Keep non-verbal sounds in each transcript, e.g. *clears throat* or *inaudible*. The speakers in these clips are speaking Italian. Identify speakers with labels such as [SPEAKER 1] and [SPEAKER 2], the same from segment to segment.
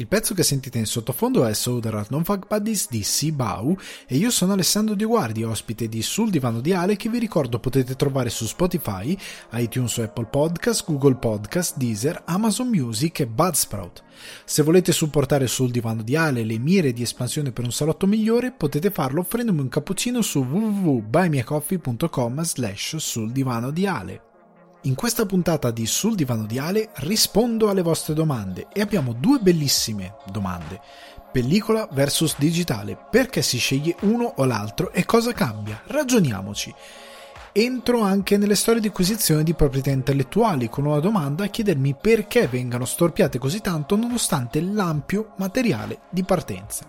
[SPEAKER 1] Il pezzo che sentite in sottofondo è So There Are No Fuck Buddies di Sibau e io sono Alessandro Di Guardi, ospite di Sul Divano di Ale che vi ricordo potete trovare su Spotify, iTunes o Apple Podcast, Google Podcast, Deezer, Amazon Music e Budsprout. Se volete supportare Sul Divano di Ale le mire di espansione per un salotto migliore potete farlo offrendomi un cappuccino su www.buymeacoffee.com slash sul divano di Ale. In questa puntata di Sul Divano di Ale rispondo alle vostre domande e abbiamo due bellissime domande. Pellicola versus digitale, perché si sceglie uno o l'altro e cosa cambia? Ragioniamoci. Entro anche nelle storie di acquisizione di proprietà intellettuali con una domanda a chiedermi perché vengano storpiate così tanto nonostante l'ampio materiale di partenza.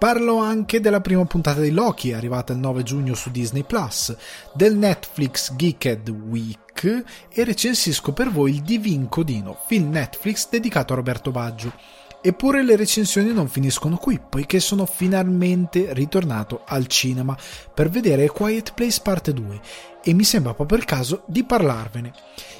[SPEAKER 1] Parlo anche della prima puntata di Loki, arrivata il 9 giugno su Disney Plus, del Netflix Geeked Week e recensisco per voi il Divin Codino, film Netflix dedicato a Roberto Baggio. Eppure le recensioni non finiscono qui, poiché sono finalmente ritornato al cinema per vedere Quiet Place Parte 2 e mi sembra proprio il caso di parlarvene.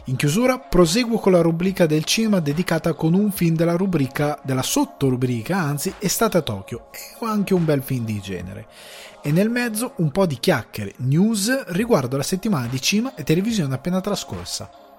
[SPEAKER 1] In chiusura proseguo con la rubrica del cinema dedicata con un film della rubrica, della sottorubrica, anzi, Estate a Tokyo e anche un bel film di genere. E nel mezzo un po' di chiacchiere, news riguardo la settimana di cinema e televisione appena trascorsa.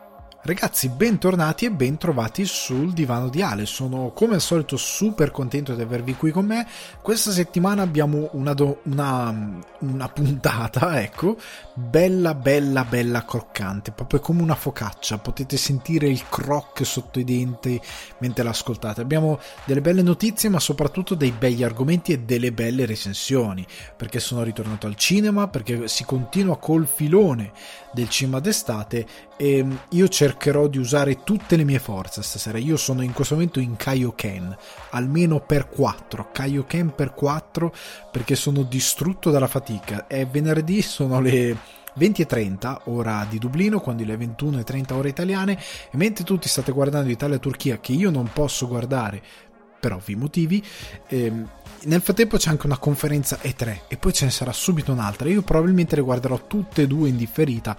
[SPEAKER 1] Ragazzi, bentornati e bentrovati sul divano di Ale. Sono come al solito super contento di avervi qui con me. Questa settimana abbiamo una, do, una, una puntata, *laughs* ecco, bella, bella, bella croccante, proprio come una focaccia. Potete sentire il croc sotto i denti mentre l'ascoltate. Abbiamo delle belle notizie, ma soprattutto dei begli argomenti e delle belle recensioni. Perché sono ritornato al cinema, perché si continua col filone del cinema d'estate e io cercherò di usare tutte le mie forze stasera. Io sono in questo momento in Kaioken, almeno per 4, Kaioken per 4 perché sono distrutto dalla fatica. È venerdì, sono le 20.30 ora di Dublino, quando le 21.30 ore italiane e mentre tutti state guardando Italia-Turchia che io non posso guardare per ovvi motivi, ehm, nel frattempo c'è anche una conferenza E3 e poi ce ne sarà subito un'altra. Io probabilmente le guarderò tutte e due in differita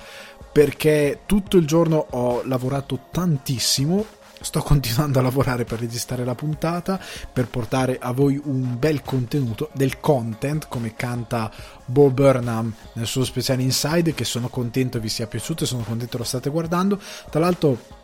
[SPEAKER 1] perché tutto il giorno ho lavorato tantissimo. Sto *laughs* continuando a lavorare per registrare la puntata, per portare a voi un bel contenuto, del content, come canta Bo Burnham nel suo speciale Inside, che sono contento vi sia piaciuto e sono contento lo state guardando. Tra l'altro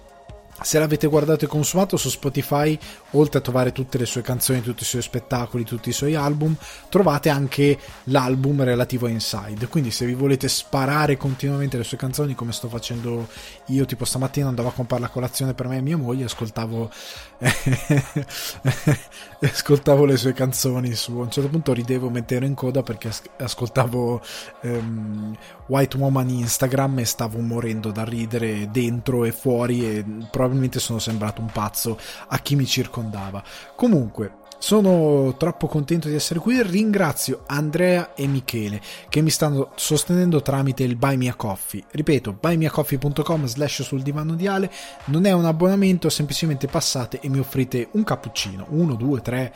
[SPEAKER 1] se l'avete guardato e consumato su Spotify, oltre a trovare tutte le sue canzoni, tutti i suoi spettacoli, tutti i suoi album, trovate anche l'album relativo a Inside. Quindi se vi volete sparare continuamente le sue canzoni, come sto facendo io, tipo stamattina andavo a comprare la colazione per me e mia moglie, ascoltavo, *laughs* ascoltavo le sue canzoni su, a un certo punto ridevo mentre ero in coda perché ascoltavo um, White Woman Instagram e stavo morendo da ridere dentro e fuori e probabilmente sono sembrato un pazzo a chi mi circondava. Comunque, sono troppo contento di essere qui. Ringrazio Andrea e Michele che mi stanno sostenendo tramite il Buy Me a Coffee. Ripeto, buymeacoffee.com slash sul divano di Ale. Non è un abbonamento, semplicemente passate e mi offrite un cappuccino, uno, due, tre,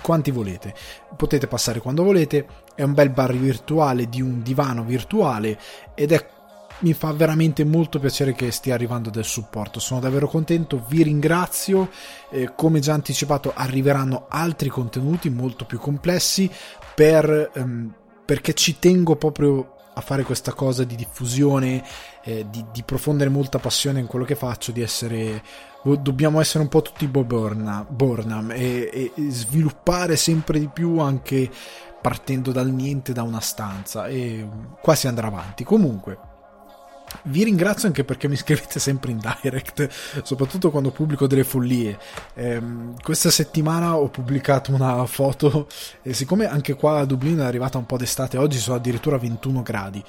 [SPEAKER 1] quanti volete. Potete passare quando volete. È un bel bar virtuale di un divano virtuale ed è mi fa veramente molto piacere che stia arrivando del supporto. Sono davvero contento, vi ringrazio. Eh, come già anticipato, arriveranno altri contenuti molto più complessi per, ehm, perché ci tengo proprio a fare questa cosa di diffusione, eh, di, di, profondere molta passione in quello che faccio, di essere. Dobbiamo essere un po' tutti Bob Burnham e, e, e sviluppare sempre di più anche partendo dal niente da una stanza e qua si andrà avanti. Comunque, vi ringrazio anche perché mi scrivete sempre in direct, soprattutto quando pubblico delle follie. Eh, questa settimana ho pubblicato una foto e siccome anche qua a Dublino è arrivata un po' d'estate, oggi sono addirittura 21 gradi.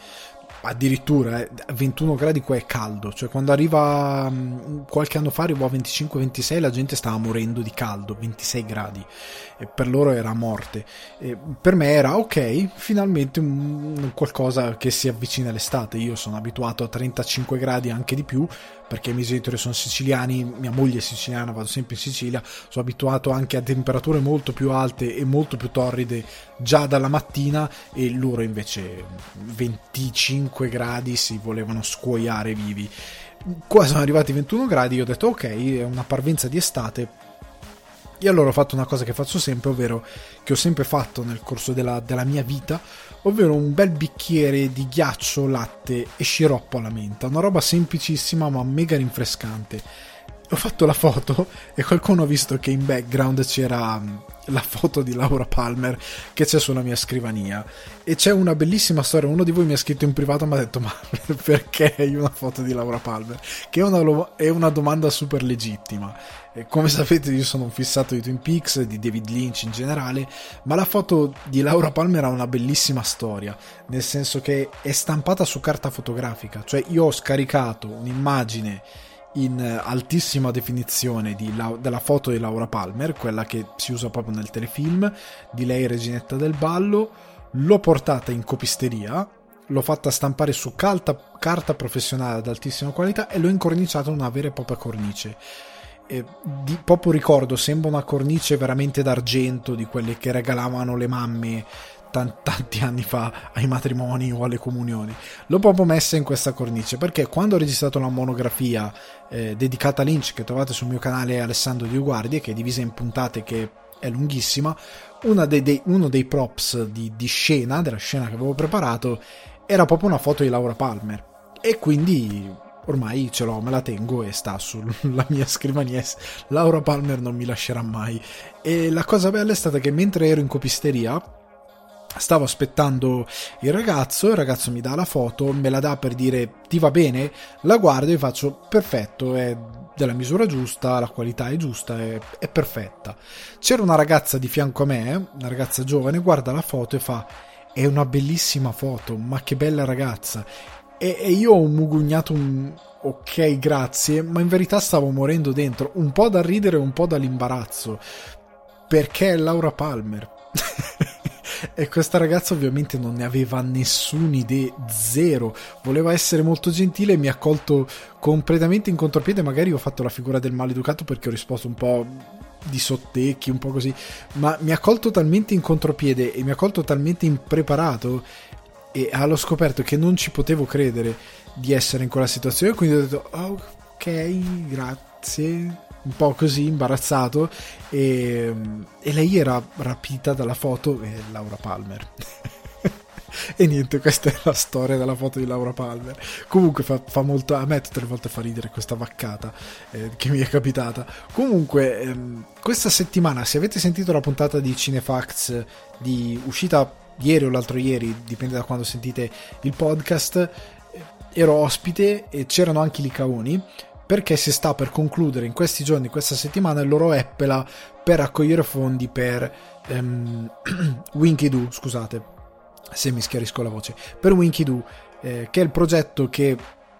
[SPEAKER 1] Addirittura eh, 21 gradi qua è caldo, cioè quando arriva mm, qualche anno fa arrivò a 25-26 la gente stava morendo di caldo, 26 gradi e per loro era morte. E per me era ok, finalmente un, qualcosa che si avvicina all'estate. Io sono abituato a 35 gradi anche di più perché i miei genitori sono siciliani, mia moglie è siciliana, vado sempre in Sicilia, sono abituato anche a temperature molto più alte e molto più torride già dalla mattina e loro invece 25 gradi si volevano scuoiare vivi. Qua sono arrivati 21 gradi, io ho detto ok, è una parvenza di estate, e allora ho fatto una cosa che faccio sempre, ovvero che ho sempre fatto nel corso della, della mia vita, ovvero un bel bicchiere di ghiaccio, latte e sciroppo alla menta. Una roba semplicissima ma mega rinfrescante. Ho fatto la foto *laughs* e qualcuno ha visto che in background c'era la foto di Laura Palmer che c'è sulla mia scrivania. E c'è una bellissima storia uno di voi mi ha scritto in privato e mi ha detto ma *laughs* perché hai una foto di Laura Palmer? Che è una, è una domanda super legittima. E come sapete io sono un fissato di Twin Peaks di David Lynch in generale ma la foto di Laura Palmer ha una bellissima storia nel senso che è stampata su carta fotografica. Cioè io ho scaricato un'immagine in altissima definizione di, della foto di Laura Palmer, quella che si usa proprio nel telefilm, di lei Reginetta del Ballo, l'ho portata in copisteria, l'ho fatta stampare su carta, carta professionale ad altissima qualità e l'ho incorniciata una vera e propria cornice. E di, proprio ricordo, sembra una cornice veramente d'argento di quelle che regalavano le mamme tanti anni fa ai matrimoni o alle comunioni. L'ho proprio messa in questa cornice perché quando ho registrato la monografia eh, dedicata a Lynch che trovate sul mio canale Alessandro Di Guardie, che è divisa in puntate che è lunghissima, dei, dei, uno dei props di, di scena, della scena che avevo preparato, era proprio una foto di Laura Palmer. E quindi ormai ce l'ho, me la tengo e sta sulla *laughs* mia scrivania. Laura Palmer non mi lascerà mai. E la cosa bella è stata che mentre ero in copisteria Stavo aspettando il ragazzo, il ragazzo mi dà la foto, me la dà per dire ti va bene, la guardo e faccio perfetto, è della misura giusta, la qualità è giusta, è, è perfetta. C'era una ragazza di fianco a me, una ragazza giovane, guarda la foto e fa è una bellissima foto, ma che bella ragazza. E, e io ho mugugnato un ok grazie, ma in verità stavo morendo dentro, un po' da ridere e un po' dall'imbarazzo, perché è Laura Palmer. *laughs* E questa ragazza ovviamente non ne aveva nessun'idea, zero. Voleva essere molto gentile e mi ha colto completamente in contropiede. Magari ho fatto la figura del maleducato perché ho risposto un po' di sottecchi, un po' così. Ma mi ha colto talmente in contropiede e mi ha colto talmente impreparato. E l'ho scoperto che non ci potevo credere di essere in quella situazione. Quindi ho detto, oh, ok, grazie un po' così imbarazzato e, e lei era rapita dalla foto e Laura Palmer. *laughs* e niente, questa è la storia della foto di Laura Palmer. Comunque fa, fa molto, a me tutte le volte fa ridere questa vaccata eh, che mi è capitata. Comunque, ehm, questa settimana, se avete sentito la puntata di Cinefax di uscita ieri o l'altro ieri, dipende da quando sentite il podcast, eh, ero ospite e c'erano anche i licaoni perché si sta per concludere in questi giorni, questa settimana, il loro Eppela per raccogliere fondi per um, Winky Doo, scusate se mi schiarisco la voce, per Winky Doo, eh, che è il progetto che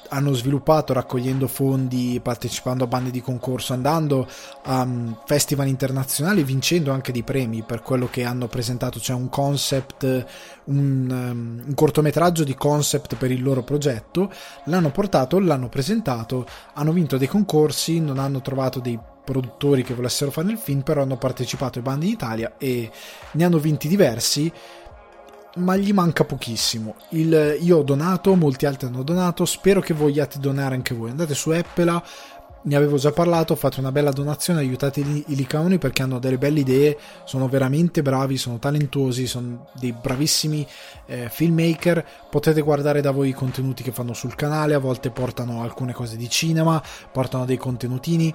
[SPEAKER 1] hanno sviluppato raccogliendo fondi, partecipando a bande di concorso, andando a um, festival internazionali, vincendo anche dei premi. Per quello che hanno presentato, cioè un concept, un, um, un cortometraggio di concept per il loro progetto, l'hanno portato, l'hanno presentato, hanno vinto dei concorsi, non hanno trovato dei produttori che volessero fare il film, però hanno partecipato ai bandi in Italia e ne hanno vinti diversi ma gli manca pochissimo. Il, io ho donato, molti altri hanno donato, spero che vogliate donare anche voi. Andate su Appela, ne avevo già parlato, fate una bella donazione, aiutate i Licaoni perché hanno delle belle idee, sono veramente bravi, sono talentuosi, sono dei bravissimi eh, filmmaker, potete guardare da voi i contenuti che fanno sul canale, a volte portano alcune cose di cinema, portano dei contenutini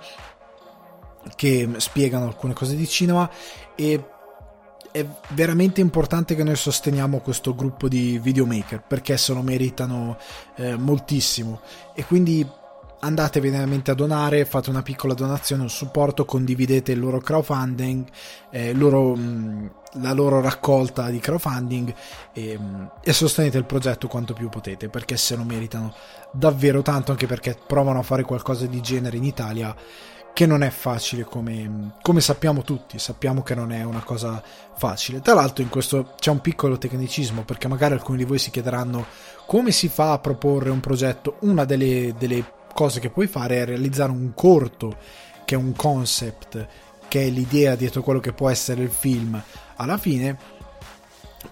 [SPEAKER 1] che spiegano alcune cose di cinema e è veramente importante che noi sosteniamo questo gruppo di videomaker perché se lo meritano eh, moltissimo. E quindi andate veramente a donare, fate una piccola donazione, un supporto, condividete il loro crowdfunding, eh, loro, mh, la loro raccolta di crowdfunding e, mh, e, sostenete il progetto quanto più potete perché se lo meritano davvero tanto anche perché provano a fare qualcosa di genere in Italia che non è facile come, come, sappiamo tutti, sappiamo che non è una cosa facile. Tra l'altro in questo c'è un piccolo tecnicismo perché magari alcuni di voi si chiederanno come si fa a proporre un progetto. Una delle, delle cose che puoi fare è realizzare un corto che è un concept, che è l'idea dietro quello che può essere il film alla fine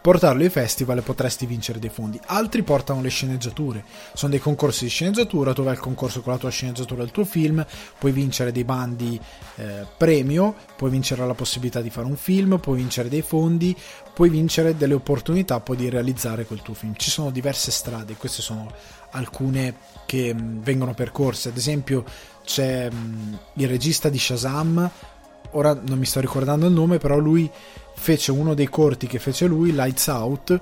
[SPEAKER 1] portarlo ai festival e potresti vincere dei fondi. Altri portano le sceneggiature, sono dei concorsi di sceneggiatura, tu vai al concorso con la tua sceneggiatura del tuo film, puoi vincere dei bandi eh, premio, puoi vincere la possibilità di fare un film, puoi vincere dei fondi, puoi vincere delle opportunità poi di realizzare quel tuo film. Ci sono diverse strade, queste sono alcune che mh, vengono percorse, ad esempio c'è mh, il regista di Shazam, ora non mi sto ricordando il nome, però lui fece uno dei corti che fece lui, Lights Out,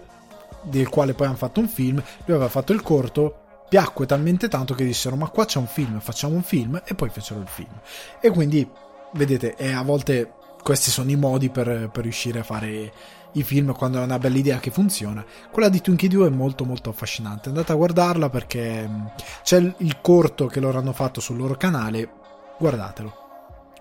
[SPEAKER 1] del quale poi hanno fatto un film, lui aveva fatto il corto, piacque talmente tanto che dissero ma qua c'è un film, facciamo un film e poi fecero il film. E quindi, vedete, a volte questi sono i modi per, per riuscire a fare i film quando è una bella idea che funziona. Quella di Twinkie 2 è molto molto affascinante, andate a guardarla perché mm, c'è il corto che loro hanno fatto sul loro canale, guardatelo.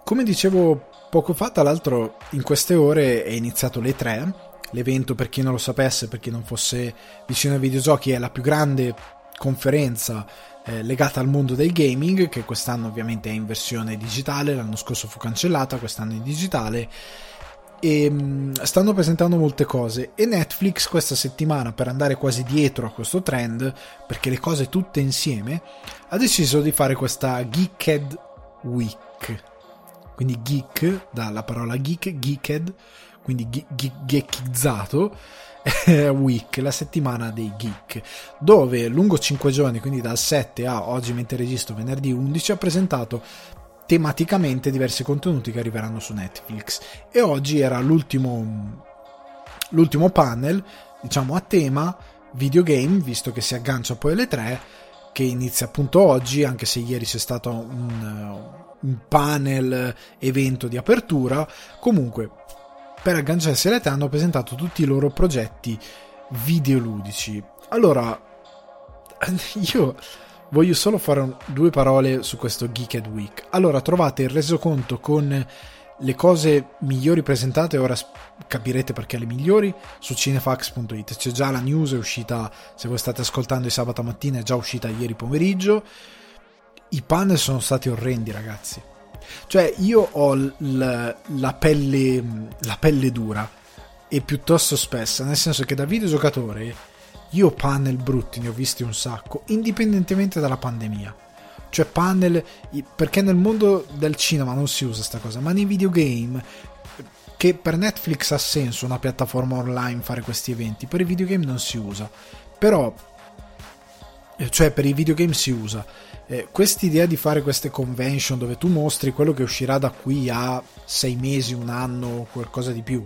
[SPEAKER 1] Come dicevo poco fa, tra l'altro, in queste ore è iniziato le 3. L'evento, per chi non lo sapesse, per chi non fosse vicino ai videogiochi, è la più grande conferenza eh, legata al mondo del gaming, che quest'anno ovviamente è in versione digitale, l'anno scorso fu cancellata, quest'anno è in digitale. E mh, mm, stanno presentando molte cose e Netflix questa settimana per andare quasi dietro a questo trend perché le cose tutte insieme ha deciso di fare questa Geeked Week quindi geek, dalla parola geek, geeked, quindi geekizzato, *laughs* week, la settimana dei geek, dove lungo 5 giorni, quindi dal 7 a oggi mentre registro venerdì 11, ha presentato tematicamente diversi contenuti che arriveranno su Netflix. E oggi era l'ultimo, l'ultimo panel, diciamo a tema videogame, visto che si aggancia poi alle 3, che inizia appunto oggi, anche se ieri c'è stato un un panel evento di apertura. Comunque, per agganciarsi alle te hanno presentato tutti i loro progetti videoludici. Allora, *laughs* io voglio solo fare un, due parole su questo Geeked Week. Allora, trovate il resoconto con le cose migliori presentate, ora capirete perché le migliori, su cinefax.it. C'è già la news, è uscita, se voi state ascoltando il sabato mattina, è già uscita ieri pomeriggio i panel sono stati orrendi, ragazzi. Cioè, io ho l- la, pelle, la pelle dura e piuttosto spessa, nel senso che da videogiocatore io panel brutti ne ho visti un sacco, indipendentemente dalla pandemia. Cioè panel, perché nel mondo del cinema non si usa sta cosa, ma nei videogame, che per Netflix ha senso una piattaforma online fare questi eventi, per i videogame non si usa. Però, cioè per i videogame si usa. Eh, quest'idea di fare queste convention dove tu mostri quello che uscirà da qui a sei mesi, un anno, qualcosa di più,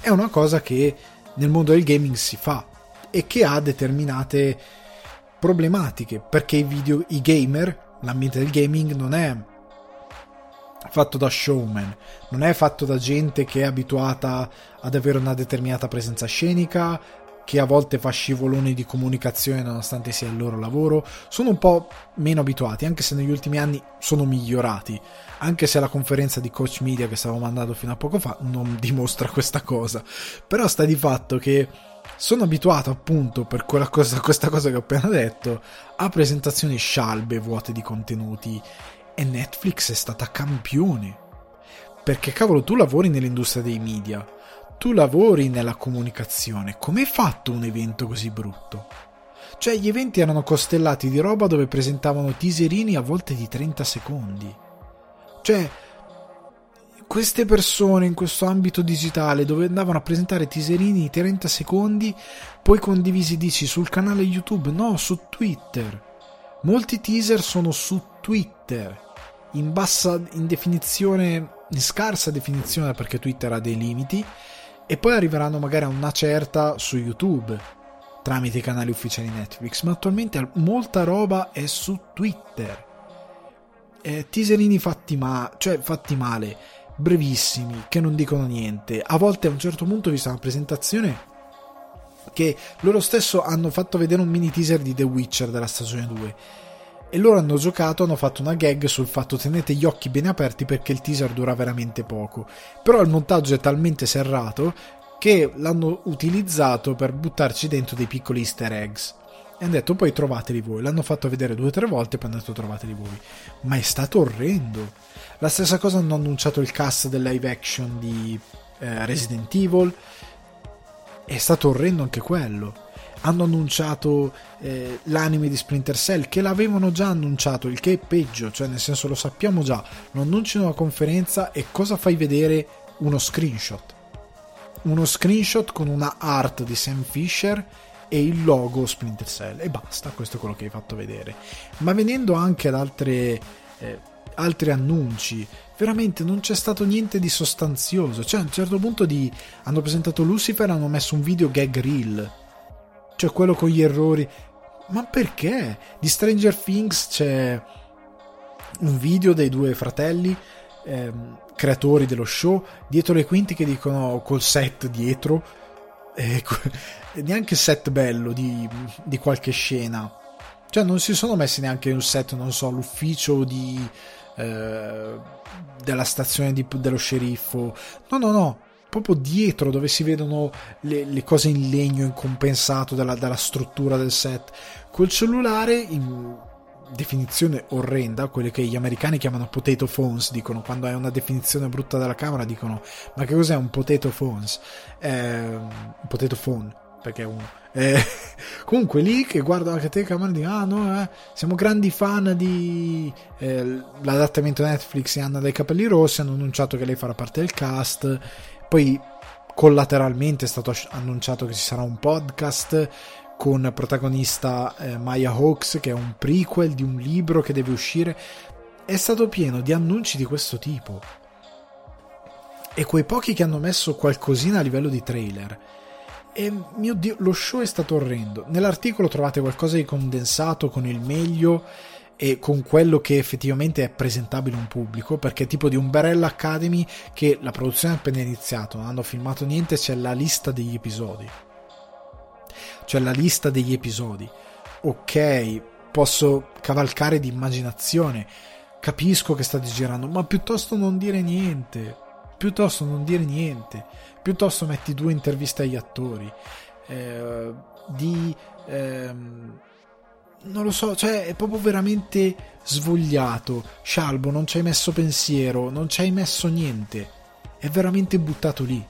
[SPEAKER 1] è una cosa che nel mondo del gaming si fa e che ha determinate problematiche perché i, video, i gamer, l'ambiente del gaming non è fatto da showman, non è fatto da gente che è abituata ad avere una determinata presenza scenica, che a volte fa scivoloni di comunicazione nonostante sia il loro lavoro, sono un po' meno abituati, anche se negli ultimi anni sono migliorati, anche se la conferenza di coach media che stavo mandando fino a poco fa non *laughs* dimostra questa cosa, però sta di fatto che sono abituato appunto per cosa, questa cosa che ho appena detto a presentazioni scialbe vuote di contenuti. E Netflix è stata campione. Perché cavolo tu lavori nell'industria dei media tu lavori nella comunicazione, com'è fatto un evento così brutto? Cioè, gli eventi erano costellati di roba dove presentavano teaserini a volte di 30 secondi. Cioè, queste persone in questo ambito digitale dove andavano a presentare teaserini di 30 secondi, poi condivisi dici sul canale YouTube, no, su Twitter. Molti teaser sono su Twitter, in bassa, in definizione, in scarsa definizione perché Twitter ha dei limiti, e poi arriveranno magari a una certa su YouTube tramite i canali ufficiali Netflix, ma attualmente molta roba è su Twitter eh, teaserini fatti, ma- cioè, fatti male, brevissimi, che non dicono niente. A volte a un certo punto ho visto una presentazione che loro stesso hanno fatto vedere un mini teaser di The Witcher della stagione 2 e loro hanno giocato, hanno fatto una gag sul fatto tenete gli occhi bene aperti perché il teaser dura veramente poco. Però il montaggio è talmente serrato che l'hanno utilizzato per buttarci dentro dei piccoli easter eggs. E hanno detto poi trovateli voi. L'hanno fatto vedere due o tre volte e poi hanno detto trovateli voi. Ma è stato orrendo. La stessa cosa hanno annunciato il cast del live action di eh, Resident Evil. È stato orrendo anche quello hanno annunciato eh, l'anime di Splinter Cell che l'avevano già annunciato il che è peggio cioè nel senso lo sappiamo già. Lo annunci in una conferenza e cosa fai vedere? Uno screenshot. Uno screenshot con una art di Sam Fisher e il logo Splinter Cell. E basta questo è quello che hai fatto vedere. Ma venendo anche ad altre eh, altri annunci veramente non c'è stato niente di sostanzioso. Cioè a un certo punto di, hanno presentato Lucifer hanno messo un video gag reel cioè quello con gli errori. Ma perché? Di Stranger Things c'è un video dei due fratelli ehm, creatori dello show dietro le quinte che dicono col set dietro *laughs* eh, neanche set bello di, di, qualche scena cioè non si sono messi neanche un set non so l'ufficio di eh, della stazione di, dello sceriffo no no no proprio dietro dove si vedono le, le cose in legno incompensato dalla, dalla struttura del set col cellulare in definizione orrenda, quelle che gli americani chiamano potato phones, dicono quando hai una definizione brutta della camera, dicono ma che cos'è un potato phones? Eh, un potato phone, perché è uno. *laughs* Eh, comunque lì che guardo la telecamera e dico ah no, eh, siamo grandi fan di eh, l'adattamento Netflix di Anna dai capelli rossi, hanno annunciato che lei farà parte del cast poi collateralmente è stato annunciato che ci sarà un podcast con protagonista eh, Maya Hawks, che è un prequel di un libro che deve uscire. È stato pieno di annunci di questo tipo. E quei pochi che hanno messo qualcosina a livello di trailer. E mio dio, lo show è stato orrendo. Nell'articolo trovate qualcosa di condensato con il meglio e con quello che effettivamente è presentabile a un pubblico perché tipo di Umbrella Academy che la produzione è appena iniziata non hanno filmato niente c'è la lista degli episodi. C'è la lista degli episodi. Ok posso cavalcare di immaginazione capisco che state girando ma piuttosto non dire niente. Piuttosto non dire niente. Piuttosto metti due interviste agli attori. Eh, di ehm, non lo so, cioè è proprio veramente svogliato. Scialbo, non ci hai messo pensiero, non ci hai messo niente. È veramente buttato lì.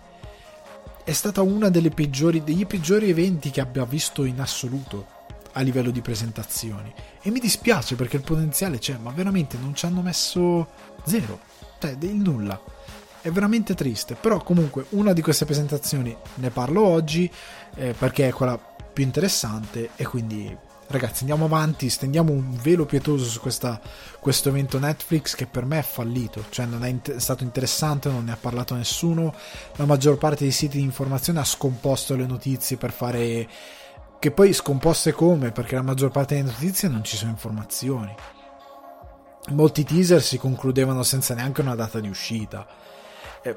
[SPEAKER 1] È stata una delle peggiori, degli peggiori eventi che abbia visto in assoluto a livello di presentazioni. E mi dispiace perché il potenziale c'è, ma veramente non ci hanno messo zero. Cioè, del nulla. È veramente triste. Però comunque una di queste presentazioni ne parlo oggi eh, perché è quella più interessante e quindi ragazzi andiamo avanti stendiamo un velo pietoso su questa, questo evento Netflix che per me è fallito. Cioè non è int- stato interessante non ne ha parlato nessuno. La maggior parte dei siti di informazione ha scomposto le notizie per fare che poi scomposte come? Perché la maggior parte delle notizie non ci sono informazioni. Molti teaser si concludevano senza neanche una data di uscita. È,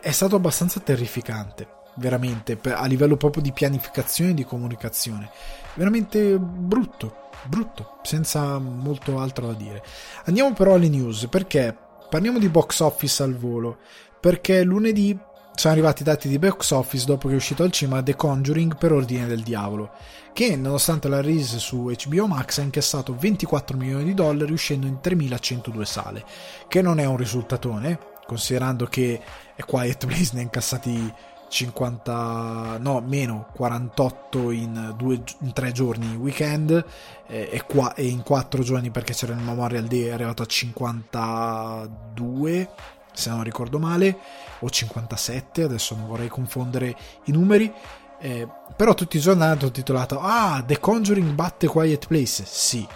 [SPEAKER 1] è stato abbastanza terrificante veramente a livello proprio di pianificazione e di comunicazione veramente brutto, brutto, senza molto altro da dire. Andiamo però alle news, perché parliamo di box office al volo, perché lunedì sono arrivati i dati di box office dopo che è uscito al cinema The Conjuring per ordine del diavolo, che nonostante la release su HBO Max ha incassato 24 milioni di dollari uscendo in 3102 sale, che non è un risultatone, considerando che Quiet Place ne ha incassati 50 no meno 48 in, due, in tre giorni weekend eh, e, qua, e, in quattro giorni perché c'era il Memorial Day è arrivato a 52 se non ricordo male o 57 adesso non vorrei confondere i numeri eh, però tutti i giorni hanno titolato ah The Conjuring batte Quiet Place sì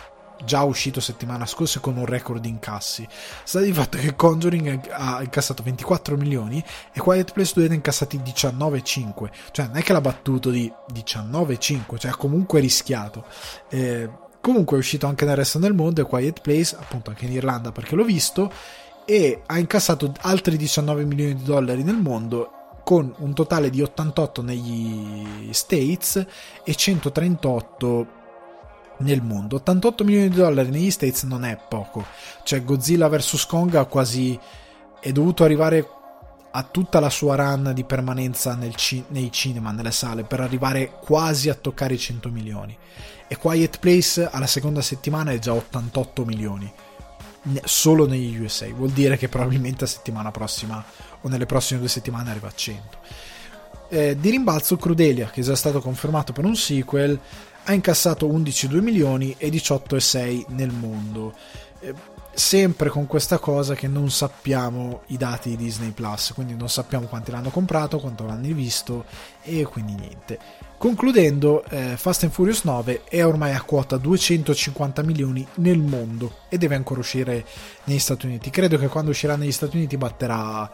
[SPEAKER 1] già uscito settimana scorsa con un record di incassi. Sta di fatto che Conjuring ha incassato 24 milioni e Quiet Place 2 ne ha incassati 19,5. Cioè, non è che l'ha battuto di 19,5, cioè ha comunque rischiato. Eh, Comunque è uscito anche nel resto del mondo, è Quiet Place, appunto anche in Irlanda perché l'ho visto, e ha incassato altri 19 milioni di dollari nel mondo con un totale di 88 negli States e 138 nel mondo. 88 milioni di dollari negli States non è poco. Cioè Godzilla vs. Kong ha quasi è dovuto arrivare a tutta la sua run di permanenza ci- nei cinema, nelle sale, per arrivare quasi a toccare i 100 milioni. E Quiet Place alla seconda settimana è già 88 milioni, solo negli USA. Vuol dire che probabilmente la settimana prossima o nelle prossime due settimane arriva a 100. Eh, di rimbalzo Crudelia, che è già stato confermato per un sequel, ha incassato 11,2 milioni e 18,6 nel mondo. Eh, sempre con questa cosa che non sappiamo i dati di Disney Plus, quindi non sappiamo quanti l'hanno comprato, quanto l'hanno visto e quindi niente. Concludendo, eh, Fast and Furious 9 è ormai a quota 250 milioni nel mondo e deve ancora uscire negli Stati Uniti. Credo che quando uscirà negli Stati Uniti batterà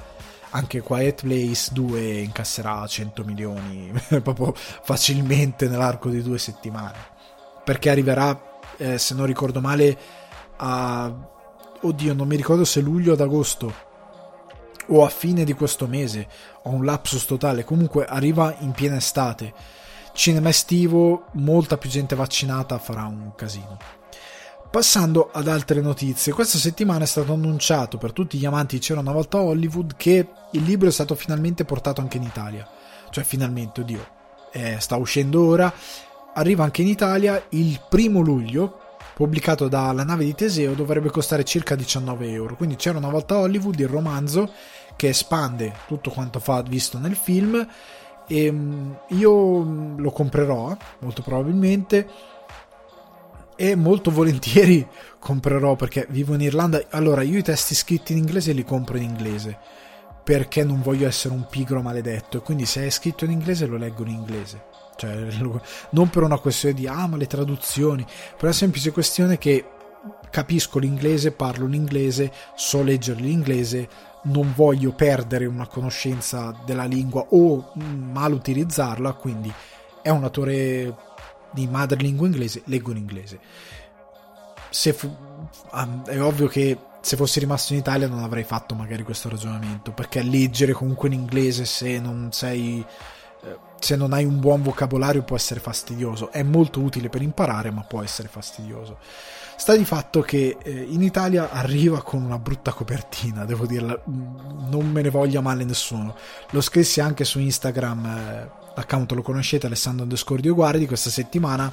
[SPEAKER 1] anche Quiet Place 2 e incasserà 100 milioni *laughs* proprio facilmente nell'arco di due settimane. Perché arriverà, eh, se non ricordo male, a oddio, non mi ricordo se luglio o ad agosto o a fine di questo mese, ho un lapsus totale, comunque arriva in piena estate. Cinema estivo, molta più gente vaccinata farà un casino. Passando ad altre notizie, questa settimana è stato annunciato per tutti gli amanti C'era una volta Hollywood che il libro è stato finalmente portato anche in Italia. Cioè finalmente, oddio, eh, sta uscendo ora. Arriva anche in Italia il primo luglio, pubblicato dalla nave di Teseo, dovrebbe costare circa 19 euro. Quindi c'era una volta Hollywood, il romanzo, che espande tutto quanto fa visto nel film. E mm, io lo comprerò, molto probabilmente. E molto volentieri comprerò perché vivo in Irlanda. Allora, io i testi scritti in inglese li compro in inglese perché non voglio essere un pigro maledetto. E quindi se è scritto in inglese lo leggo in inglese cioè, *laughs* non per una questione di ah le traduzioni, per la semplice questione che capisco l'inglese, parlo l'inglese, so leggere l'inglese, non voglio perdere una conoscenza della lingua o mal utilizzarla, quindi è un autore di madrelingua inglese, leggo in inglese. Fu, è ovvio che se fossi rimasto in Italia non avrei fatto magari questo ragionamento, perché leggere comunque in inglese se non sei se non hai un buon vocabolario può essere fastidioso. È molto utile per imparare, ma può essere fastidioso. Sta di fatto che eh, in Italia arriva con una brutta copertina, devo dirla, mm, non me ne voglia male nessuno. Lo scrissi anche su Instagram, eh, l'account lo conoscete, Alessandro Andescordio Guardi, questa settimana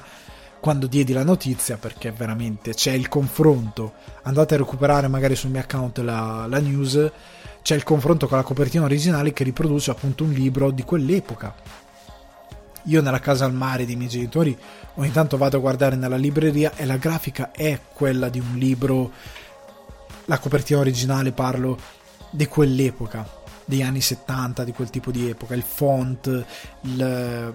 [SPEAKER 1] quando diedi la notizia perché veramente c'è il confronto. Andate a recuperare magari sul mio account la, la news c'è il confronto con la copertina originale che riproduce appunto un libro di quell'epoca. Io nella casa al mare dei miei genitori ogni tanto vado a guardare nella libreria e la grafica è quella di un libro, la copertina originale parlo di quell'epoca, degli anni 70, di quel tipo di epoca, il font, il,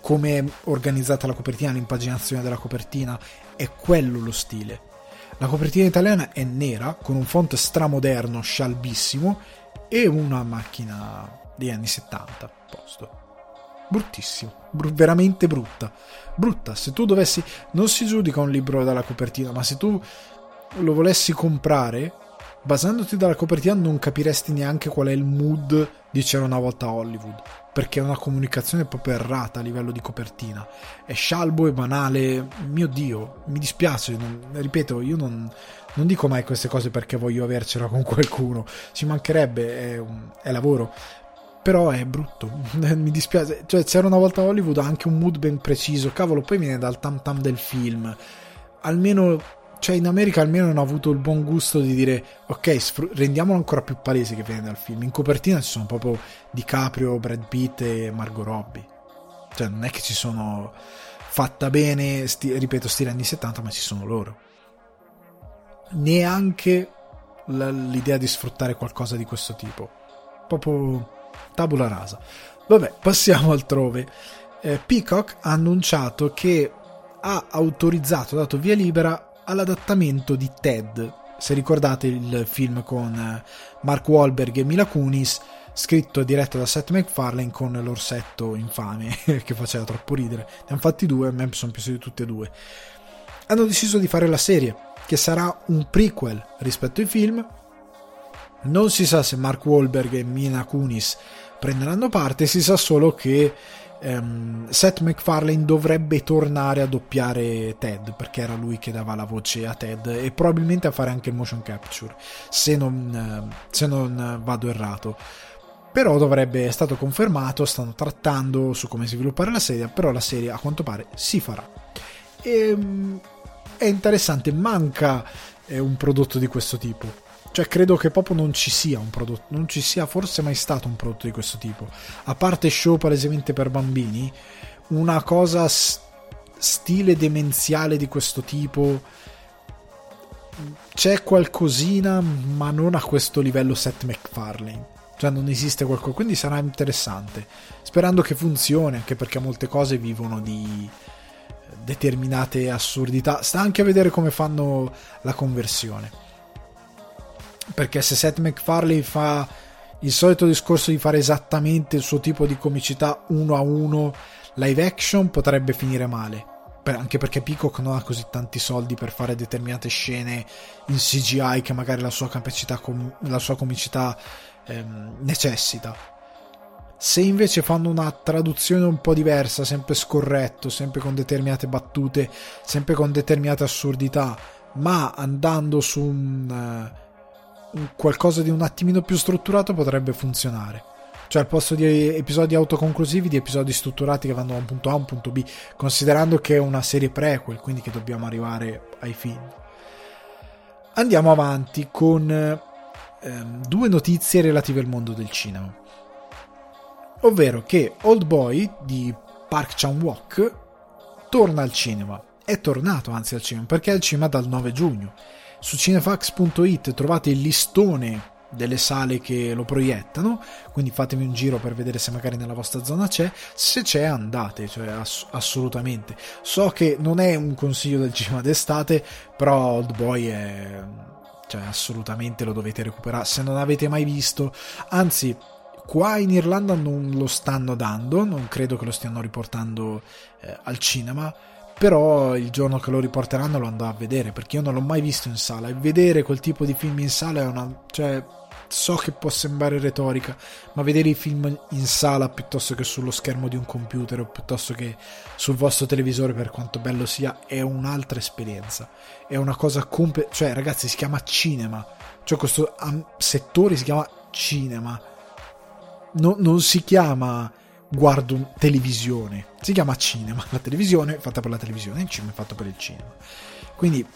[SPEAKER 1] come è organizzata la copertina, l'impaginazione della copertina, è quello lo stile. La copertina italiana è nera, con un font stramoderno, scialbissimo, e una macchina degli anni 70 posto bruttissimo, br- veramente brutta. Brutta, se tu dovessi non si giudica un libro dalla copertina, ma se tu lo volessi comprare basandoti dalla copertina non capiresti neanche qual è il mood di C'era una volta Hollywood, perché è una comunicazione proprio errata a livello di copertina. È scialbo e banale, mio Dio, mi dispiace, non, ripeto, io non, non, dico mai queste cose perché voglio avercela con qualcuno, ci mancherebbe, è, è lavoro, però è brutto, *laughs* mi dispiace, cioè c'era una volta Hollywood anche un mood ben preciso, cavolo, poi viene dal tam tam del film, almeno, cioè in America almeno hanno avuto il buon gusto di dire, ok, sfr- rendiamolo ancora più palese che viene dal film, in copertina ci sono proprio DiCaprio, Brad Pitt e Margot Robbie, cioè non è che ci sono fatta bene, sti- ripeto, stile anni 70, ma ci sono loro. Neanche l'idea di sfruttare qualcosa di questo tipo. Proprio tabula rasa. Vabbè, passiamo *laughs* altrove. Eh, Peacock ha annunciato che ha autorizzato, dato via libera all'adattamento di Ted. Se ricordate il film con eh, Mark Wahlberg e Mila Kunis, scritto e diretto da Seth MacFarlane con l'orsetto infame *laughs* che faceva troppo ridere. Ne hanno fatti due, a me sono piaciuti tutti e due. hanno deciso di fare la serie, che sarà un prequel rispetto ai film. Non si sa se Mark Wahlberg e Mina Kunis prenderanno parte, si sa solo che um, Seth MacFarlane dovrebbe tornare a doppiare Ted, perché era lui che dava la voce a Ted e probabilmente a fare anche il motion capture, se non, se non vado errato però dovrebbe, è stato confermato, stanno trattando su come sviluppare la serie, però la serie a quanto pare si farà. E, ehm, è interessante, manca eh, un prodotto di questo tipo. Cioè, credo che proprio non ci sia un prodotto, non ci sia forse mai stato un prodotto di questo tipo. A parte show palesemente per bambini, una cosa s- stile demenziale di questo tipo c'è qualcosina, ma non a questo livello Seth MacFarlane cioè non esiste qualcosa, quindi sarà interessante, sperando che funzioni, anche perché molte cose vivono di determinate assurdità, sta anche a vedere come fanno la conversione. Perché se Seth MacFarlane fa il solito discorso di fare esattamente il suo tipo di comicità uno a uno live action potrebbe finire male. anche perché Peacock non ha così tanti soldi per fare determinate scene in CGI che magari la sua capacità, la sua comicità ehm, necessita. Se invece fanno una traduzione un po' diversa, sempre scorretto, sempre con determinate battute, sempre con determinate assurdità, ma andando su un, un qualcosa di un attimino più strutturato potrebbe funzionare cioè al posto di episodi autoconclusivi di episodi strutturati che vanno da un punto A a un punto B considerando che è una serie prequel quindi che dobbiamo arrivare ai film andiamo avanti con ehm, due notizie relative al mondo del cinema. Ovvero che Old Boy di Park Chan-wook torna al cinema. È tornato anzi al cinema perché è al cinema dal 9 giugno. Su cinefax.it trovate il listone delle sale che lo proiettano, quindi fatemi un giro per vedere se magari nella vostra zona c'è, se c'è andate, cioè ass- assolutamente. So che non è un consiglio del cinema d'estate, però Old Boy è cioè assolutamente lo dovete recuperare se non avete mai visto. Anzi qua in Irlanda non lo stanno dando non credo che lo stiano riportando eh, al cinema però il giorno che lo riporteranno lo andrò a vedere perché io non l'ho mai visto in sala e vedere quel tipo di film in sala è una cioè so che può sembrare retorica, ma vedere i film in sala piuttosto che sullo schermo di un computer o piuttosto che sul vostro televisore, per quanto bello sia, è un'altra esperienza. È una cosa comple- cioè ragazzi, si chiama cinema. Cioè questo settore si chiama cinema. No, non si chiama guardo televisione, si chiama cinema. La televisione è fatta per la televisione, il cinema è fatto per il cinema. Quindi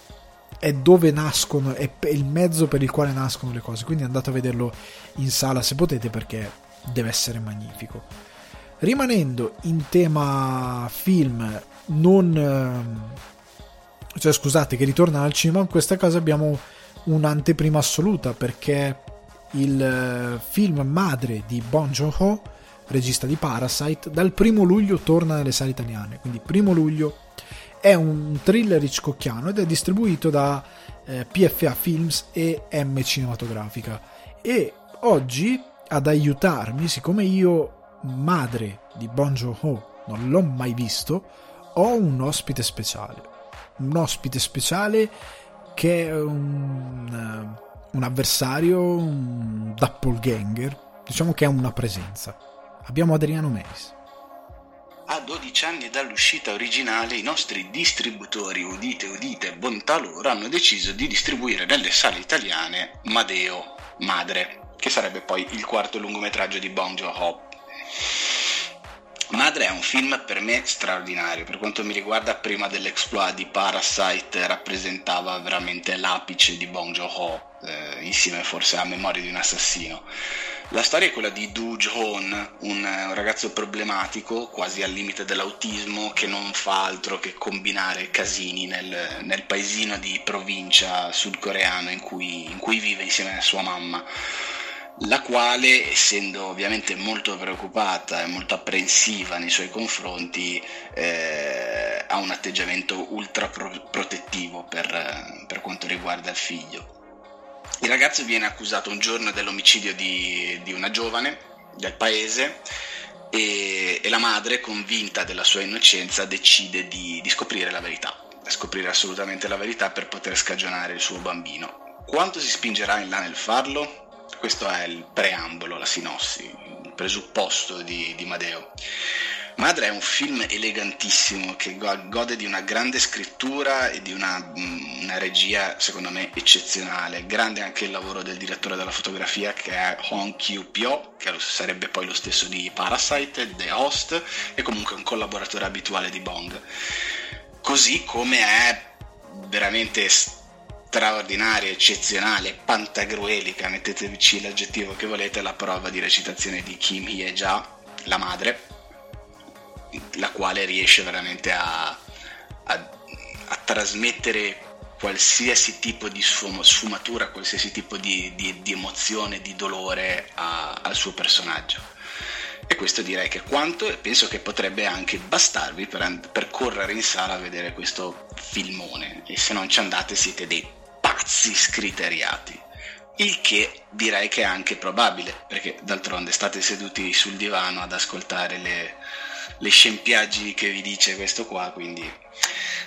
[SPEAKER 1] è dove nascono, è il mezzo per il quale nascono le cose. Quindi andate a vederlo in sala se potete perché deve essere magnifico. Rimanendo in tema film, non. Ehm, cioè, scusate, che ritorna al cinema, in questa casa abbiamo un'anteprima assoluta perché il eh, film madre di Bon Joon-ho, regista di Parasite, dal primo luglio torna nelle sale italiane. Quindi, primo luglio è un thriller hitchcockiano ed è distribuito da eh, PFA Films e M Cinematografica. E oggi ad aiutarmi, siccome io, madre di Bon Joon-ho, non l'ho mai visto, ho un ospite speciale. Un ospite speciale che è un, un avversario, un doppelganger, diciamo che è una presenza. Abbiamo Adriano Meis.
[SPEAKER 2] A 12 anni dall'uscita originale i nostri distributori, udite udite, bontà loro, hanno deciso di distribuire nelle sale italiane Madeo, Madre, che sarebbe poi il quarto lungometraggio di Bong Joon-ho. Madre è un film per me straordinario, per quanto mi riguarda prima dell'exploit di Parasite rappresentava veramente l'apice di Bong Joon-ho, eh, insieme forse a Memoria di un assassino. La storia è quella di Du Joon, un, un ragazzo problematico, quasi al limite dell'autismo, che non fa altro che combinare casini nel, nel paesino di provincia sudcoreano in cui, in cui vive insieme a sua mamma la quale, essendo ovviamente molto preoccupata e molto apprensiva nei suoi confronti, eh, ha un atteggiamento ultra pro- protettivo per, per, quanto riguarda il figlio. Il ragazzo viene accusato un giorno dell'omicidio di, di una giovane del paese e, e, la madre, convinta della sua innocenza, decide di, di scoprire la verità scoprire assolutamente la verità per poter scagionare il suo bambino. Quanto si spingerà in là nel farlo? Questo è il preambolo, la sinossi, il presupposto di, di Madeo. Madre è un film elegantissimo che gode di una grande scrittura e di una, mm, una, regia secondo me eccezionale. Grande anche il lavoro del direttore della fotografia che è Hong Kyu-pyo, che sarebbe poi lo stesso di Parasite, The Host e comunque un collaboratore abituale di Bong. Così come è veramente straordinaria, eccezionale, pantagruelica, mettetevi l'aggettivo che volete, la prova di recitazione di Kim Hye-ja, la madre la quale riesce veramente a, a, a trasmettere qualsiasi tipo di sfumatura, qualsiasi tipo di, di, di emozione, di dolore a, al suo personaggio. E questo direi che quanto, e penso che potrebbe anche bastarvi per, per correre in sala a vedere questo filmone. E se non ci andate siete dei pazzi scriteriati. Il che direi che è anche probabile, perché d'altronde state seduti sul divano ad ascoltare le, le scempiaggi che vi dice questo qua, quindi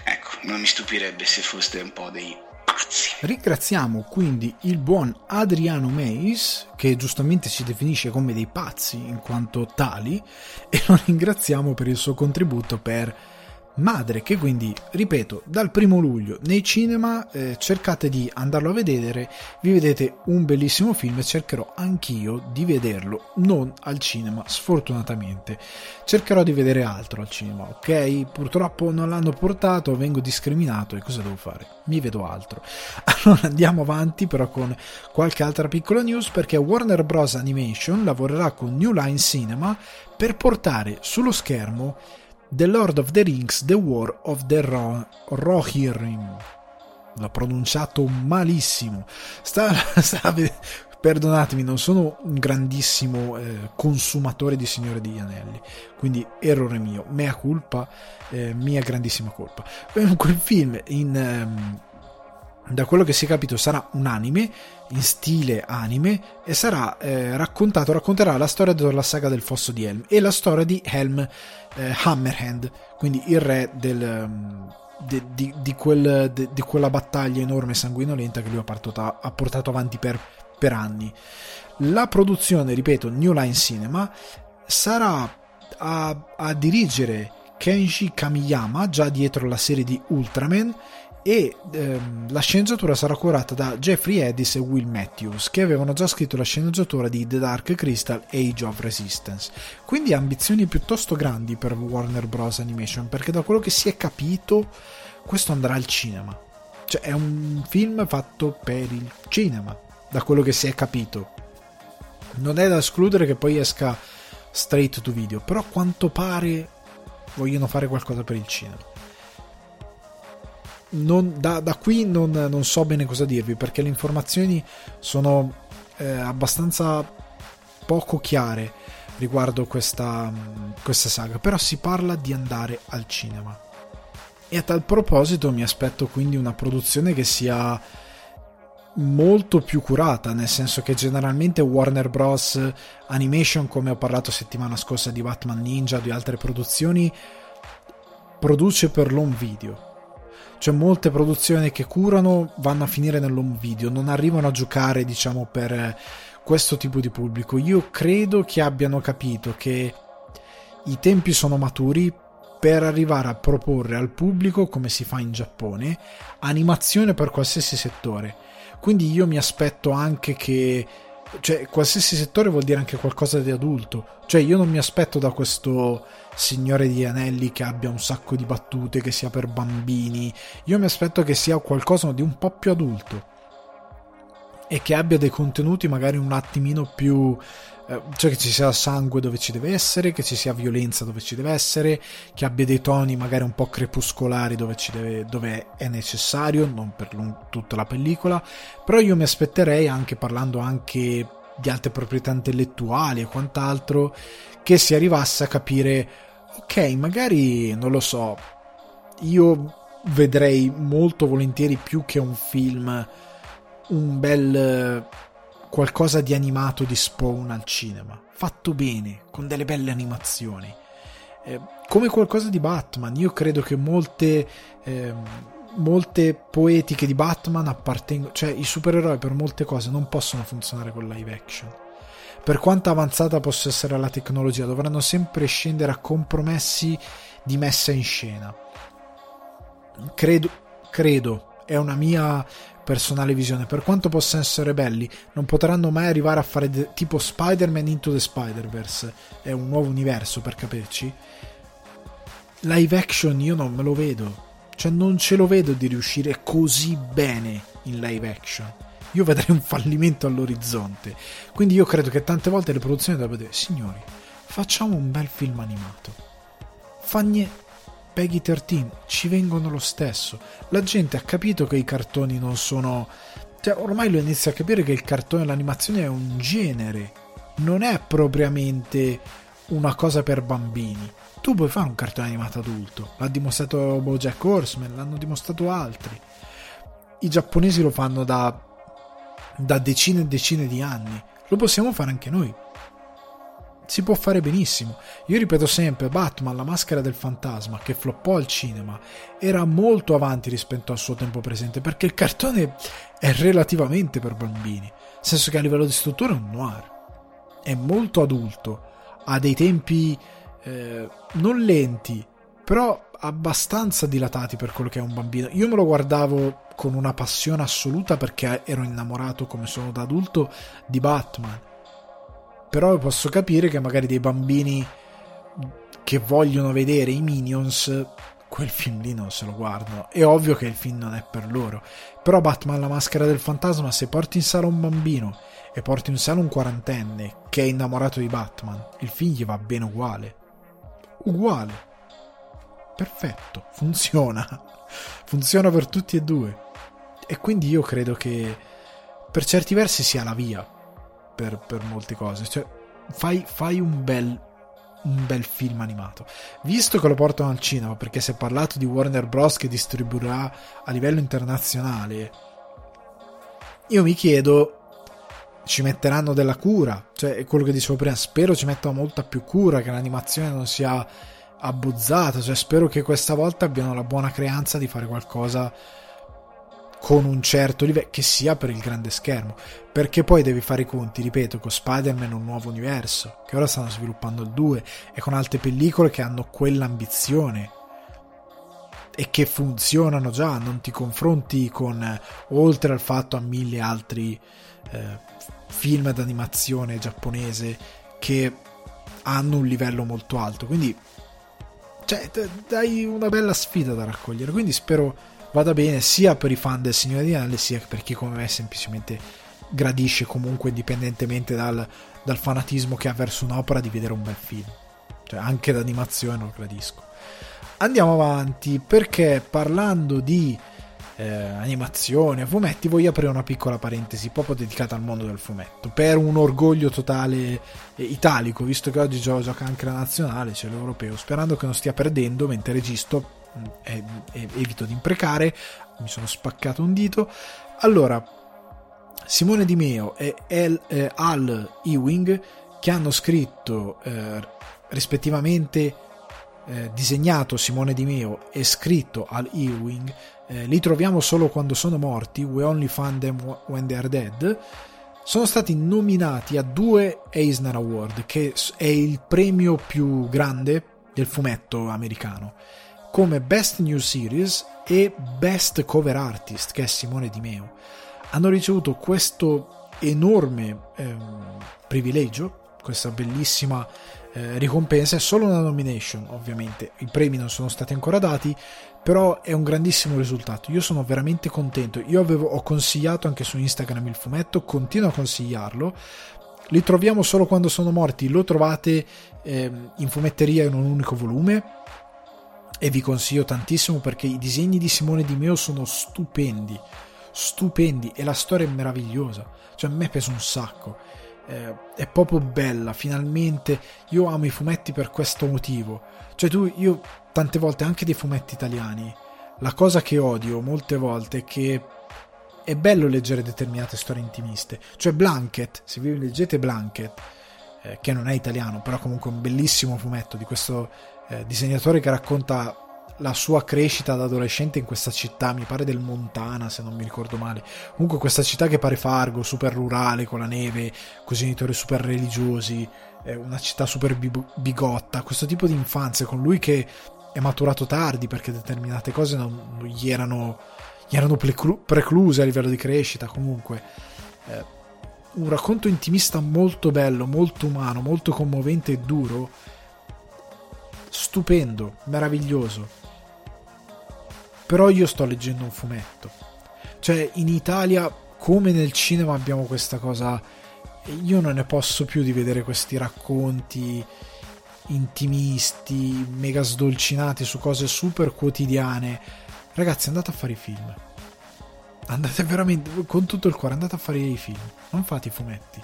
[SPEAKER 2] ecco, non mi stupirebbe se foste un po' dei pazzi.
[SPEAKER 1] Ringraziamo quindi il buon Adriano Meis, che giustamente si definisce come dei pazzi in quanto tali, e lo ringraziamo per il suo contributo per Madre, che quindi, ripeto, dal primo luglio nei cinema eh, cercate di andarlo a vedere, vi vedete un bellissimo film e cercherò anch'io di vederlo, non al cinema, sfortunatamente. Cercherò di vedere altro al cinema, ok? Purtroppo non l'hanno portato, vengo discriminato e cosa devo fare? Mi vedo altro. *laughs* Allora andiamo avanti però con qualche altra piccola news perché Warner Bros. Animation lavorerà con New Line Cinema per portare sullo schermo The Lord of the Rings, The War of the Ro- Rohirrim. L'ho pronunciato malissimo. Sta, *laughs* sta, perdonatemi, non sono un grandissimo eh, consumatore di Signore degli Anelli, quindi errore mio, mea culpa, eh, mia grandissima colpa. Quel film in... Um, da quello che si è capito sarà un anime in stile anime e sarà eh, raccontato racconterà la storia della saga del fosso di Helm e la storia di Helm eh, Hammerhand quindi il re del, um, de, di, di, quel, de, di, quella battaglia enorme e sanguinolenta che lui ha portato, ha portato avanti per, per anni. La produzione ripeto New Line Cinema sarà a, a dirigere Kenji Kamiyama già dietro la serie di Ultraman e ehm, la sceneggiatura sarà curata da Jeffrey Eddis e Will Matthews che avevano già scritto la sceneggiatura di The Dark Crystal Age of Resistance. Quindi ambizioni piuttosto grandi per Warner Bros. Animation perché da quello che si è capito questo andrà al cinema. Cioè è un film fatto per il cinema da quello che si è capito. Non è da escludere che poi esca straight to video però a quanto pare vogliono fare qualcosa per il cinema non, da, da, qui non, non, so bene cosa dirvi perché le informazioni sono eh, abbastanza poco chiare riguardo questa, questa saga, però si parla di andare al cinema. E a tal proposito mi aspetto quindi una produzione che sia molto più curata, nel senso che generalmente Warner Bros. Animation, come ho parlato settimana scorsa di Batman Ninja di altre produzioni, produce per l'home video c'è molte produzioni che curano vanno a finire nell'home video, non arrivano a giocare, diciamo, per eh, questo tipo di pubblico. Io credo che abbiano capito che i tempi sono maturi per arrivare a proporre al pubblico, come si fa in Giappone, animazione per qualsiasi settore. Quindi io mi aspetto anche che cioè qualsiasi settore vuol dire anche qualcosa di adulto. Cioè io non mi aspetto da questo signore di anelli che abbia un sacco di battute, che sia per bambini. Io mi aspetto che sia qualcosa di un po' più adulto e che abbia dei contenuti magari un attimino più eh, cioè che ci sia sangue dove ci deve essere, che ci sia violenza dove ci deve essere, che abbia dei toni magari un po' crepuscolari dove, deve, dove è necessario, non per tutta la pellicola, però io mi aspetterei anche parlando anche di altre proprietà intellettuali e quant'altro, che si arrivasse a capire, ok, magari non lo so, io vedrei molto volentieri più che un film un bel qualcosa di animato di Spawn al cinema, fatto bene, con delle belle animazioni. Eh, come qualcosa di Batman, io credo che molte, eh, molte poetiche di Batman appartengono, cioè i supereroi per molte cose non possono funzionare con live action. Per quanto avanzata possa essere la tecnologia, dovranno sempre scendere a compromessi di messa in scena. Credo, credo, è una mia personale visione. Per quanto possano essere belli, non potranno mai arrivare a fare de- tipo Spider-Man Into the Spider-Verse. È un nuovo universo per capirci. Live action io non me lo vedo. Cioè, non ce lo vedo di riuscire così bene in live action. Io vedrei un fallimento all'orizzonte. Quindi io credo che tante volte le produzioni dovrebbero dire: signori, facciamo un bel film animato. Fa niente Peggy 13 ci vengono lo stesso. La gente ha capito che i cartoni non sono. Cioè, ormai lo inizia a capire che il cartone e l'animazione è un genere, non è propriamente una cosa per bambini. Tu puoi fare un cartone animato adulto, l'ha dimostrato Bojack Horseman, l'hanno dimostrato altri. I giapponesi lo fanno da, da decine e decine di anni, lo possiamo fare anche noi. Si può fare benissimo. Io ripeto sempre, Batman, la maschera del fantasma, che floppò al cinema, era molto avanti rispetto al suo tempo presente, perché il cartone è relativamente per bambini, nel senso che a livello di struttura è un noir, è molto adulto, ha dei tempi eh, non lenti, però abbastanza dilatati per quello che è un bambino. Io me lo guardavo con una passione assoluta perché ero innamorato come sono da adulto di Batman però posso capire che magari dei bambini che vogliono vedere i Minions quel film lì non se lo guardano. È ovvio che il film non è per loro. Però Batman la maschera del fantasma, se porti in sala un bambino e porti in sala un quarantenne che è innamorato di Batman, il film gli va bene uguale. Uguale. Perfetto, funziona. *laughs* Funziona per tutti e due. E quindi io credo che per certi versi sia la via per, per molte cose. Cioè, fai, fai un bel un bel film animato. Visto che lo portano al cinema, perché si è parlato di Warner Bros. che distribuirà a livello internazionale, io mi chiedo. Ci metteranno della cura, cioè quello che dicevo prima. Spero ci mettano molta più cura, che l'animazione non sia abbuzzata. Cioè, spero che questa volta abbiano la buona creanza di fare qualcosa con un certo livello che sia per il grande schermo. Perché poi devi fare i conti ripeto con Spider-Man un nuovo universo che ora stanno sviluppando il 2 e con altre pellicole che hanno quell'ambizione. E che funzionano già non ti confronti con oltre al fatto a mille altri eh, film d'animazione giapponese che hanno un livello molto alto. Quindi cioè, dai una bella sfida da raccogliere. Quindi spero vada bene sia per i fan del Signore di Anelli sia per chi come me semplicemente gradisce comunque indipendentemente dal, dal fanatismo che ha verso un'opera di vedere un bel film. Cioè anche d'animazione lo gradisco. Andiamo avanti perché parlando di eh, animazione, fumetti, voglio aprire una piccola parentesi proprio dedicata al mondo del fumetto per un orgoglio totale eh, italico, visto che oggi gioca anche la nazionale, c'è l'europeo, sperando che non stia perdendo mentre registro e, e, evito di imprecare, mi sono spaccato un dito. Allora, Simone Di Meo e El, eh, Al Ewing che hanno scritto eh, rispettivamente eh, disegnato Simone Di Meo e scritto Al Ewing eh, li troviamo solo quando sono morti We Only Find Them When They Are Dead sono stati nominati a due Eisner Award che è il premio più grande del fumetto americano come Best New Series e Best Cover Artist, che è Simone Di Meo. Hanno ricevuto questo enorme ehm, privilegio, questa bellissima eh, ricompensa, è solo una nomination ovviamente, i premi non sono stati ancora dati, però è un grandissimo risultato, io sono veramente contento, io avevo, ho consigliato anche su Instagram il fumetto, continuo a consigliarlo, li troviamo solo quando sono morti, lo trovate eh, in fumetteria in un unico volume, e vi consiglio tantissimo perché i disegni di Simone Di Meo sono stupendi, stupendi. E la storia è meravigliosa, cioè a me pesa un sacco, eh, è proprio bella, finalmente. Io amo i fumetti per questo motivo, cioè tu, io tante volte anche dei fumetti italiani, la cosa che odio molte volte è che è bello leggere determinate storie intimiste, cioè Blanket, se vi leggete Blanket, eh, che non è italiano, però comunque un bellissimo fumetto di questo eh, disegnatore che racconta la sua crescita da adolescente in questa città, mi pare del Montana se non mi ricordo male, comunque questa città che pare Fargo, super rurale, con la neve, con genitori super religiosi, una città super bigotta, questo tipo di infanzia con lui che è maturato tardi perché determinate cose non gli erano, gli erano precluse a livello di crescita, comunque. Eh, un racconto intimista molto bello, molto umano, molto commovente e duro, stupendo, meraviglioso però io sto leggendo un fumetto. Cioè, in Italia, come nel cinema, abbiamo questa cosa. Io non ne posso più di vedere questi racconti intimisti, mega sdolcinati su cose super quotidiane. Ragazzi, andate a fare i film. Andate veramente con tutto il cuore, andate a fare i film. Non fate i fumetti.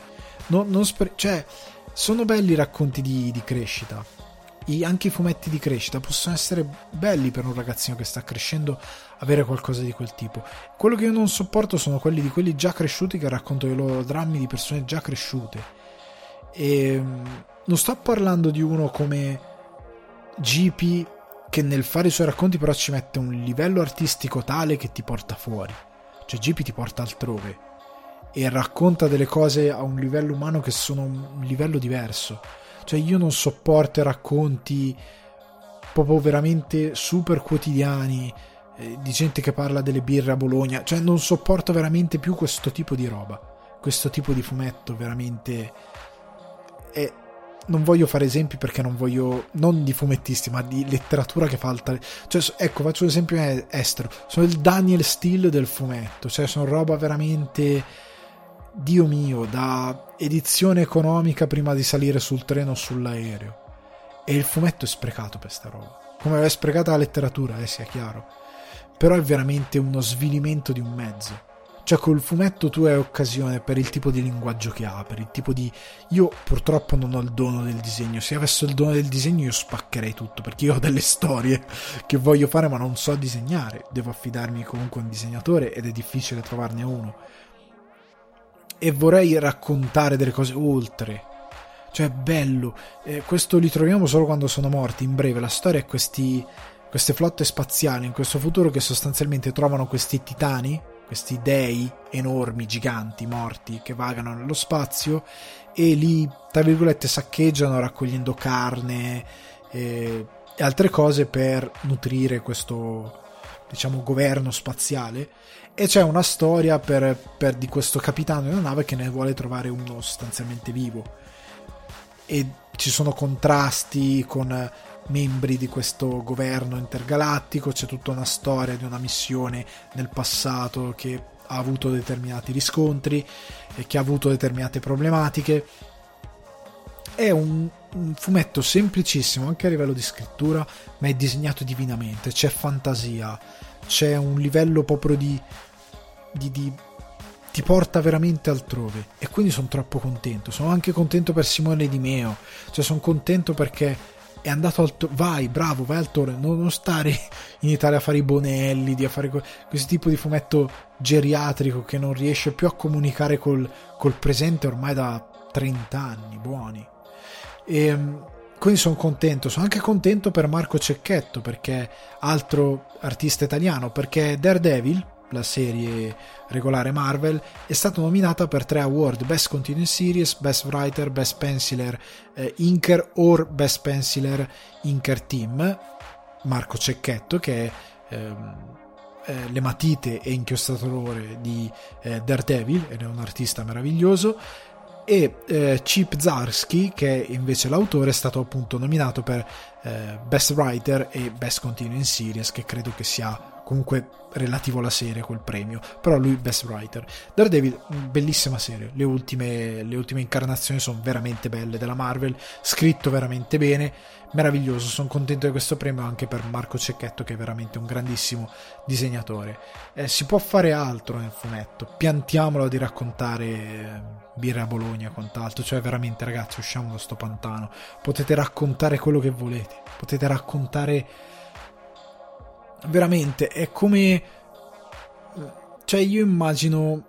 [SPEAKER 1] No, non spre- cioè, sono belli i racconti di, di crescita anche i fumetti di crescita possono essere belli per un ragazzino che sta crescendo avere qualcosa di quel tipo. Quello che io non sopporto sono quelli di quelli già cresciuti che raccontano i loro drammi di persone già cresciute. E ehm, non sto parlando di uno come GP che nel fare i suoi racconti però ci mette un livello artistico tale che ti porta fuori. Cioè GP ti porta altrove e racconta delle cose a un livello umano che sono un livello diverso cioè io non sopporto racconti proprio veramente super quotidiani eh, di gente che parla delle birre a Bologna. Cioè non sopporto veramente più questo tipo di roba. Questo tipo di fumetto veramente... È... Non voglio fare esempi perché non voglio... Non di fumettisti, ma di letteratura che fa alta... Cioè, ecco, faccio un esempio estero. Sono il Daniel Steele del fumetto. Cioè, sono roba veramente Dio mio, da edizione economica prima di salire sul treno o sull'aereo. E il fumetto è sprecato per sta roba. Come è sprecata la letteratura, eh, sia chiaro. Però è veramente uno svilimento di un mezzo. Cioè, col fumetto tu hai occasione per il tipo di linguaggio che ha, per il tipo di. Io purtroppo non ho il dono del disegno. Se avessi il dono del disegno, io spaccherei tutto. Perché io ho delle storie che voglio fare, ma non so disegnare. Devo affidarmi comunque a un disegnatore ed è difficile trovarne uno e vorrei raccontare delle cose oltre. Cioè, bello. Eh, questo li troviamo solo quando sono morti. In breve, la storia è questi, queste flotte spaziali in questo futuro che sostanzialmente trovano questi titani, questi dei enormi, giganti, morti, che vagano nello spazio e li, tra virgolette, saccheggiano raccogliendo carne e, e altre cose per nutrire questo, diciamo, governo spaziale e c'è una storia per, per, di questo capitano di una nave che ne vuole trovare uno sostanzialmente vivo. E ci sono contrasti con membri di questo governo intergalattico c'è tutta una storia di una missione nel passato che ha avuto determinati riscontri e che ha avuto determinate problematiche. È un, un fumetto semplicissimo anche a livello di scrittura ma è disegnato divinamente c'è fantasia c'è un livello proprio di di, di, ti porta veramente altrove e quindi sono troppo contento. Sono anche contento per Simone Di Meo, cioè sono contento perché è andato al to- vai, bravo, vai al toro, non, stare in Italia a fare i bonelli, a fare que- questo tipo di fumetto geriatrico che non riesce più a comunicare col, col presente ormai da 30 anni buoni. E, ehm, quindi sono contento, sono anche contento per Marco Cecchetto perché altro artista italiano, perché Daredevil la serie regolare Marvel, è stata nominata per tre award: Best Continuing Series, Best Writer, Best Penciler eh, Inker or Best Penciler Inker Team. Marco Cecchetto, che è ehm, eh, le matite e inchiostatore di eh, Daredevil, ed è un artista meraviglioso. E eh, Chip Zarsky, che invece l'autore, è stato appunto nominato per eh, Best Writer e Best Continuing Series, che credo che sia comunque relativo alla serie quel premio. Però lui best writer. Daredevil bellissima serie. Le ultime, le ultime incarnazioni sono veramente belle della Marvel scritto veramente bene meraviglioso. Sono contento di questo premio anche per Marco Cecchetto che è veramente un grandissimo disegnatore. Eh, si può fare altro nel fumetto? Piantiamolo di raccontare eh, birra a Bologna e quant'altro. Cioè veramente ragazzi usciamo da sto pantano. Potete raccontare quello che volete. Potete raccontare veramente è come cioè io immagino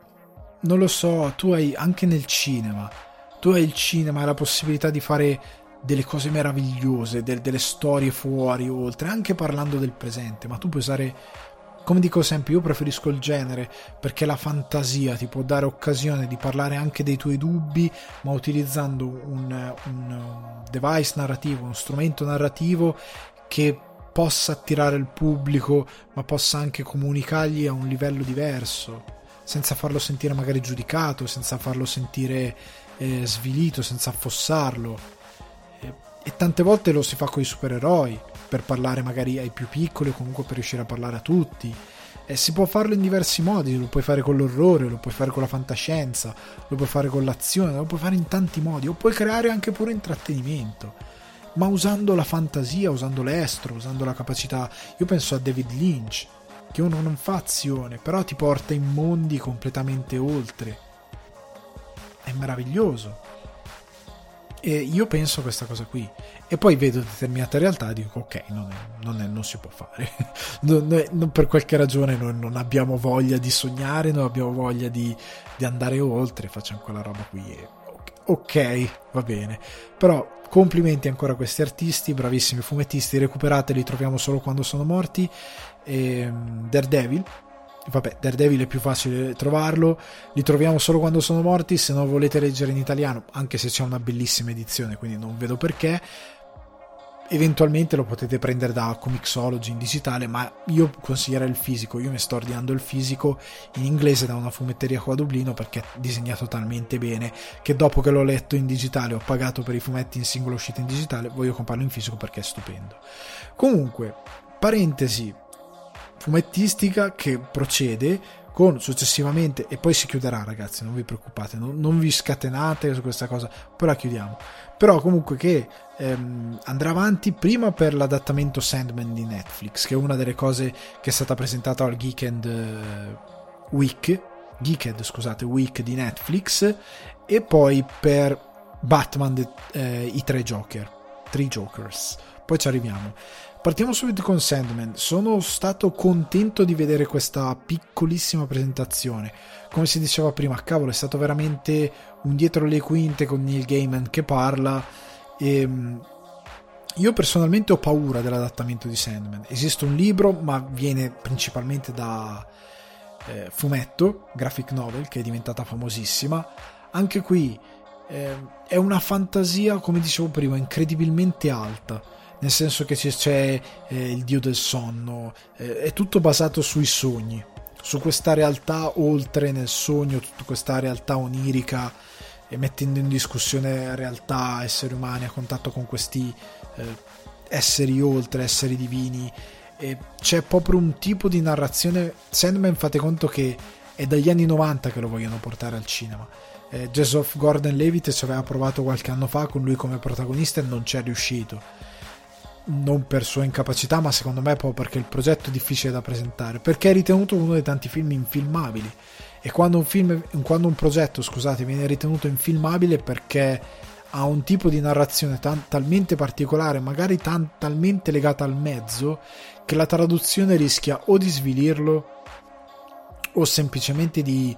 [SPEAKER 1] non lo so tu hai anche nel cinema tu hai il cinema e la possibilità di fare delle cose meravigliose, del, delle storie fuori, oltre, anche parlando del presente, ma tu puoi usare come dico sempre, io preferisco il genere perché la fantasia ti può dare occasione di parlare anche dei tuoi dubbi, ma utilizzando un, un device narrativo, uno strumento narrativo che possa attirare il pubblico, ma possa anche comunicargli a un livello diverso, senza farlo sentire magari giudicato, senza farlo sentire eh, svilito, senza affossarlo. E, e tante volte lo si fa con i supereroi per parlare magari ai più piccoli o comunque per riuscire a parlare a tutti. E si può farlo in diversi modi, lo puoi fare con l'orrore, lo puoi fare con la fantascienza, lo puoi fare con l'azione, lo puoi fare in tanti modi, o puoi creare anche pure intrattenimento, ma usando la fantasia, usando l'estro, usando la capacità. Io penso a David Lynch, che uno non fa azione, però ti porta in mondi completamente oltre. È meraviglioso. E io penso a questa cosa qui e poi vedo determinate realtà e dico ok, non, è, non, è, non si può fare. *laughs* non, non, per qualche ragione non abbiamo voglia di sognare, non abbiamo voglia di, di andare oltre, facciamo quella roba qui e ok, va bene. Però complimenti ancora a questi artisti, bravissimi fumettisti, recuperateli, troviamo solo quando sono morti. E, ehm, Daredevil, vabbè, Daredevil è più facile trovarlo, li troviamo solo quando sono morti, se non volete leggere in italiano, anche se c'è una bellissima edizione, quindi non vedo perché eventualmente lo potete prendere da Comixology in digitale, ma io consiglierei il fisico. Io mi sto ordinando il fisico in inglese da una fumetteria qua a Dublino perché è disegnato talmente bene che dopo che l'ho letto in digitale ho pagato per i fumetti in singola uscita in digitale, voglio comprarlo in fisico perché è stupendo. Comunque, parentesi fumettistica che procede con successivamente e poi si chiuderà ragazzi non vi preoccupate non, non vi scatenate su questa cosa poi la chiudiamo. Però comunque che ehm, andrà avanti prima per l'adattamento Sandman di Netflix che è una delle cose che è stata presentata al Geekend uh, Week Geeked scusate Week di Netflix e poi per Batman de, eh, i tre Joker Three Jokers poi ci arriviamo Partiamo subito con Sandman. Sono stato contento di vedere questa piccolissima presentazione. Come si diceva prima, cavolo, è stato veramente un dietro le quinte con Neil Gaiman che parla. E ehm, io personalmente ho paura dell'adattamento di Sandman. Esiste un libro, ma viene principalmente da eh, fumetto, graphic novel, che è diventata famosissima. Anche qui eh, è una fantasia, come dicevo prima, incredibilmente alta nel senso che c'è eh, il dio del sonno, eh, è tutto basato sui sogni, su questa realtà oltre nel sogno, tutta questa realtà onirica e mettendo in discussione realtà, esseri umani a contatto con questi eh, esseri oltre, esseri divini. E c'è proprio un tipo di narrazione. Sandman, fate conto che è dagli anni 90 che lo vogliono portare al cinema. Eh, Joseph Gordon Levitt ci aveva provato qualche anno fa con lui come protagonista e non ci è riuscito non per sua incapacità, ma secondo me proprio perché il progetto è difficile da presentare, perché è ritenuto uno dei tanti film infilmabili. E quando un, film, quando un progetto scusate, viene ritenuto infilmabile perché ha un tipo di narrazione tan, talmente particolare, magari tan, talmente legata al mezzo, che la traduzione rischia o di svilirlo o semplicemente di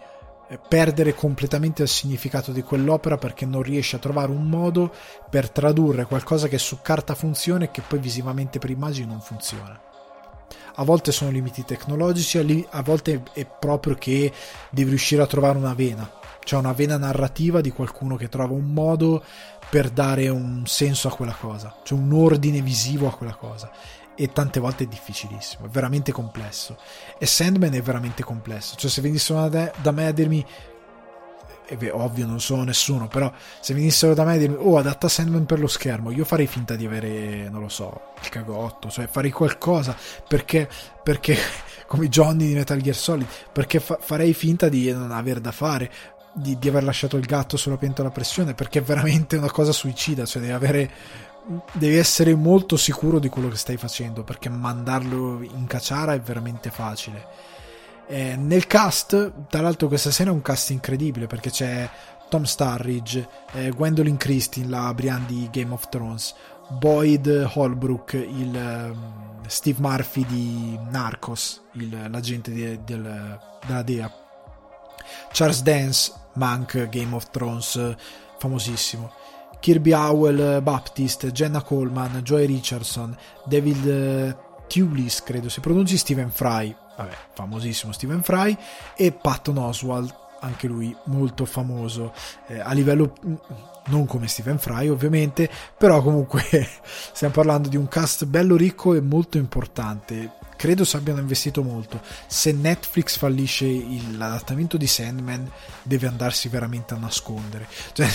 [SPEAKER 1] perdere completamente il significato di quell'opera perché non riesce a trovare un modo per tradurre qualcosa che su carta funziona e che poi visivamente per immagini non funziona. A volte sono limiti tecnologici, a volte è proprio che devi riuscire a trovare una vena, cioè una vena narrativa di qualcuno che trova un modo per dare un senso a quella cosa, cioè un ordine visivo a quella cosa e tante volte è difficilissimo, è veramente complesso. E Sandman è veramente complesso, cioè se venissero da, me a dirmi è ovvio non sono nessuno, però se venissero da me a dirmi oh adatta Sandman per lo schermo, io farei finta di avere, non lo so, il cagotto, cioè farei qualcosa perché, perché *laughs* come Johnny di Metal Gear Solid, perché fa, farei finta di non aver da fare, di, di, aver lasciato il gatto sulla pentola a pressione, perché è veramente una cosa suicida, cioè devi avere devi essere molto sicuro di quello che stai facendo perché mandarlo in cacciara è veramente facile. Eh, nel cast, tra l'altro, questa sera è un cast incredibile perché c'è Tom Starridge, eh, Gwendolyn Christie, la Brian di Game of Thrones, Boyd Holbrook, il um, Steve Murphy di Narcos, il, l'agente di, del, della DEA, Charles Dance, Monk, Game of Thrones, famosissimo. Kirby Howell Baptist, Jenna Coleman, Joey Richardson, David uh, Tulis, credo si pronunci, Stephen Fry, vabbè, famosissimo Stephen Fry, e Patton Oswald, anche lui molto famoso eh, a livello mm, non come Stephen Fry ovviamente, però comunque *laughs* stiamo parlando di un cast bello ricco e molto importante credo si abbiano investito molto. Se Netflix fallisce l'adattamento di Sandman, deve andarsi veramente a nascondere. *laughs* Cioè,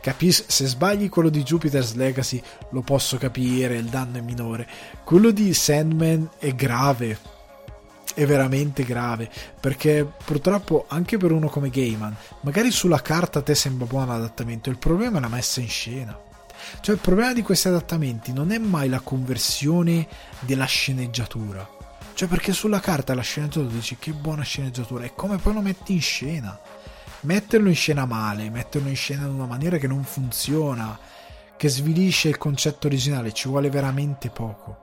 [SPEAKER 1] capis- se sbagli quello di Jupiter's Legacy, lo posso capire, il danno è minore. Quello di Sandman è grave. È veramente grave perché purtroppo anche per uno come Gaiman, magari sulla carta a te sembra buono l'adattamento, il problema è la messa in scena cioè il problema di questi adattamenti non è mai la conversione della sceneggiatura. Cioè perché sulla carta la sceneggiatura dici che buona sceneggiatura, è come poi lo metti in scena. Metterlo in scena male, metterlo in scena in una maniera che non funziona, che svilisce il concetto originale, ci vuole veramente poco.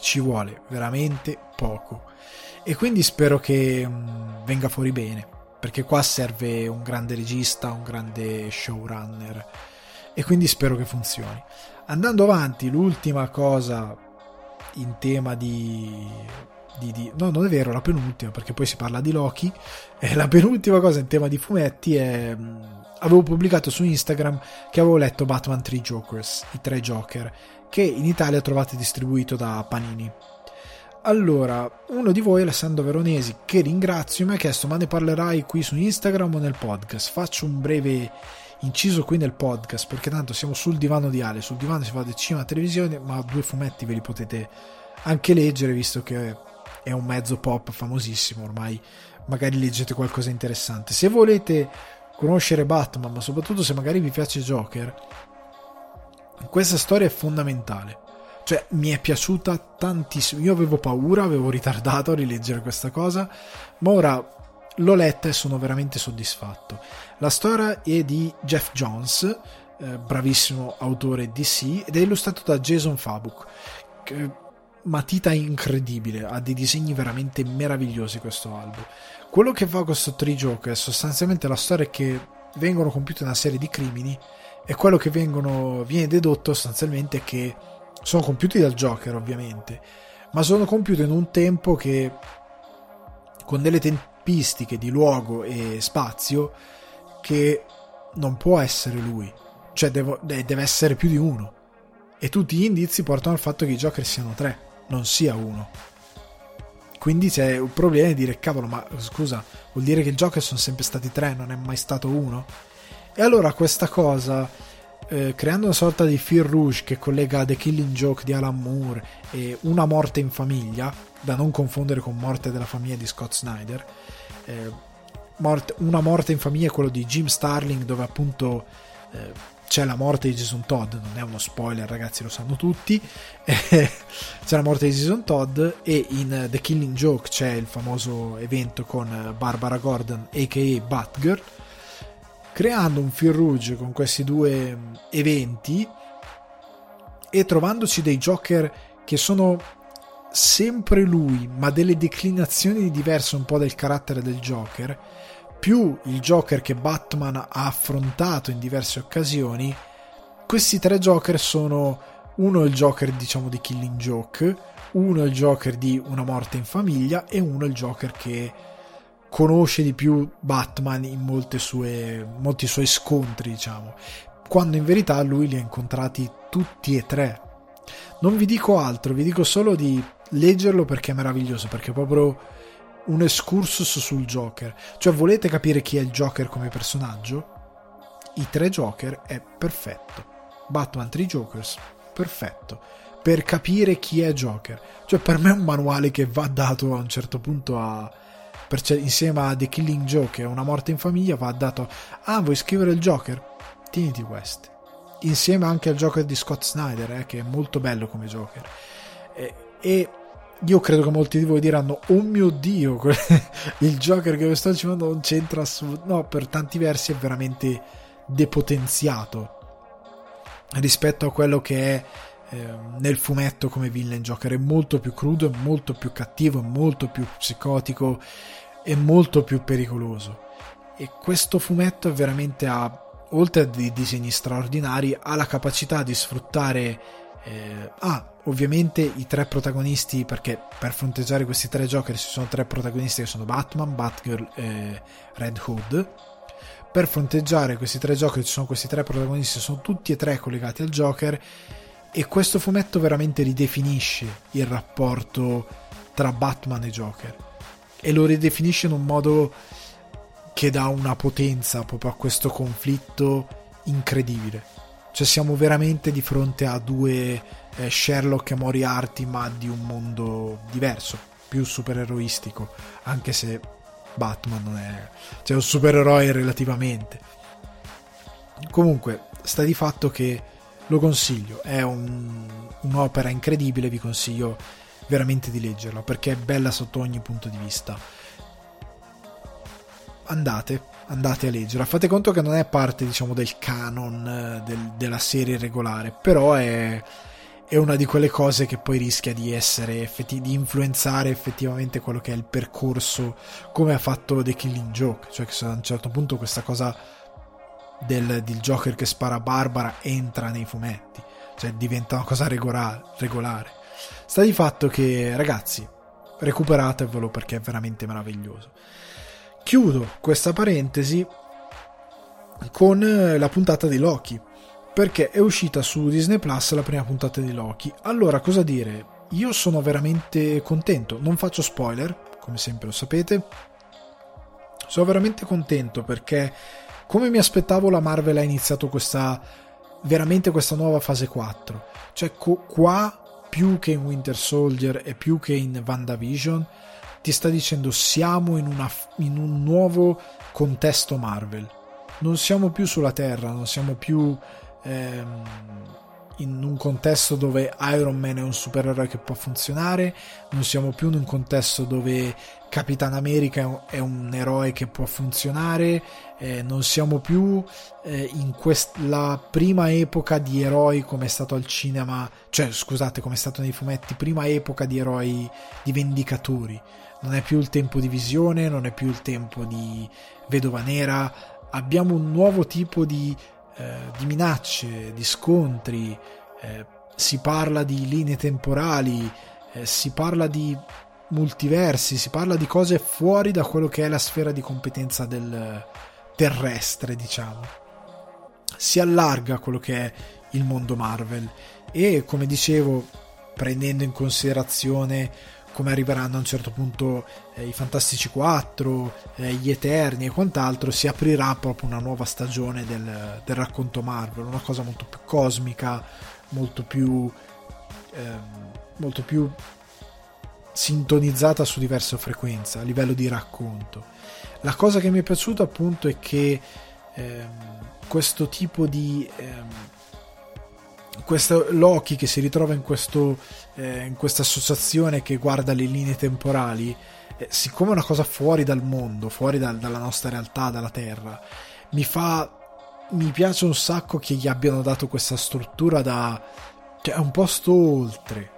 [SPEAKER 1] Ci vuole veramente poco. E quindi spero che mh, mm, venga fuori bene, perché qua serve un grande regista, un grande showrunner e quindi spero che funzioni. Andando avanti, l'ultima cosa in tema di, di, di, no non è vero la penultima perché poi si parla di Loki. E la penultima cosa in tema di fumetti è avevo pubblicato su Instagram che avevo letto Batman 3 Jokers i tre Joker che in Italia trovate distribuito da Panini. Allora uno di voi Alessandro Veronesi che ringrazio mi ha chiesto ma ne parlerai qui su Instagram o nel podcast? Faccio un breve inciso qui nel podcast perché tanto siamo sul divano di Ale sul divano si fa del cinema televisione ma due fumetti ve li potete anche leggere visto che è un mezzo pop famosissimo ormai magari leggete qualcosa di interessante. Se volete conoscere Batman ma soprattutto se magari vi piace Joker questa storia è fondamentale. Cioè mi è piaciuta tantissimo. Io avevo paura avevo ritardato a rileggere questa cosa ma ora l'ho letta e sono veramente soddisfatto. La storia è di Jeff Jones, eh, bravissimo autore DC, ed è illustrato da Jason Fabuk. Che, matita incredibile, ha dei disegni veramente meravigliosi questo album. Quello che fa questo trigioco è sostanzialmente la storia che vengono compiute una serie di crimini e quello che vengono, viene dedotto sostanzialmente è che sono compiuti dal Joker ovviamente, ma sono compiuti in un tempo che con delle tempistiche di luogo e spazio che non può essere lui, cioè devo, deve essere più di uno. E tutti gli indizi portano al fatto che i Joker siano tre, non sia uno. Quindi c'è un problema di dire, cavolo, ma scusa, vuol dire che i Joker sono sempre stati tre, non è mai stato uno? E allora questa cosa, eh, creando una sorta di fil rouge che collega The Killing Joke di Alan Moore e Una morte in famiglia, da non confondere con Morte della famiglia di Scott Snyder, eh, morte, una morte in famiglia è quello di Jim Starling dove appunto eh, c'è la morte di Jason Todd. Non è uno spoiler ragazzi lo sanno tutti. *laughs* C'è la morte di Jason Todd e in The Killing Joke c'è il famoso evento con Barbara Gordon aka Batgirl creando un fil rouge con questi due mm, eventi e trovandoci dei Joker che sono sempre lui, ma delle declinazioni diverse un po' del carattere del Joker, più il Joker che Batman ha affrontato in diverse occasioni, questi tre Joker sono uno il Joker diciamo di Killing Joke, uno il Joker di Una morte in famiglia e uno il Joker che conosce di più Batman in sue, molti suoi scontri, diciamo, quando in verità lui li ha incontrati tutti e tre. Non vi dico altro, vi dico solo di leggerlo perché è meraviglioso, perché proprio un excursus sul Joker. Cioè, volete capire chi è il Joker come personaggio? I tre Joker è perfetto. Batman 3 Jokers, perfetto. Per capire chi è Joker. Cioè, per me è un manuale che va dato a un certo punto a. Perché insieme a The Killing Joke Una morte in famiglia va dato. Ah, vuoi scrivere il Joker? Tieniti West. Insieme anche al Joker di Scott Snyder, eh, che è molto bello come Joker. E, e io credo che molti di voi diranno oh mio dio *laughs* il Joker che vi sto dicendo non c'entra assolutamente no per tanti versi è veramente depotenziato rispetto a quello che è eh, nel fumetto come villain Joker. È molto più crudo è molto più cattivo è molto più psicotico è molto più pericoloso. E questo fumetto veramente a oltre a dei disegni straordinari, ha la capacità di sfruttare eh, ah, ovviamente i tre protagonisti, perché per fronteggiare questi tre Joker ci sono tre protagonisti che sono Batman, Batgirl e Red Hood. Per fronteggiare questi tre Joker ci sono questi tre protagonisti, sono tutti e tre collegati al Joker e questo fumetto veramente ridefinisce il rapporto tra Batman e Joker e lo ridefinisce in un modo che dà una potenza proprio a questo conflitto incredibile. Cioè siamo veramente di fronte a due eh, Sherlock e Moriarty ma di un mondo diverso, più supereroistico, anche se Batman non è... cioè un supereroe relativamente. Comunque, sta di fatto che lo consiglio, è un, un'opera incredibile, vi consiglio veramente di leggerla perché è bella sotto ogni punto di vista. Andate, andate a leggerla. Fate conto che non è parte, diciamo, del canon eh, del, della serie regolare, però è, è, una di quelle cose che poi rischia di essere effetti, di influenzare effettivamente quello che è il percorso, come ha fatto The Killing Joke, cioè che a un certo punto questa cosa del, del Joker che spara Barbara entra nei fumetti, cioè diventa una cosa regolare. regolare. Sta di fatto che, ragazzi, recuperatevelo perché è veramente meraviglioso. Chiudo questa parentesi con eh, la puntata di Loki, perché è uscita su Disney Plus la prima puntata di Loki. Allora, cosa dire? Io sono veramente contento, non faccio spoiler, come sempre lo sapete. Sono veramente contento perché come mi aspettavo la Marvel ha iniziato questa veramente questa nuova fase 4. Cioè co- qua più che in Winter Soldier e più che in WandaVision ti sta dicendo siamo in, una, in un nuovo contesto Marvel. Non siamo più sulla Terra, non siamo più ehm, in un contesto dove Iron Man è un supereroe che può funzionare, non siamo più in un contesto dove Capitan America è un eroe che può funzionare, eh, non siamo più eh, in questa prima epoca di eroi come è stato al cinema, cioè scusate, come è stato nei fumetti, prima epoca di eroi di vendicatori. Non è più il tempo di visione, non è più il tempo di vedova nera, abbiamo un nuovo tipo di eh, di minacce, di scontri, eh, si parla di linee temporali, eh, si parla di multiversi, si parla di cose fuori da quello che è la sfera di competenza del terrestre, diciamo. Si allarga quello che è il mondo Marvel e come dicevo, prendendo in considerazione come arriveranno a un certo punto eh, i Fantastici 4, eh, gli Eterni e quant'altro, si aprirà proprio una nuova stagione del, del racconto Marvel, una cosa molto più cosmica, molto più, ehm, molto più sintonizzata su diverse frequenze a livello di racconto. La cosa che mi è piaciuta appunto è che ehm, questo tipo di... Ehm, questo Loki che si ritrova in, questo, eh, in questa associazione che guarda le linee temporali, eh, siccome è una cosa fuori dal mondo, fuori dal, dalla nostra realtà, dalla Terra, mi fa. Mi piace un sacco che gli abbiano dato questa struttura da. Cioè, un posto oltre.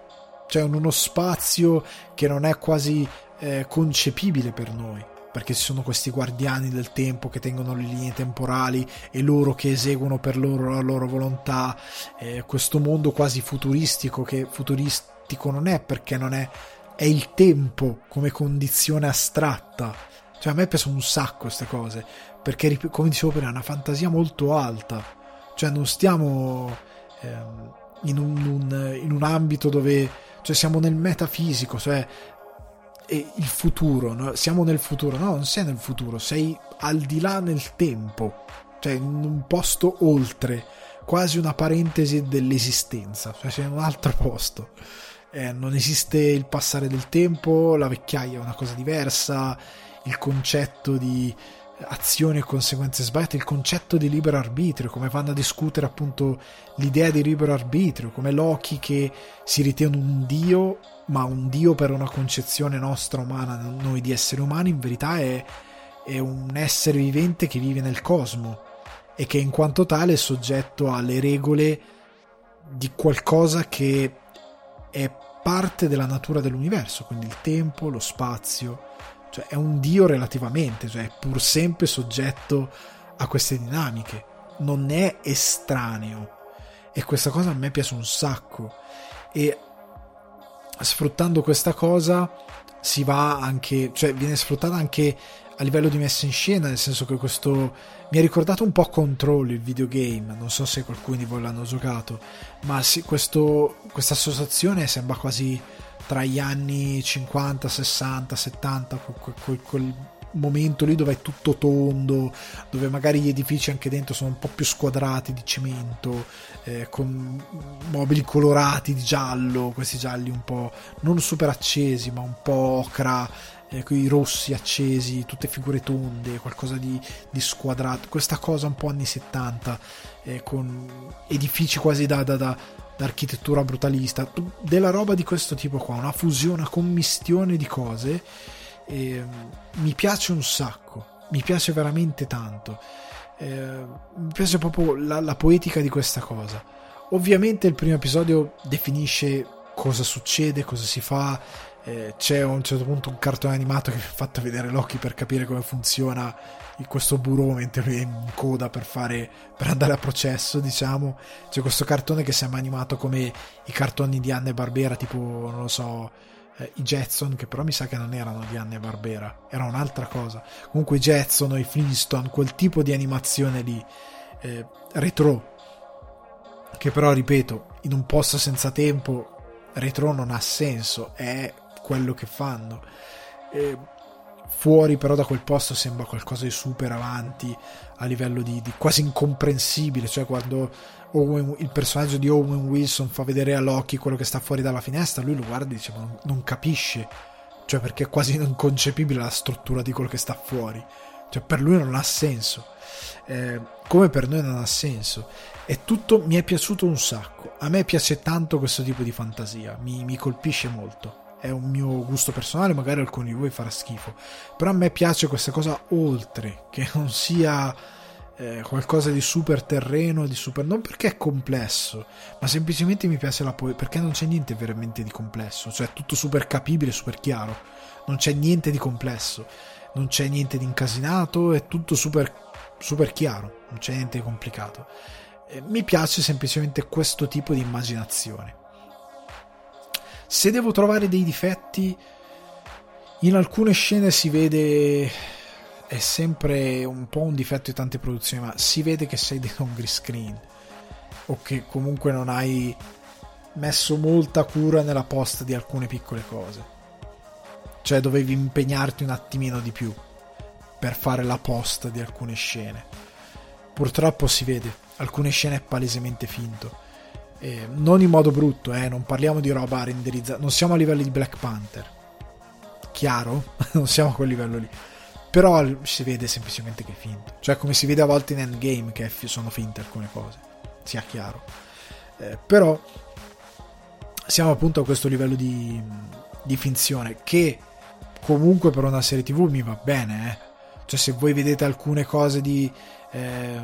[SPEAKER 1] Cioè, uno spazio che non è quasi eh, concepibile per noi perché ci sono questi guardiani del tempo che tengono le linee temporali e loro che eseguono per loro la loro volontà, eh, questo mondo quasi futuristico che futuristico non è perché non è, è il tempo come condizione astratta. Cioè a me piacciono un sacco queste cose, perché come dicevo prima è una fantasia molto alta, cioè non stiamo ehm, in, un, un, in un ambito dove cioè siamo nel metafisico, cioè il futuro, no? siamo nel futuro, no, non sei nel futuro, sei al di là nel tempo, cioè in un posto oltre, quasi una parentesi dell'esistenza, cioè sei in un altro posto. Eh, non esiste il passare del tempo, la vecchiaia è una cosa diversa, il concetto di azioni e conseguenze sbagliate, il concetto di libero arbitrio, come vanno a discutere appunto l'idea di libero arbitrio, come Loki che si ritiene un dio ma un Dio per una concezione nostra umana, noi di esseri umani, in verità è, è un essere vivente che vive nel cosmo e che in quanto tale è soggetto alle regole di qualcosa che è parte della natura dell'universo, quindi il tempo, lo spazio, cioè è un Dio relativamente, cioè è pur sempre soggetto a queste dinamiche. Non è estraneo. E questa cosa a me piace un sacco. E sfruttando questa cosa si va anche cioè viene sfruttata anche a livello di messa in scena nel senso che questo mi ha ricordato un po' Control il videogame. Non so se qualcuno di voi l'hanno giocato ma sì, questa associazione sembra quasi tra gli anni 50, 60, 70 quel, quel momento lì dove è tutto tondo, dove magari gli edifici anche dentro sono un po' più squadrati di cemento, eh, con mobili colorati di giallo, questi gialli un po' non super accesi, ma un po' ocra, eh, i rossi accesi, tutte figure tonde, qualcosa di, di squadrato, questa cosa un po' anni 70, eh, con edifici quasi da, da, da d'architettura brutalista, della roba di questo tipo qua, una fusione, una commistione di cose e mi piace un sacco, mi piace veramente tanto. Eh, mi piace proprio la, la, poetica di questa cosa. Ovviamente il primo episodio definisce cosa succede, cosa si fa. Eh, c'è a un certo punto un cartone animato che mi ha fatto vedere l'occhio per capire come funziona questo burro mentre lui è in coda per, fare, per andare a processo, diciamo. C'è questo cartone che sembra animato come i cartoni di Anne Barbera, tipo, non lo so, eh, i Jetson, che però mi sa che non erano di Anne Barbera, era un'altra cosa. Comunque i Jetson o i Flintstone, quel tipo di animazione lì, eh, retro, che però, ripeto, in un posto senza tempo, retro non ha senso, è quello che fanno. Eh, fuori però da quel posto sembra qualcosa di super avanti a livello di, di quasi incomprensibile, cioè quando Owen, il personaggio di Owen Wilson fa vedere a Loki quello che sta fuori dalla finestra, lui lo guarda e dice ma non, non capisce, cioè perché è quasi inconcepibile la struttura di quello che sta fuori, cioè per lui non ha senso, eh, come per noi non ha senso. E tutto mi è piaciuto un sacco, a me piace tanto questo tipo di fantasia, mi, mi colpisce molto è un mio gusto personale, magari alcuni di voi farà schifo, però a me piace questa cosa oltre, che non sia eh, qualcosa di super terreno, di super... non perché è complesso, ma semplicemente mi piace la poesia, perché non c'è niente veramente di complesso, cioè tutto super capibile, super chiaro, non c'è niente di complesso, non c'è niente di incasinato, è tutto super, super chiaro, non c'è niente di complicato. Eh, mi piace semplicemente questo tipo di immaginazione. Se devo trovare dei difetti, in alcune scene si vede è sempre un po' un difetto di tante produzioni, ma si vede che sei dentro un green screen o che comunque non hai messo molta cura nella posta di alcune piccole cose. Cioè dovevi impegnarti un attimino di più per fare la posta di alcune scene. Purtroppo si vede, alcune scene è palesemente finto. Eh, non in modo brutto, eh, non parliamo di roba renderizzata, non siamo a livello di Black Panther. Chiaro? *laughs* non siamo a quel livello lì però si vede semplicemente che è finto. Cioè, come si vede a volte in Endgame che sono finte alcune cose, sia chiaro. Eh, però siamo appunto a questo livello di, di, finzione che comunque per una serie tv mi va bene. Eh. Cioè, se voi vedete alcune cose di eh,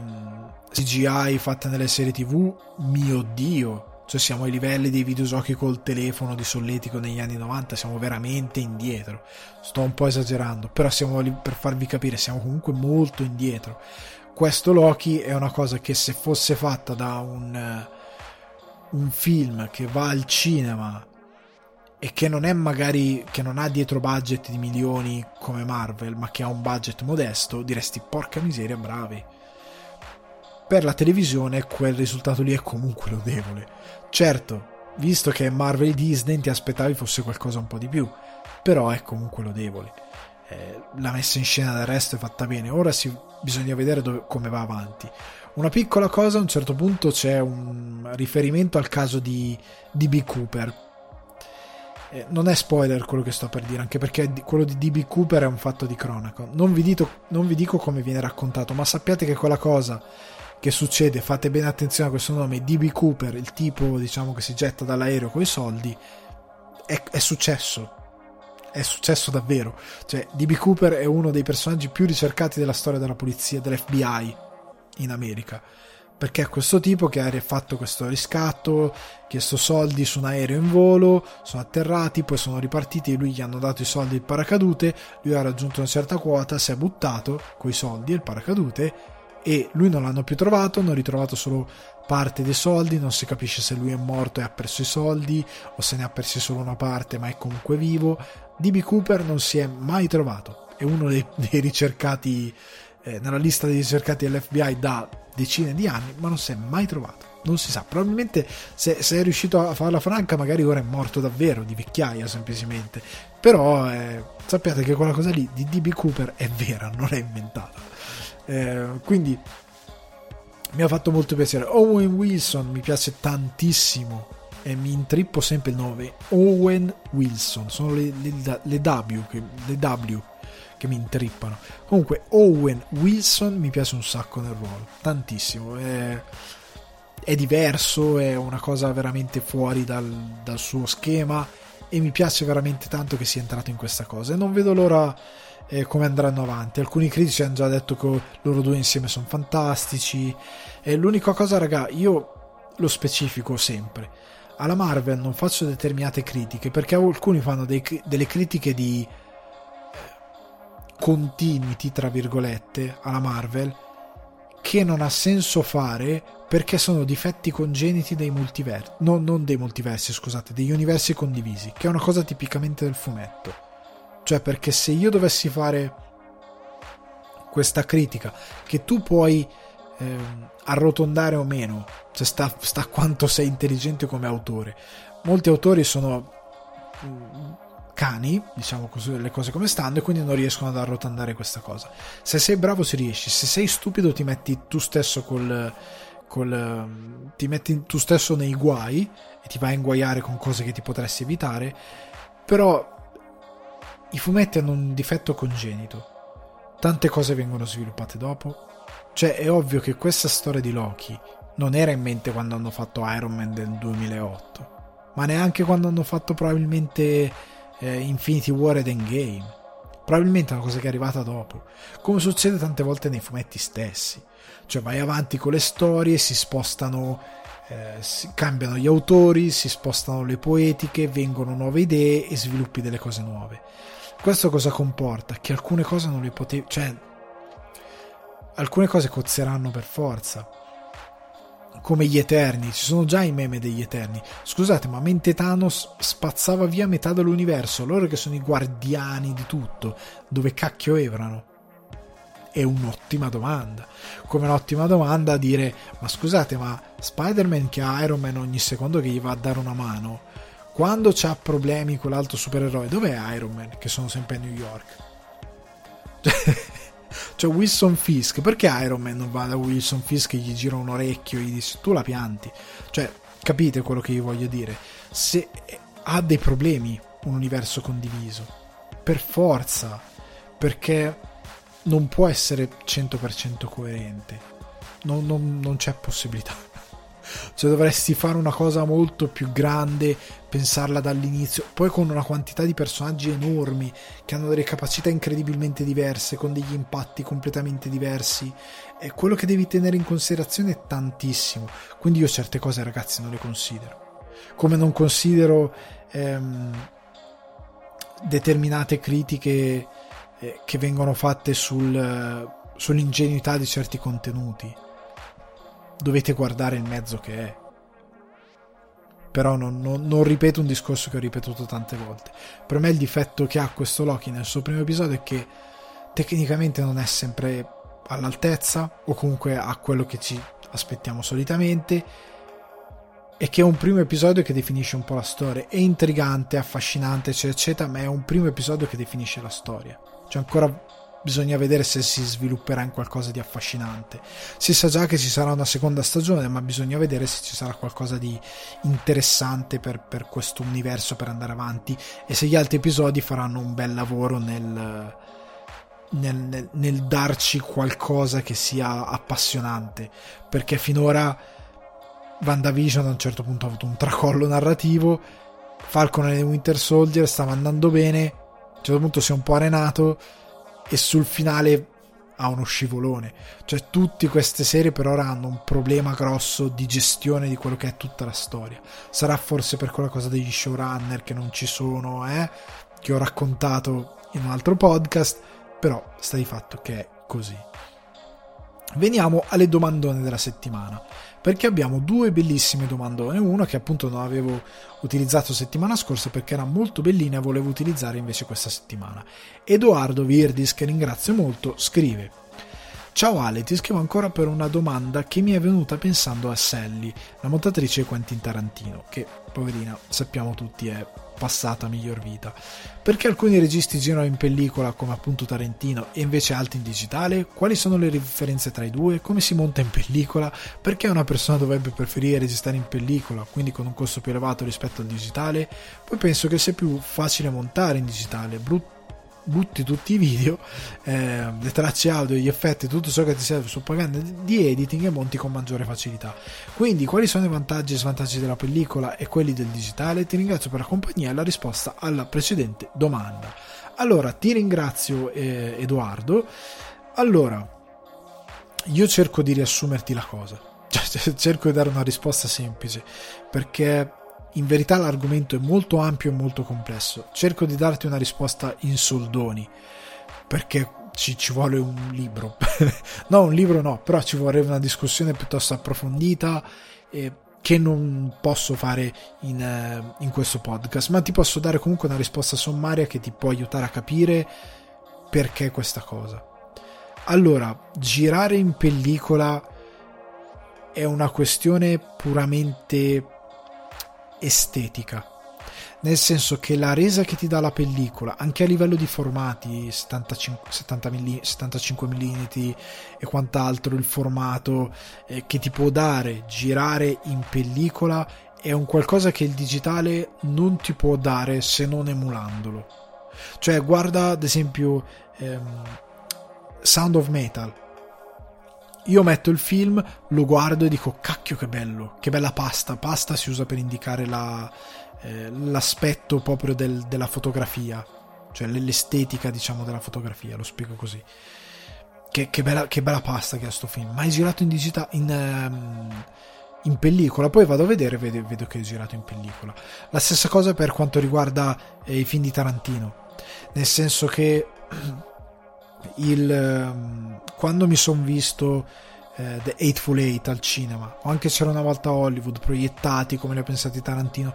[SPEAKER 1] CGI fatte nelle serie tv, mio dio, cioè siamo ai livelli dei videogiochi col telefono di solletico negli anni 90, siamo veramente indietro. Sto un po' esagerando, però siamo lì per farvi capire, siamo comunque molto indietro. Questo Loki è una cosa che se fosse fatta da un, un film che va al cinema e che non è magari che non ha dietro budget di milioni come Marvel, ma che ha un budget modesto, diresti porca miseria, bravi. Per la televisione quel risultato lì è comunque lodevole Certo, visto che è Marvel e Disney ti aspettavi fosse qualcosa un po' di più, però è comunque lodevole. Eh, la messa in scena del resto è fatta bene, ora si, bisogna vedere dove, come va avanti. Una piccola cosa, a un certo punto c'è un riferimento al caso di DB Cooper. Eh, non è spoiler quello che sto per dire, anche perché quello di DB Cooper è un fatto di cronaca. Non vi, dito, non vi dico come viene raccontato, ma sappiate che quella cosa che succede, fate bene attenzione a questo nome, DB Cooper, il tipo diciamo che si getta dall'aereo con i soldi, è, è successo, è successo davvero. Cioè, DB Cooper è uno dei personaggi più ricercati della storia della polizia, dell'FBI in America. Perché è questo tipo che ha fatto questo riscatto, chiesto soldi su un aereo in volo, sono atterrati, poi sono ripartiti e lui gli hanno dato i soldi il paracadute, lui ha raggiunto una certa quota, si è buttato coi soldi e il paracadute e lui non l'hanno più trovato, hanno ritrovato solo parte dei soldi, non si capisce se lui è morto e ha perso i soldi o se ne ha persi solo una parte ma è comunque vivo. DB Cooper non si è mai trovato, è uno dei, *laughs* dei ricercati eh, nella lista dei ricercati dell'FBI da decine di anni, ma non si è mai trovato. Non si sa, probabilmente se, se è riuscito a farla franca, magari ora è morto davvero di vecchiaia semplicemente. Però eh, sappiate che quella cosa lì di DB Cooper è vera, non è inventata. Eh, quindi mi ha fatto molto piacere. Owen Wilson mi piace tantissimo e mi intrippo sempre il nome. Owen Wilson, sono le, le, le W, che, le w che mi intrippano. Comunque, Owen Wilson mi piace un sacco nel ruolo, tantissimo. È, è diverso, è una cosa veramente fuori dal, dal, suo schema e mi piace veramente tanto che sia entrato in questa cosa. E non vedo l'ora eh, come andranno avanti. Alcuni critici hanno già detto che loro due insieme sono fantastici. E l'unica cosa, raga, io lo specifico sempre. Alla Marvel non faccio determinate critiche perché alcuni fanno dei, delle critiche di continuity, tra virgolette, alla Marvel, che non ha senso fare perché sono difetti congeniti dei multiversi, no, non dei multiversi, scusate, degli universi condivisi, che è una cosa tipicamente del fumetto. Cioè, perché se io dovessi fare questa critica, che tu puoi eh, arrotondare o meno, cioè sta, sta quanto sei intelligente come autore. Molti autori sono cani, diciamo così, le cose come stanno, e quindi non riescono ad arrotondare questa cosa. Se sei bravo ci riesci, se sei stupido ti metti tu stesso col, col ti metti tu stesso nei guai e ti vai a inguaiare con cose che ti potresti evitare, però i fumetti hanno un difetto congenito. Tante cose vengono sviluppate dopo. Cioè, è ovvio che questa storia di Loki non era in mente quando hanno fatto Iron Man del 2008, ma neanche quando hanno fatto probabilmente eh, Infinity War ed Endgame. Probabilmente è una cosa che è arrivata dopo, come succede tante volte nei fumetti stessi. Cioè vai avanti con le storie, si spostano, eh, si cambiano gli autori, si spostano le poetiche, vengono nuove idee e sviluppi delle cose nuove. Questo cosa comporta? Che alcune cose non le potevi... cioè alcune cose cozzeranno per forza come gli Eterni, ci sono già i meme degli Eterni. Scusate, ma mentre Thanos spazzava via metà dell'universo, loro che sono i guardiani di tutto, dove cacchio erano? È un'ottima domanda. Come un'ottima domanda dire, ma scusate, ma Spider-Man che ha Iron Man ogni secondo che gli va a dare una mano, quando c'ha problemi con l'altro supereroe, dov'è Iron Man che sono sempre a New York? *laughs* Cioè Wilson Fisk, perché Iron Man non va da Wilson Fisk e gli gira un orecchio e gli dice tu la pianti? Cioè, capite quello che io voglio dire? Se ha dei problemi un universo condiviso, per forza, perché non può essere 100% coerente. Non, non, non c'è possibilità. Cioè dovresti fare una cosa molto più grande, pensarla dall'inizio, poi con una quantità di personaggi enormi che hanno delle capacità incredibilmente diverse, con degli impatti completamente diversi. E quello che devi tenere in considerazione è tantissimo. Quindi io certe cose ragazzi non le considero. Come non considero ehm, determinate critiche eh, che vengono fatte sul, sull'ingenuità di certi contenuti dovete guardare il mezzo che è. Però non, non, non, ripeto un discorso che ho ripetuto tante volte. Per me il difetto che ha questo Loki nel suo primo episodio è che tecnicamente non è sempre all'altezza o comunque a quello che ci aspettiamo solitamente e che è un primo episodio che definisce un po' la storia. È intrigante, affascinante, eccetera, eccetera, ma è un primo episodio che definisce la storia. C'è ancora bisogna vedere se si svilupperà in qualcosa di affascinante. Si sa già che ci sarà una seconda stagione, ma bisogna vedere se ci sarà qualcosa di interessante per, per questo universo per andare avanti e se gli altri episodi faranno un bel lavoro nel, nel, nel, nel darci qualcosa che sia appassionante. Perché finora WandaVision a un certo punto ha avuto un tracollo narrativo. Falcon e Winter Soldier stava andando bene. A un certo punto si è un po' arenato e sul finale ha uno scivolone. Cioè, tutte queste serie per ora hanno un problema grosso di gestione di quello che è tutta la storia. Sarà forse per quella cosa degli showrunner che non ci sono, eh? Che ho raccontato in un altro podcast, però sta di fatto che è così. Veniamo alle domandone della settimana, perché abbiamo due bellissime domandone, una che appunto non avevo utilizzato settimana scorsa perché era molto bellina e volevo utilizzare invece questa settimana. Edoardo Virdis, che ringrazio molto, scrive Ciao Ale, ti scrivo ancora per una domanda che mi è venuta pensando a Sally, la montatrice Quentin Tarantino, che poverina sappiamo tutti è passata miglior vita. Perché alcuni registi girano in pellicola come appunto Tarantino e invece altri in digitale? Quali sono le differenze tra i due? Come si monta in pellicola? Perché una persona dovrebbe preferire registrare in pellicola, quindi con un costo più elevato rispetto al digitale? Poi penso che sia più facile montare in digitale, brutto butti tutti i video, eh, le tracce audio, gli effetti, tutto ciò che ti serve sul programma di editing e monti con maggiore facilità. Quindi, quali sono i vantaggi e svantaggi della pellicola e quelli del digitale? Ti ringrazio per la compagnia e la risposta alla precedente domanda. Allora, ti ringrazio eh, Edoardo. Allora, io cerco di riassumerti la cosa. *laughs* Cioè, cerco di dare una risposta semplice perché in verità l'argomento è molto ampio e molto complesso. Cerco di darti una risposta in soldoni, perché ci, ci vuole un libro. *laughs* no, un libro no, però ci vorrebbe una discussione piuttosto approfondita eh, che non posso fare in, eh, in questo podcast, ma ti posso dare comunque una risposta sommaria che ti può aiutare a capire perché questa cosa. Allora, girare in pellicola è una questione puramente estetica. Nel senso che la resa che ti dà la pellicola, anche a livello di formati, 75, 70 mm, 75 mm e quant'altro, il formato eh, che ti può dare girare in pellicola è un qualcosa che il digitale non ti può dare se non emulandolo. Cioè, guarda ad esempio ehm, Sound of Metal io metto il film, lo guardo e dico cacchio che bello, che bella pasta. Pasta si usa per indicare la, eh, l'aspetto proprio del, della fotografia, cioè l'estetica diciamo della fotografia, lo spiego così. Che, che, bella, che bella, pasta che è sto film, ma è girato in digitale, in, um, in pellicola, poi vado a vedere e vedo, vedo, che è girato in pellicola. La stessa cosa per quanto riguarda eh, i film di Tarantino, nel senso che *clears throat* il, ehm, quando mi sono visto eh, The Eightful Eight al cinema, o anche c'era una volta Hollywood, proiettati come li ha pensati Tarantino,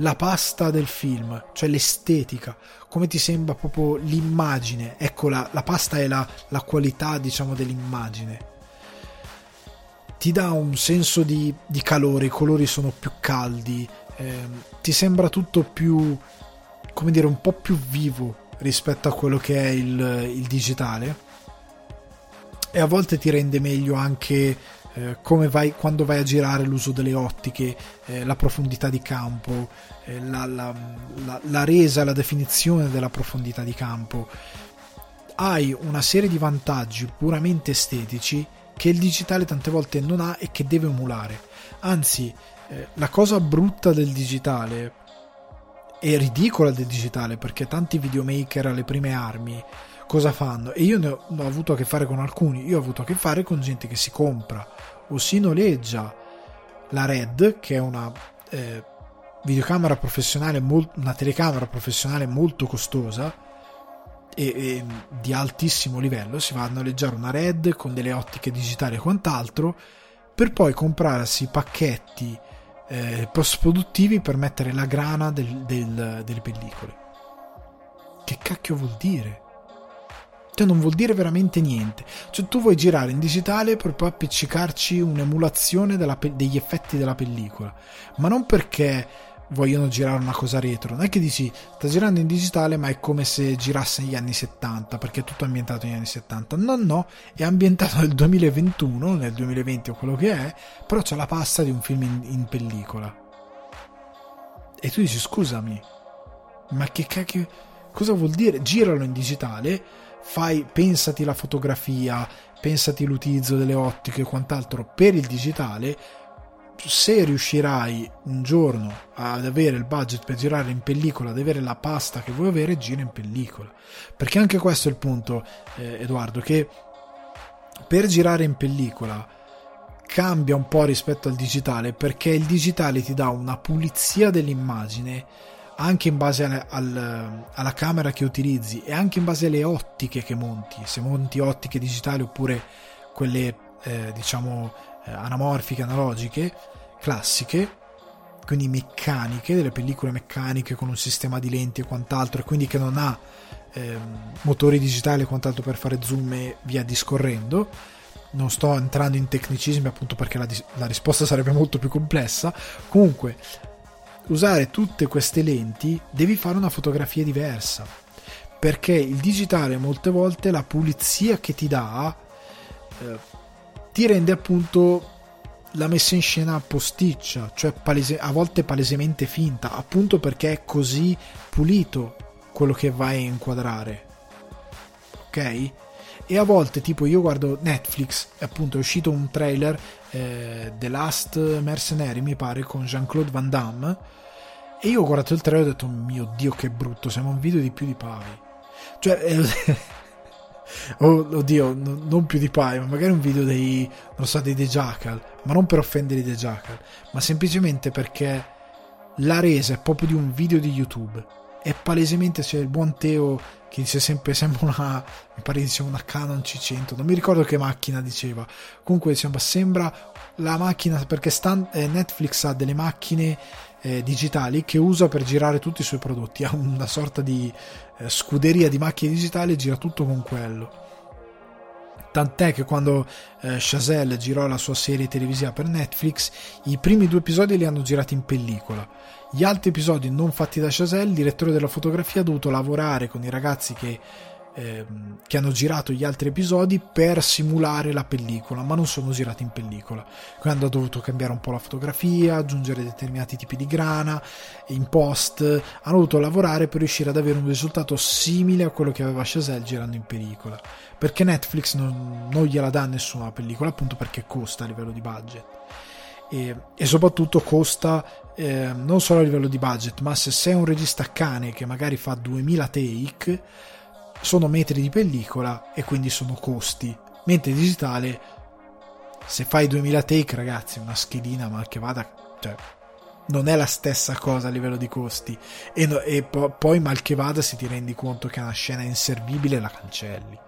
[SPEAKER 1] la pasta del film, cioè l'estetica, come ti sembra proprio l'immagine, ecco la, la pasta è la, la, qualità diciamo dell'immagine, ti dà un senso di, di calore, i colori sono più caldi, eh, ti sembra tutto più, come dire, un po' più vivo rispetto a quello che è il, il digitale e a volte ti rende meglio anche eh, come vai, quando vai a girare l'uso delle ottiche, eh, la profondità di campo, eh, la, la, la, la, resa, la definizione della profondità di campo. Hai una serie di vantaggi puramente estetici che il digitale tante volte non ha e che deve emulare. Anzi, eh, la cosa brutta del digitale è ridicola del digitale perché tanti videomaker alle prime armi cosa fanno? E io ne ho, ho, avuto a che fare con alcuni, io ho avuto a che fare con gente che si compra o si noleggia la Red, che è una eh, videocamera professionale, molt, una telecamera professionale molto costosa e, e, di altissimo livello, si va a noleggiare una Red con delle ottiche digitali e quant'altro, per poi comprarsi pacchetti eh, post-produttivi per mettere la grana del, del, delle pellicole. Che cacchio vuol dire? Cioè non vuol dire veramente niente. Cioè tu vuoi girare in digitale per poi appiccicarci un'emulazione della, degli effetti della pellicola, ma non perché vogliono girare una cosa retro. Non è che dici sta girando in digitale, ma è come se girasse negli anni 70, perché è tutto ambientato negli anni 70. No, no, è ambientato nel 2021, nel 2020 o quello che è, però c'è la pasta di un film in, in pellicola. E tu dici scusami, ma che cacchio, cosa vuol dire? Giralo in digitale, fai, pensati la fotografia, pensati l'utilizzo delle ottiche e quant'altro per il digitale se riuscirai un giorno ad avere il budget per girare in pellicola, ad avere la pasta che vuoi avere, gira in pellicola. Perché anche questo è il punto, eh, Edoardo, che per girare in pellicola cambia un po' rispetto al digitale perché il digitale ti dà una pulizia dell'immagine anche in base al, al, alla camera che utilizzi e anche in base alle ottiche che monti se monti ottiche digitali oppure quelle eh, diciamo anamorfiche, analogiche, classiche, quindi meccaniche, delle pellicole meccaniche con un sistema di lenti e quant'altro, e quindi che non ha ehm, motori digitali e quant'altro per fare zoom e via discorrendo. Non sto entrando in tecnicismi appunto perché la, la risposta sarebbe molto più complessa. Comunque, usare tutte queste lenti devi fare una fotografia diversa perché il digitale molte volte la pulizia che ti dà eh, ti rende appunto la messa in scena posticcia, cioè palese- a volte palesemente finta, appunto perché è così pulito quello che vai a inquadrare. Ok? E a volte, tipo, io guardo Netflix, appunto è uscito un trailer eh, The Last Mercenary, mi pare, con Jean-Claude Van Damme. E io ho guardato il trailer e ho detto, mio dio, che brutto, siamo un video di più di PewDiePie. Cioè, eh, oh, oddio, no, non PewDiePie, ma magari un video dei, non so, dei The Jackal, ma non per offendere i The Jackal, ma semplicemente perché la resa è proprio di un video di YouTube. È palesemente, c'è cioè, il buon Teo che dice sempre, *laughs* sembra una, mi pare diceva una Canon C100, non mi ricordo che macchina diceva, comunque diciamo, sembra la macchina, perché stand, eh, Netflix ha delle macchine eh, digitali che usa per girare tutti i suoi prodotti, *laughs* ha una sorta di eh, scuderia di macchine digitali e gira tutto con quello. Tant'è che quando eh, Chazelle girò la sua serie televisiva per Netflix, i primi due episodi li hanno girati in pellicola. Gli altri episodi non fatti da Chazelle, il direttore della fotografia ha dovuto lavorare con i ragazzi che ehm, che hanno girato gli altri episodi per simulare la pellicola, ma non sono girati in pellicola. Quindi hanno dovuto cambiare un po' la fotografia, aggiungere determinati tipi di grana, in post, hanno dovuto lavorare per riuscire ad avere un risultato simile a quello che aveva Chazelle girando in pellicola. Perché Netflix non, non gliela dà nessuna pellicola, appunto perché costa a livello di budget. E, e, soprattutto costa eh, non solo a livello di budget, ma se sei un regista cane che magari fa 2000 take, sono metri di pellicola e quindi sono costi. Mentre digitale, se fai 2000 take, ragazzi, una schedina mal che vada, cioè, non è la stessa cosa a livello di costi. E, no, e po- poi mal che vada, se ti rendi conto che è una scena inservibile, la cancelli. *laughs*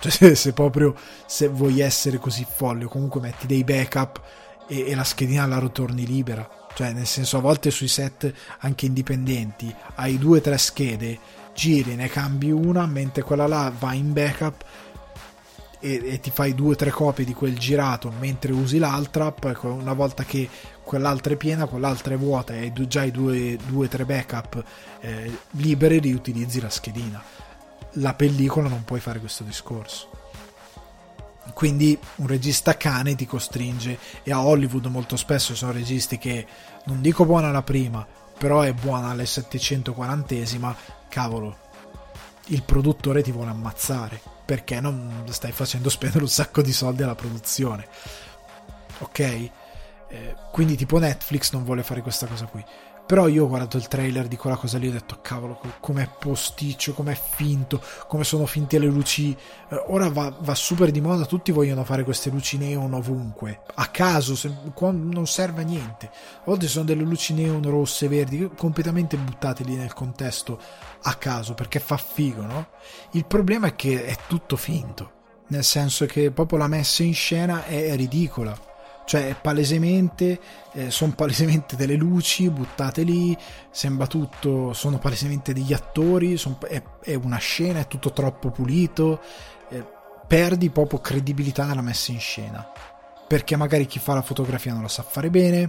[SPEAKER 1] Cioè, se, se proprio se vuoi essere così folle, o comunque metti dei backup e, e la schedina la ritorni libera. Cioè, nel senso, a volte sui set anche indipendenti hai due o tre schede giri, ne cambi una, mentre quella là va in backup e, e ti fai due o tre copie di quel girato mentre usi l'altra, poi una volta che quell'altra è piena, quell'altra è vuota e hai già i due o tre backup eh, liberi, riutilizzi la schedina. La pellicola non puoi fare questo discorso. Quindi un regista cane ti costringe e a Hollywood molto spesso sono registi che non dico buona la prima, però è buona alle 740esima cavolo, il produttore ti vuole ammazzare perché non stai facendo spendere un sacco di soldi alla produzione. Ok? Eh, quindi tipo Netflix non vuole fare questa cosa qui. Però io ho guardato il trailer di quella cosa lì e ho detto, cavolo, com'è posticcio, com'è finto, come sono finte le luci. Eh, ora va, va, super di moda, tutti vogliono fare queste luci neon ovunque, a caso, se, non serve a niente. A volte sono delle luci neon rosse, verdi, completamente buttate lì nel contesto a caso, perché fa figo, no? Il problema è che è tutto finto, nel senso che proprio la messa in scena è ridicola cioè palesemente eh, sono palesemente delle luci buttate lì sembra tutto sono palesemente degli attori son, è, è, una scena è tutto troppo pulito eh, perdi proprio credibilità nella messa in scena. Perché magari chi fa la fotografia non la sa fare bene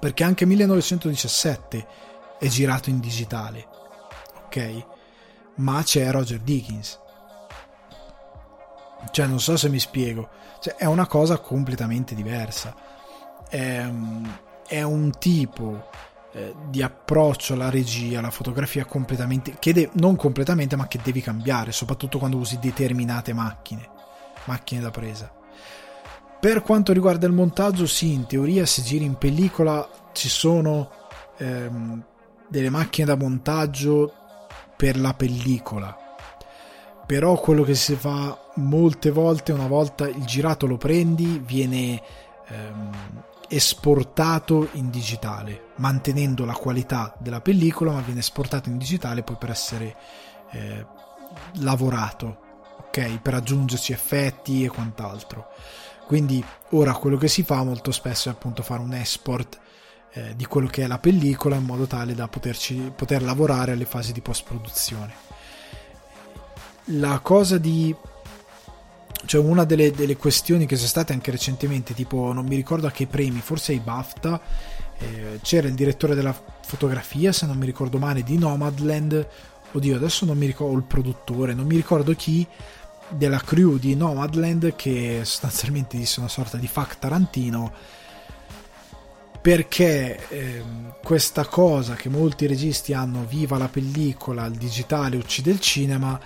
[SPEAKER 1] perché anche 1917 è girato in digitale ok? Ma c'è Roger Dickens cioè non so se mi spiego cioè, è una cosa completamente diversa. È, è un tipo eh, di approccio alla regia, alla fotografia completamente, che de- non completamente, ma che devi cambiare, soprattutto quando usi determinate macchine, macchine da presa. Per quanto riguarda il montaggio, sì, in teoria se giri in pellicola ci sono ehm, delle macchine da montaggio per la pellicola, però quello che si fa molte volte, una volta il girato lo prendi, viene ehm, esportato in digitale, mantenendo la qualità della pellicola, ma viene esportato in digitale poi per essere eh, lavorato. Ok? Per aggiungerci effetti e quant'altro. Quindi ora quello che si fa molto spesso è appunto fare un export eh, di quello che è la pellicola in modo tale da poterci, poter lavorare alle fasi di post produzione. La cosa di cioè una delle, delle, questioni che sono state anche recentemente, tipo non mi ricordo a che premi, forse ai BAFTA, eh, c'era il direttore della fotografia, se non mi ricordo male, di Nomadland, oddio adesso non mi ricordo il produttore, non mi ricordo chi, della crew di Nomadland che sostanzialmente disse una sorta di fuck Tarantino perché eh, questa cosa che molti registi hanno viva la pellicola, il digitale uccide il cinema,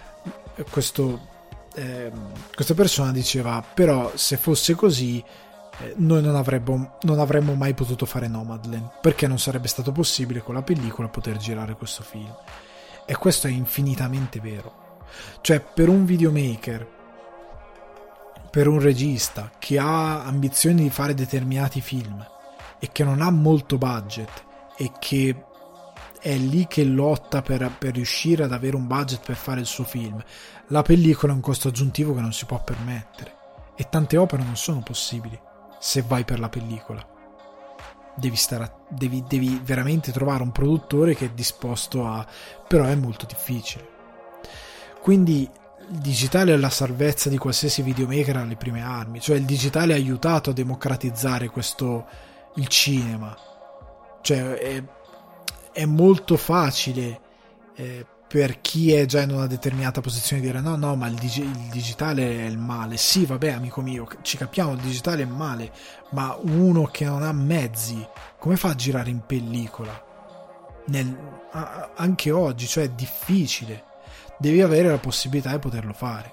[SPEAKER 1] questo, eh, questa persona diceva però se fosse così eh, noi non avremmo, non avremmo mai potuto fare Nomadland. Perché non sarebbe stato possibile con la pellicola poter girare questo film? E questo è infinitamente vero. Cioè, per un videomaker, per un regista che ha ambizioni di fare determinati film e che non ha molto budget e che è lì che lotta per, per, riuscire ad avere un budget per fare il suo film, la pellicola è un costo aggiuntivo che non si può permettere. E tante opere non sono possibili se vai per la pellicola. Devi, stare, devi, devi veramente trovare un produttore che è disposto a... però è molto difficile. Quindi il digitale è la salvezza di qualsiasi videomaker alle prime armi, cioè il digitale ha aiutato a democratizzare questo il cinema. Cioè è, è molto facile eh, per chi è già in una determinata posizione dire no, no, ma il, dig- il, digitale è il male. Sì, vabbè, amico mio, ci capiamo, il digitale è male, ma uno che non ha mezzi, come fa a girare in pellicola? Nel, anche oggi, cioè è difficile devi avere la possibilità di poterlo fare.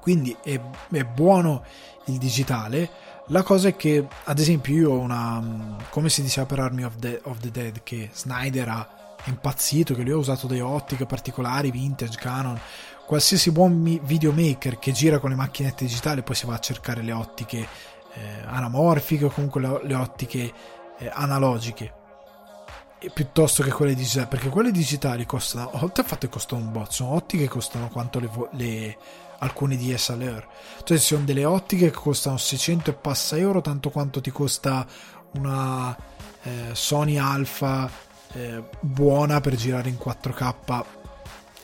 [SPEAKER 1] Quindi è, è buono il digitale. La cosa è che, ad esempio, io ho una. come si diceva per Army of the, of the Dead, che Snyder ha impazzito, che lui ha usato delle ottiche particolari, vintage, canon. Qualsiasi buon videomaker che gira con le macchinette digitali poi si va a cercare le ottiche eh, anamorfiche o comunque le, le ottiche eh, analogiche piuttosto che quelle digitali perché quelle digitali costano oltre al fatto che costano un bot sono ottiche che costano quanto le, le alcune DSLR cioè ci sono delle ottiche che costano 600 e passa euro tanto quanto ti costa una eh, Sony Alpha eh, buona per girare in 4K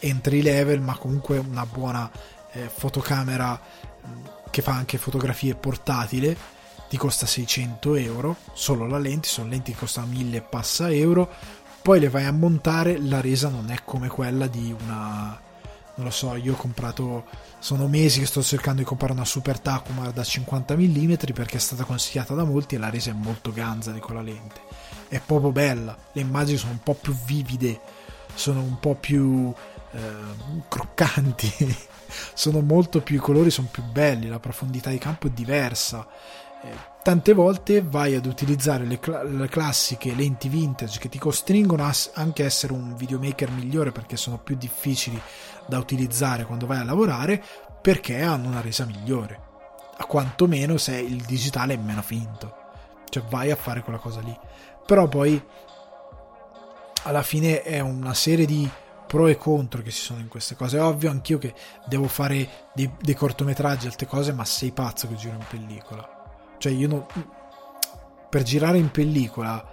[SPEAKER 1] entry level ma comunque una buona eh, fotocamera che fa anche fotografie portatile ti costa 600 euro, solo la lente, sono lenti che costano 1000 e passa euro, poi le vai a montare, la resa non è come quella di una... non lo so, io ho comprato, sono mesi che sto cercando di comprare una Super Tacoma da 50 mm perché è stata consigliata da molti e la resa è molto ganza di quella lente, è proprio bella, le immagini sono un po' più vivide, sono un po' più eh, croccanti, *laughs* sono molto più, i colori sono più belli, la profondità di campo è diversa. Eh, tante volte vai ad utilizzare le, cl- le, classiche lenti vintage che ti costringono a anche a essere un videomaker migliore perché sono più difficili da utilizzare quando vai a lavorare perché hanno una resa migliore a quanto meno se il digitale è meno finto cioè vai a fare quella cosa lì però poi alla fine è una serie di pro e contro che ci sono in queste cose. È ovvio anch'io che devo fare dei, dei cortometraggi, altre cose, ma sei pazzo che giro in pellicola. Cioè, io non. Per girare in pellicola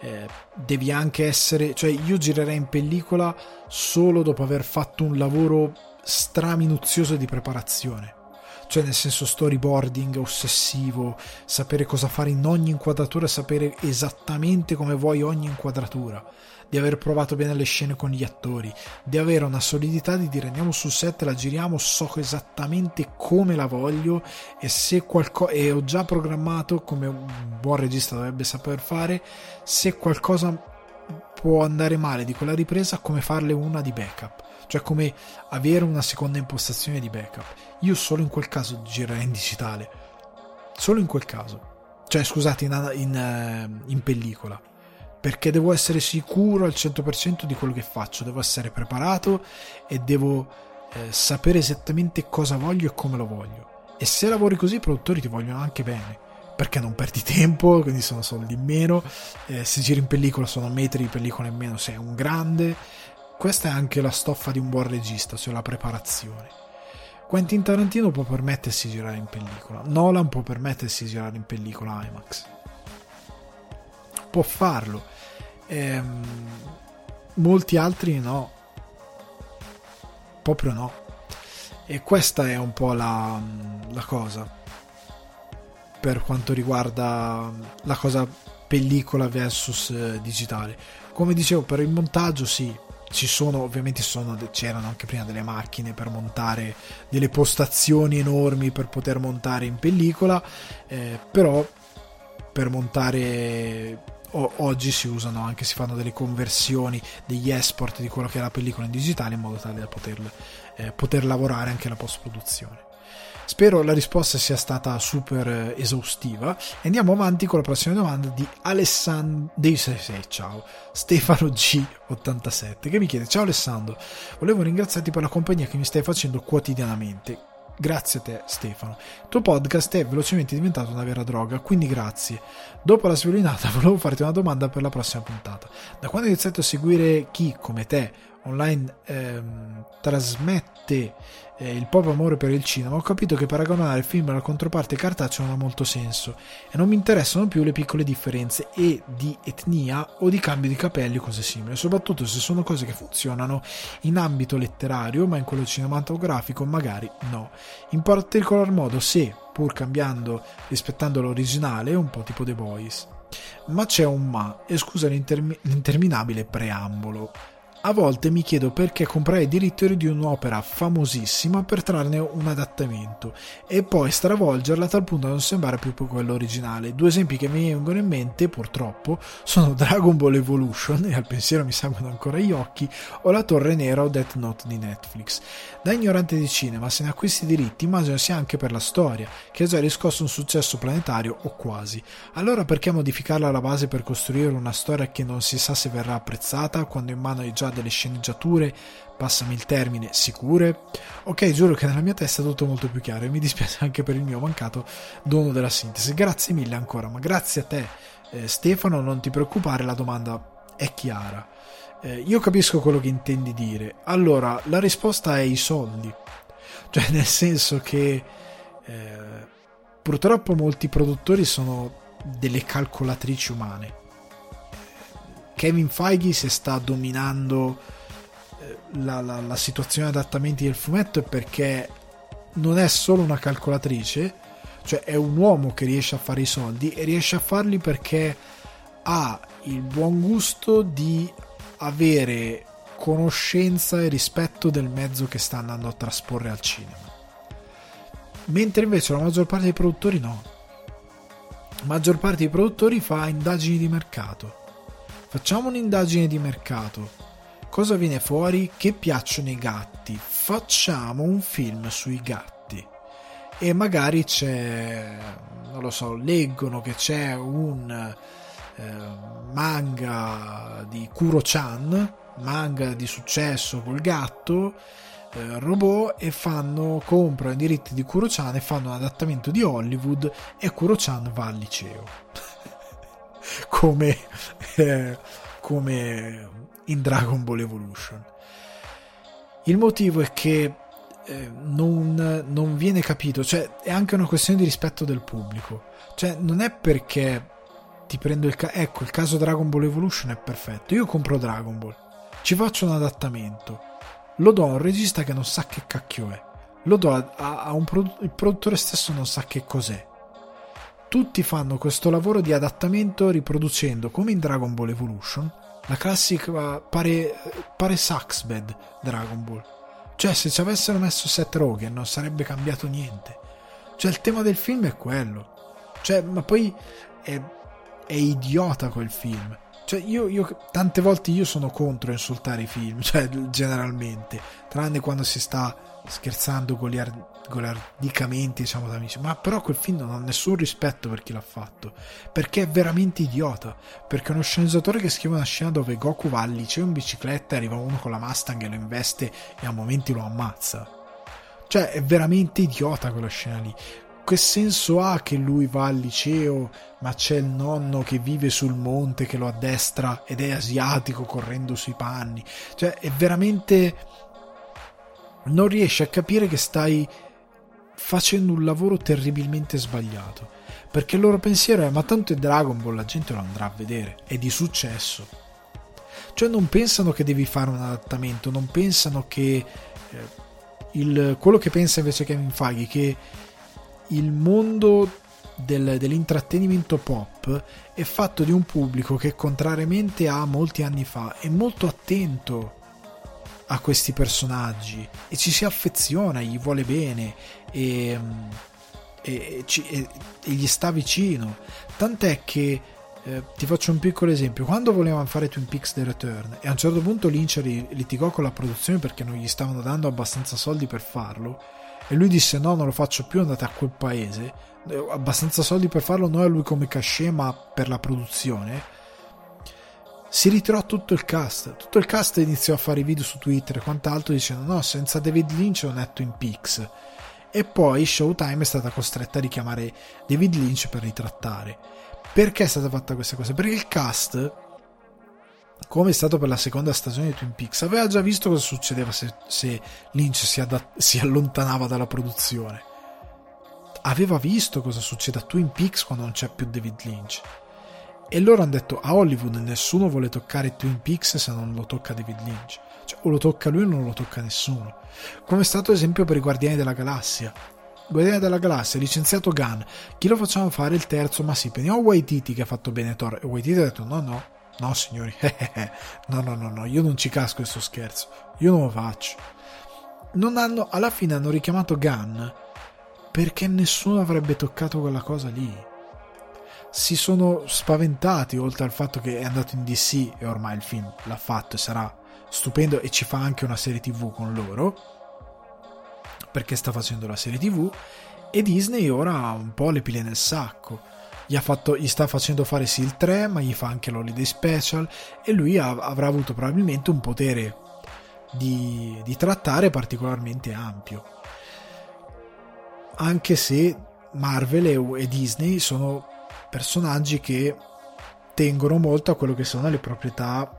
[SPEAKER 1] eh, devi anche essere. Cioè, io girerei in pellicola solo dopo aver fatto un lavoro straminuzioso di preparazione. Cioè, nel senso storyboarding ossessivo, sapere cosa fare in ogni inquadratura, sapere esattamente come vuoi ogni inquadratura di aver provato bene le scene con gli attori, di avere una solidità di dire andiamo sul set, la giriamo, so esattamente come la voglio e se qualcosa e ho già programmato come un buon regista dovrebbe saper fare, se qualcosa può andare male di quella ripresa, come farle una di backup. Cioè come avere una seconda impostazione di backup. Io solo in quel caso girerei in digitale, solo in quel caso, cioè scusate, in, in, eh, in pellicola perché devo essere sicuro al 100% di quello che faccio, devo essere preparato e devo eh, sapere esattamente cosa voglio e come lo voglio. E se lavori così i produttori ti vogliono anche bene, perché non perdi *laughs* tempo, quindi sono soldi in meno, eh, se giri in pellicola sono metri di pellicola in meno, sei un grande. Questa è anche la stoffa di un buon regista, cioè la preparazione. Quentin Tarantino può permettersi di girare in pellicola, Nolan può permettersi di girare in pellicola IMAX. Può farlo. Ehm, molti altri no. Proprio no. E questa è un po' la, la cosa per quanto riguarda la cosa pellicola versus eh, digitale. Come dicevo, per il montaggio sì, ci sono ovviamente sono, c'erano anche prima delle macchine per montare delle postazioni enormi per poter montare in pellicola eh, però per montare o, oggi si usano anche si fanno delle conversioni degli export di quello che è la pellicola in digitale in modo tale da poter, eh, poter lavorare anche la post produzione Spero la risposta sia stata super eh, esaustiva. Andiamo avanti con la prossima domanda di Alessandro. Ciao, Stefano G87 che mi chiede: Ciao Alessandro, volevo ringraziarti per la compagnia che mi stai facendo quotidianamente. Grazie a te, Stefano. Il tuo podcast è velocemente diventato una vera droga, quindi grazie. Dopo la sviolinata, *laughs* volevo farti una domanda per la prossima puntata. Da quando hai iniziato a seguire chi, come te, online ehm, trasmette eh, il proprio amore per il cinema, ho capito che paragonare il film alla controparte cartacea non ha molto senso e non mi interessano più le piccole differenze e di etnia o di cambio di capelli o cose simili, soprattutto se sono cose che funzionano in ambito letterario, ma in quello cinematografico magari no. In particolar modo se, pur cambiando, rispettando l'originale, è un po' tipo The Boys. Ma c'è un ma, e scusa l'intermi- l'interminabile preambolo. A volte mi chiedo perché comprare i diritti di un'opera famosissima per trarne un adattamento e poi stravolgerla tal punto da non sembrare più quello originale. Due esempi che mi vengono in mente, purtroppo, sono Dragon Ball Evolution, *laughs* e al pensiero mi sanguino ancora gli occhi, o La Torre Nera o Death Note di Netflix. Da ignorante di cinema, se ne acquisti i diritti, immagino sia anche per la storia, che ha già riscosso un successo planetario o quasi. Allora perché modificarla alla base per costruire una storia che non si sa se verrà apprezzata quando in mano hai già delle sceneggiature, passami il termine, sicure? Ok, giuro che nella mia testa è tutto molto più chiaro e mi *laughs* dispiace anche per il mio mancato dono della sintesi. Grazie mille ancora, ma grazie a te eh, Stefano, non ti preoccupare, la domanda è chiara. Eh, io capisco quello che intendi dire. Allora, la risposta è i soldi. *laughs* Cioè, nel senso che eh, purtroppo molti produttori sono delle calcolatrici umane Kevin Feige si sta dominando eh, la, la, la situazione adattamenti del fumetto perché non è solo una calcolatrice, cioè è un uomo che riesce a fare i soldi e riesce a farli perché ha il buon gusto di avere conoscenza e rispetto del mezzo che sta andando a trasporre al cinema. Mentre invece la maggior parte dei produttori no. La maggior parte dei produttori fa indagini di mercato Facciamo un'indagine di mercato. Cosa viene fuori? Che piacciono i gatti. Facciamo un film sui gatti. E magari c'è, non lo so, leggono che c'è un manga di Kuro-chan, manga di successo col gatto, eh, robot e fanno comprano i diritti di Kuro-chan e fanno un adattamento di Hollywood e Kuro-chan va al liceo. *laughs* come, eh, come in Dragon Ball Evolution. Il motivo è che eh, non, non, viene capito, cioè è anche una questione di rispetto del pubblico. Cioè non è perché ti prendo il caso, ecco il caso Dragon Ball Evolution è perfetto, io compro Dragon Ball, ci faccio un adattamento, lo do a un regista che non sa che cacchio è, lo do a, a un produ- il produttore stesso non sa che cos'è tutti fanno questo lavoro di adattamento riproducendo, come in Dragon Ball Evolution, la classica pare, pare Saxbed Dragon Ball. Cioè, se ci avessero messo Seth Rogen non sarebbe cambiato niente. Cioè, il tema del film è quello. Cioè, ma poi è, è idiota quel film. Cioè, io, io, tante volte io sono contro insultare i film, *laughs* cioè, generalmente, tranne quando si sta scherzando goliard- goliardicamente, diciamo da amici, ma però quel film non ha nessun rispetto per chi l'ha fatto, perché è veramente idiota, perché uno sceneggiatore che scrive una scena dove Goku va al liceo in bicicletta arriva uno con la Mustang e lo investe e a momenti lo ammazza. Cioè, è veramente idiota quella scena lì che senso ha che lui va al liceo, ma c'è il nonno che vive sul monte che lo addestra ed è asiatico correndo sui panni? Cioè, è veramente non riesci a capire che stai facendo un lavoro terribilmente sbagliato. Perché il loro pensiero è: ma tanto è Dragon Ball, la gente lo andrà a vedere, è di successo. Cioè, non pensano che devi fare un adattamento, non pensano che eh, il, quello che pensa invece Kevin Feige, che il mondo del, dell'intrattenimento pop è fatto di un pubblico che, contrariamente a molti anni fa, è molto attento a questi personaggi e ci si affeziona, gli vuole bene e, e, e, e gli sta vicino. Tant'è che eh, ti faccio un piccolo esempio: quando volevano fare Twin Peaks The Return e a un certo punto Lynch litigò con la produzione perché non gli stavano dando abbastanza soldi per farlo, e lui disse: No, non lo faccio più, andate a quel paese. Eh, abbastanza soldi per farlo, non a lui come cachet, ma per la produzione si ritirò tutto il cast. Tutto il cast iniziò a fare video su Twitter e quant'altro dicendo no, senza David Lynch non è Twin Peaks. E poi Showtime è stata costretta a richiamare David Lynch per ritrattare. Perché è stata fatta questa cosa? Perché il cast, come è stato per la seconda stagione di Twin Peaks, aveva già visto cosa succedeva se, se Lynch si, adat- si allontanava dalla produzione. Aveva visto cosa succede a Twin Peaks quando non c'è più David Lynch e loro hanno detto a Hollywood nessuno vuole toccare Twin Peaks se non lo tocca David Lynch. Cioè, o lo tocca lui o non lo tocca nessuno. Come è stato ad esempio per i Guardiani della Galassia. Guardiani della Galassia, licenziato Gunn. Chi lo facciamo fare il terzo? Ma sì, prendiamo Waititi che ha fatto bene Thor. E Waititi ha detto no, no, no signori. *laughs* no, no, no, no, io non ci casco questo scherzo. Io non lo faccio. Non hanno, alla fine hanno richiamato Gunn perché nessuno avrebbe toccato quella cosa lì si sono spaventati oltre al fatto che è andato in DC e ormai il film l'ha fatto e sarà stupendo e ci fa anche una serie tv con loro perché sta facendo la serie tv e Disney ora ha un po' le pile nel sacco gli, fatto, gli sta facendo fare Seal 3 ma gli fa anche l'Holiday Special e lui ha, avrà avuto probabilmente un potere di, di trattare particolarmente ampio. Anche se Marvel e, e Disney sono personaggi che tengono molto a quello che sono le proprietà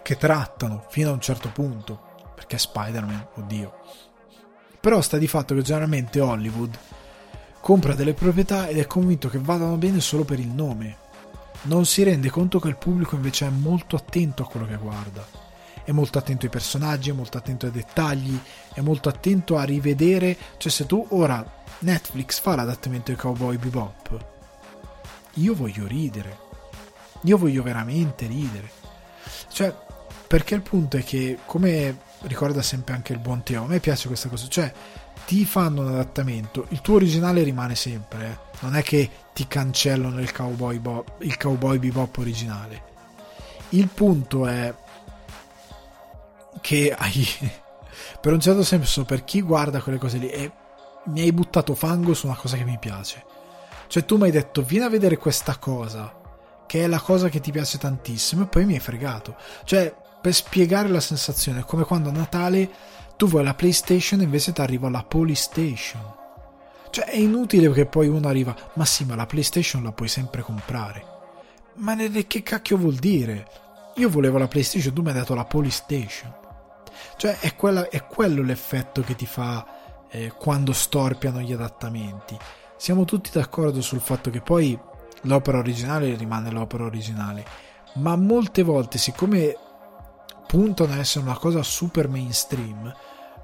[SPEAKER 1] che trattano fino a un certo punto perché Spider-Man, oddio. Però sta di fatto che generalmente Hollywood compra delle proprietà ed è convinto che vadano bene solo per il nome non si rende conto che il pubblico invece è molto attento a quello che guarda è molto attento ai personaggi, è molto attento ai dettagli, è molto attento a rivedere, cioè se tu ora Netflix fa l'adattamento di Cowboy Bebop io voglio ridere. Io voglio veramente ridere. Cioè, perché il punto è che, come ricorda sempre anche il buon Teo, a me piace questa cosa, cioè ti fanno un adattamento, il tuo originale rimane sempre, eh? non è che ti cancellano il cowboy, Bo- il cowboy bebop originale. Il punto è che *laughs* hai, per un certo senso, per chi guarda quelle cose lì, è, mi hai buttato fango su una cosa che mi piace cioè tu mi hai detto vieni a vedere questa cosa, che è la cosa che ti piace tantissimo e poi mi hai fregato. Cioè per spiegare la sensazione è come quando a Natale tu vuoi la PlayStation e invece ti arriva la Polystation. Cioè è inutile che poi uno arriva, ma sì, ma la PlayStation la puoi sempre comprare. Ma che cacchio vuol dire? Io volevo la PlayStation, tu mi hai dato la Polystation. Cioè è, quella, è quello l'effetto che ti fa eh, quando storpiano gli adattamenti siamo tutti d'accordo sul fatto che poi l'opera originale rimane l'opera originale, ma molte volte, siccome puntano ad essere una cosa super mainstream,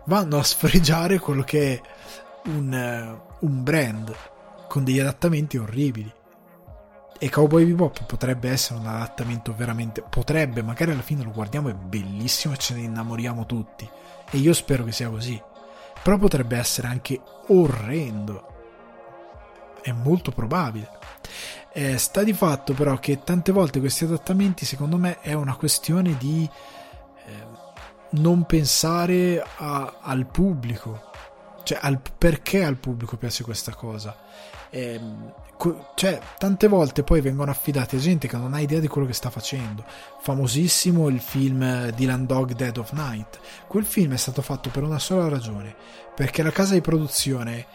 [SPEAKER 1] vanno a sfregiare quello che è un, uh, un brand con degli adattamenti orribili. E Cowboy Bebop potrebbe essere un adattamento veramente. Potrebbe, magari alla fine lo guardiamo, è bellissimo e ce ne innamoriamo tutti. E io spero che sia così. Però potrebbe essere anche orrendo è molto probabile. Eh, sta di fatto però che tante volte questi adattamenti secondo me è una questione di eh, non pensare a, al pubblico, cioè al, perché al pubblico piace questa cosa. Eh, cioè, tante volte poi vengono affidati a gente che non ha idea di quello che sta facendo. Famosissimo il film Dylan Dog Dead of Night. Quel film è stato fatto per una sola ragione, perché la casa di produzione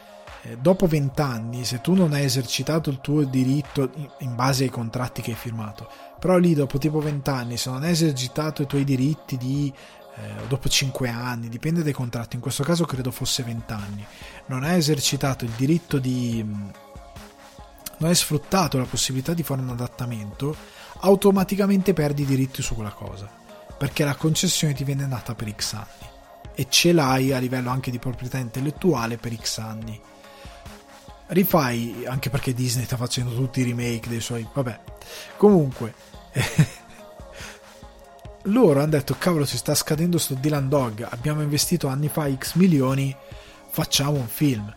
[SPEAKER 1] eh, dopo vent'anni, se tu non hai esercitato il tuo diritto in base ai contratti che hai firmato, però lì dopo tipo vent'anni, se non hai esercitato i tuoi diritti di eh, dopo 5 anni, dipende dai contratti, in questo caso credo fosse 20 anni, non hai esercitato il diritto di... non hai sfruttato la possibilità di fare un adattamento, automaticamente perdi i diritti su quella cosa, perché la concessione ti viene data per X anni e ce l'hai a livello anche di proprietà intellettuale per X anni. Rifai, anche perché Disney sta facendo tutti i remake dei suoi... Vabbè, comunque... *laughs* loro hanno detto cavolo si sta scadendo sto Dylan Dog. Abbiamo investito anni fa x milioni facciamo un film.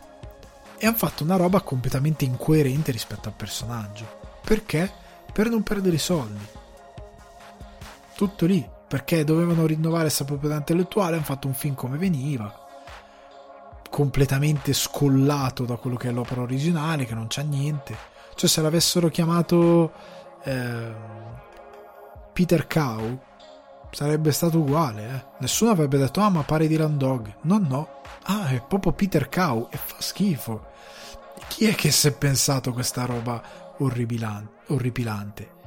[SPEAKER 1] E hanno fatto una roba completamente incoerente rispetto al personaggio. Perché? per non perdere i soldi. Tutto lì. Perché dovevano rinnovare questa proprietà intellettuale hanno fatto un film come veniva. Completamente scollato da quello che è l'opera originale che non c'ha niente. Cioè se l'avessero chiamato eh, Peter Cow sarebbe stato uguale. Eh. Nessuno avrebbe detto, ah, ma pare di Randog. No, no. Ah, è proprio Peter Cow e fa schifo. Chi è che si è pensato questa roba orripilante?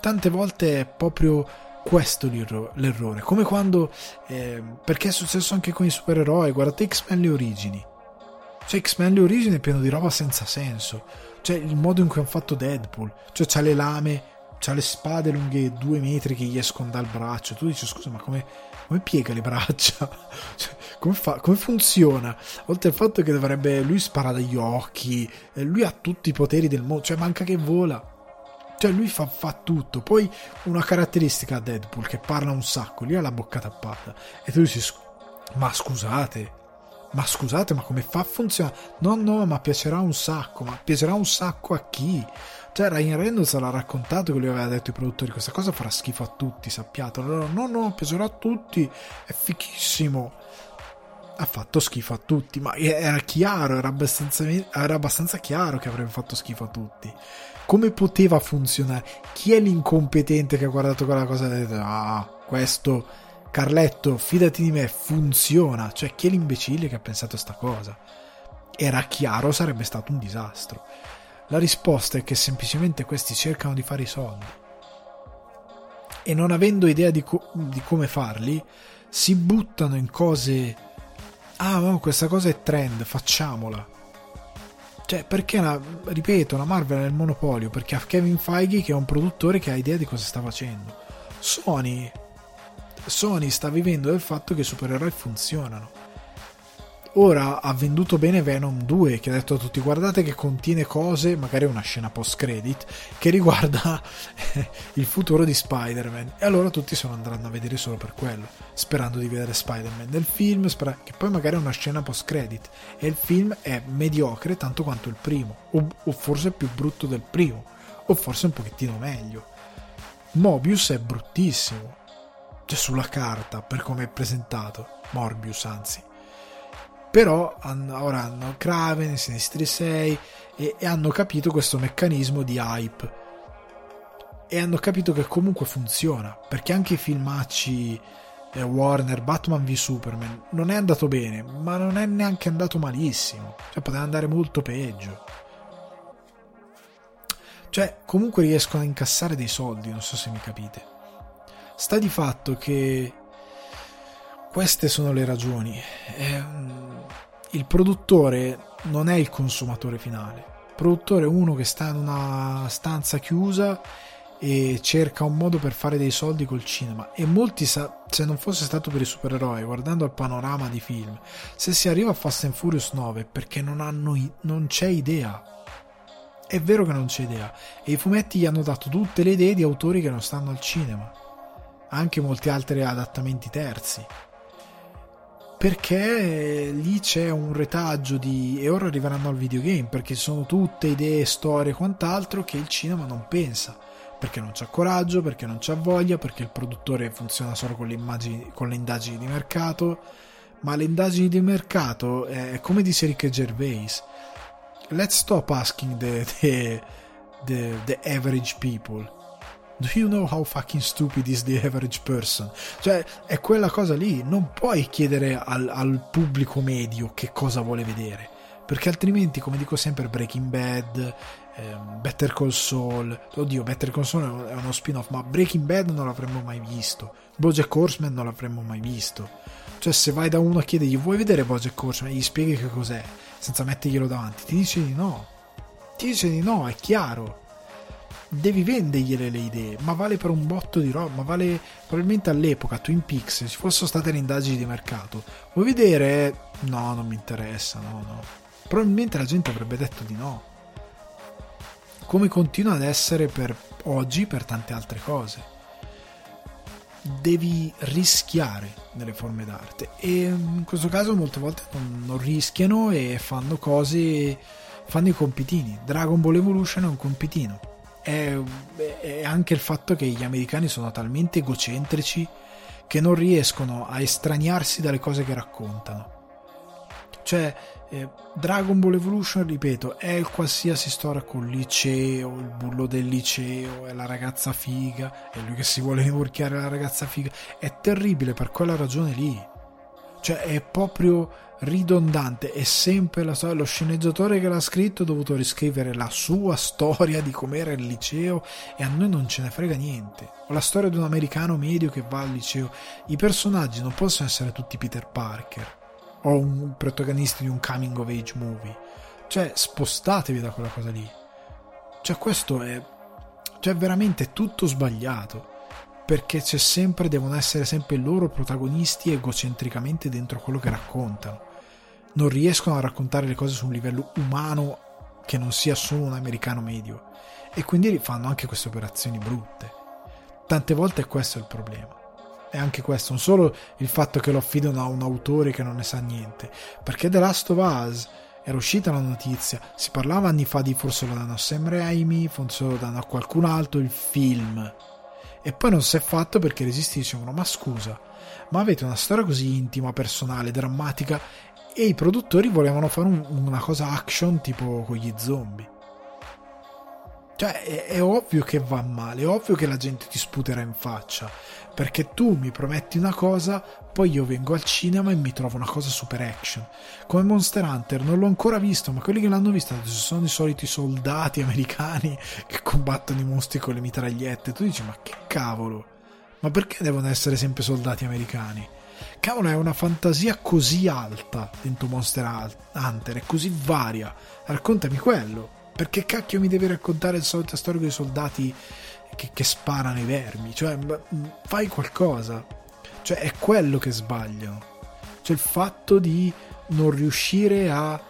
[SPEAKER 1] Tante volte è proprio questo l'errore. Come quando. Eh, perché è successo anche con i supereroi. Guardate X-Men le origini. Cioè, X-Men le origini è pieno di roba senza senso. Cioè, il modo in cui hanno fatto Deadpool. Cioè, c'ha le lame c'ha le spade lunghe due metri che gli escono dal braccio. Tu dici, scusa, ma come, come piega le braccia? *laughs* Cioè, come, fa, come, funziona? Oltre al fatto che dovrebbe. Lui spara dagli occhi, eh, lui ha tutti i poteri del mondo, cioè manca che vola. Cioè lui fa, fa, tutto. Poi una caratteristica a Deadpool che parla un sacco, lì ha la bocca tappata. E tu dici, ma scusate, ma scusate, ma come fa a funzionare? No, no, ma piacerà un sacco, ma piacerà un sacco a chi? Cioè, Ryan Reynolds l'ha raccontato che lui aveva detto ai produttori: Questa cosa farà schifo a tutti, sappiate. Allora, no, no, piacerà a tutti, è fichissimo. Ha fatto schifo a tutti, ma era chiaro, era abbastanza, era abbastanza chiaro che avrebbe fatto schifo a tutti. Come poteva funzionare? Chi è l'incompetente che ha guardato quella cosa e ha detto: Ah, questo Carletto, fidati di me, funziona. Cioè, chi è l'imbecille che ha pensato a sta cosa? Era chiaro, sarebbe stato un disastro. La risposta è che semplicemente questi cercano di fare i soldi. E non avendo idea di, co- di come farli, si buttano in cose. Ah, no, questa cosa è trend, facciamola. Cioè, perché, la, ripeto, la Marvel è il monopolio, perché ha Kevin Feige che è un produttore che ha idea di cosa sta facendo. Sony Sony sta vivendo del fatto che i supereroi funzionano. Ora ha venduto bene Venom 2 che ha detto a tutti guardate che contiene cose, magari una scena post credit, che riguarda *laughs* il futuro di Spider-Man. E allora tutti se lo andranno a vedere solo per quello, sperando di vedere Spider-Man nel film, spera- che poi magari è una scena post credit e il film è mediocre tanto quanto il primo, o, o forse più brutto del primo, o forse un pochettino meglio. Mobius è bruttissimo, cioè sulla carta per come è presentato. Morbius anzi però hanno, ora hanno Kraven, Sinistri 6 e, e hanno capito questo meccanismo di hype. E hanno capito che comunque funziona perché anche i filmacci eh, Warner, Batman v Superman non è andato bene ma non è neanche andato malissimo. Cioè poteva andare molto peggio. Cioè comunque riescono a incassare dei soldi non so se mi capite. Sta di fatto che queste sono le ragioni. Il produttore non è il consumatore finale. Il produttore è uno che sta in una stanza chiusa e cerca un modo per fare dei soldi col cinema. E molti, sa- se non fosse stato per i supereroi, guardando il panorama di film, se si arriva a Fast and Furious 9 perché non, hanno i- non c'è idea. È vero che non c'è idea. E i fumetti gli hanno dato tutte le idee di autori che non stanno al cinema anche molti altri adattamenti terzi perché lì c'è un retaggio di e ora arriveranno al videogame perché sono tutte idee, storie e quant'altro che il cinema non pensa. Perché non c'ha coraggio, perché non c'ha voglia, perché il produttore funziona solo con le, immagini, con le indagini di mercato. Ma le indagini di mercato è come dice Rick Gervais. Let's stop asking the, the, the, the average people Do you know how fucking stupid is the average person? Cioè, è quella cosa lì. Non puoi chiedere al, al pubblico medio che cosa vuole vedere. perché altrimenti, come dico sempre, Breaking Bad, ehm, Better Call Saul, oddio, Better Call Saul è uno spin-off, ma Breaking Bad non l'avremmo mai visto, Bojack Horseman non l'avremmo mai visto. Cioè, se vai da uno a chiedergli vuoi vedere Bojack Horseman e gli spieghi che cos'è, senza metterglielo davanti, ti dice di no. Ti dice di no, è chiaro devi vendergliele le idee, ma vale per un botto di roba, vale probabilmente all'epoca Twin Peaks, se ci fossero state le indagini di mercato. Vuoi vedere? No, non mi interessa, no, no. Probabilmente la gente avrebbe detto di no. Come continua ad essere per oggi per tante altre cose. Devi rischiare nelle forme d'arte e in questo caso molte volte non, non rischiano e fanno cose fanno i compitini. Dragon Ball Evolution è un compitino è, è anche il fatto che gli americani sono talmente egocentrici che non riescono a estraniarsi dalle cose che raccontano. Cioè, eh, Dragon Ball Evolution, ripeto, è il qualsiasi storia col liceo, il bullo del liceo, è la ragazza figa, è lui che si vuole rivorchiare la ragazza figa. È terribile per quella ragione lì. Cioè, è proprio ridondante. È sempre la storia. Lo sceneggiatore che l'ha scritto ha dovuto riscrivere la sua storia di com'era il liceo e a noi non ce ne frega niente. O la storia di un americano medio che va al liceo. I personaggi non possono essere tutti Peter Parker o un protagonista di un coming of age movie. Cioè spostatevi da quella cosa lì. Cioè questo è cioè veramente tutto sbagliato perché c'è sempre, devono essere sempre loro protagonisti egocentricamente dentro quello che raccontano non riescono a raccontare le cose su un livello umano che non sia solo un americano medio e quindi fanno anche queste operazioni brutte. Tante volte questo è il problema. E anche questo, non solo il fatto che lo affidano a un autore che non ne sa niente, perché The Last of Us era uscita la notizia, si parlava anni fa di forse lo danno a Sam Raimi, forse lo danno a qualcun altro il film. E poi non si è fatto perché i resisti dicevano ma scusa, ma avete una storia così intima, personale, drammatica e i produttori volevano fare un, una cosa action tipo con gli zombie. Cioè, è, è, ovvio che va male, è ovvio che la gente ti sputerà in faccia, perché tu mi prometti una cosa, poi io vengo al cinema e mi trovo una cosa super action. Come Monster Hunter, non l'ho ancora visto, ma quelli che l'hanno visto sono i soliti soldati americani che combattono i mostri con le mitragliette. Tu dici, ma che cavolo? Ma perché devono essere sempre soldati americani? Cavolo, è una fantasia così alta dentro Monster Hunter, è così varia. Raccontami quello. Perché cacchio mi devi raccontare il solito storico dei soldati che, che sparano i vermi? Cioè, fai qualcosa. Cioè, è quello che sbagliano. Cioè, il fatto di non riuscire a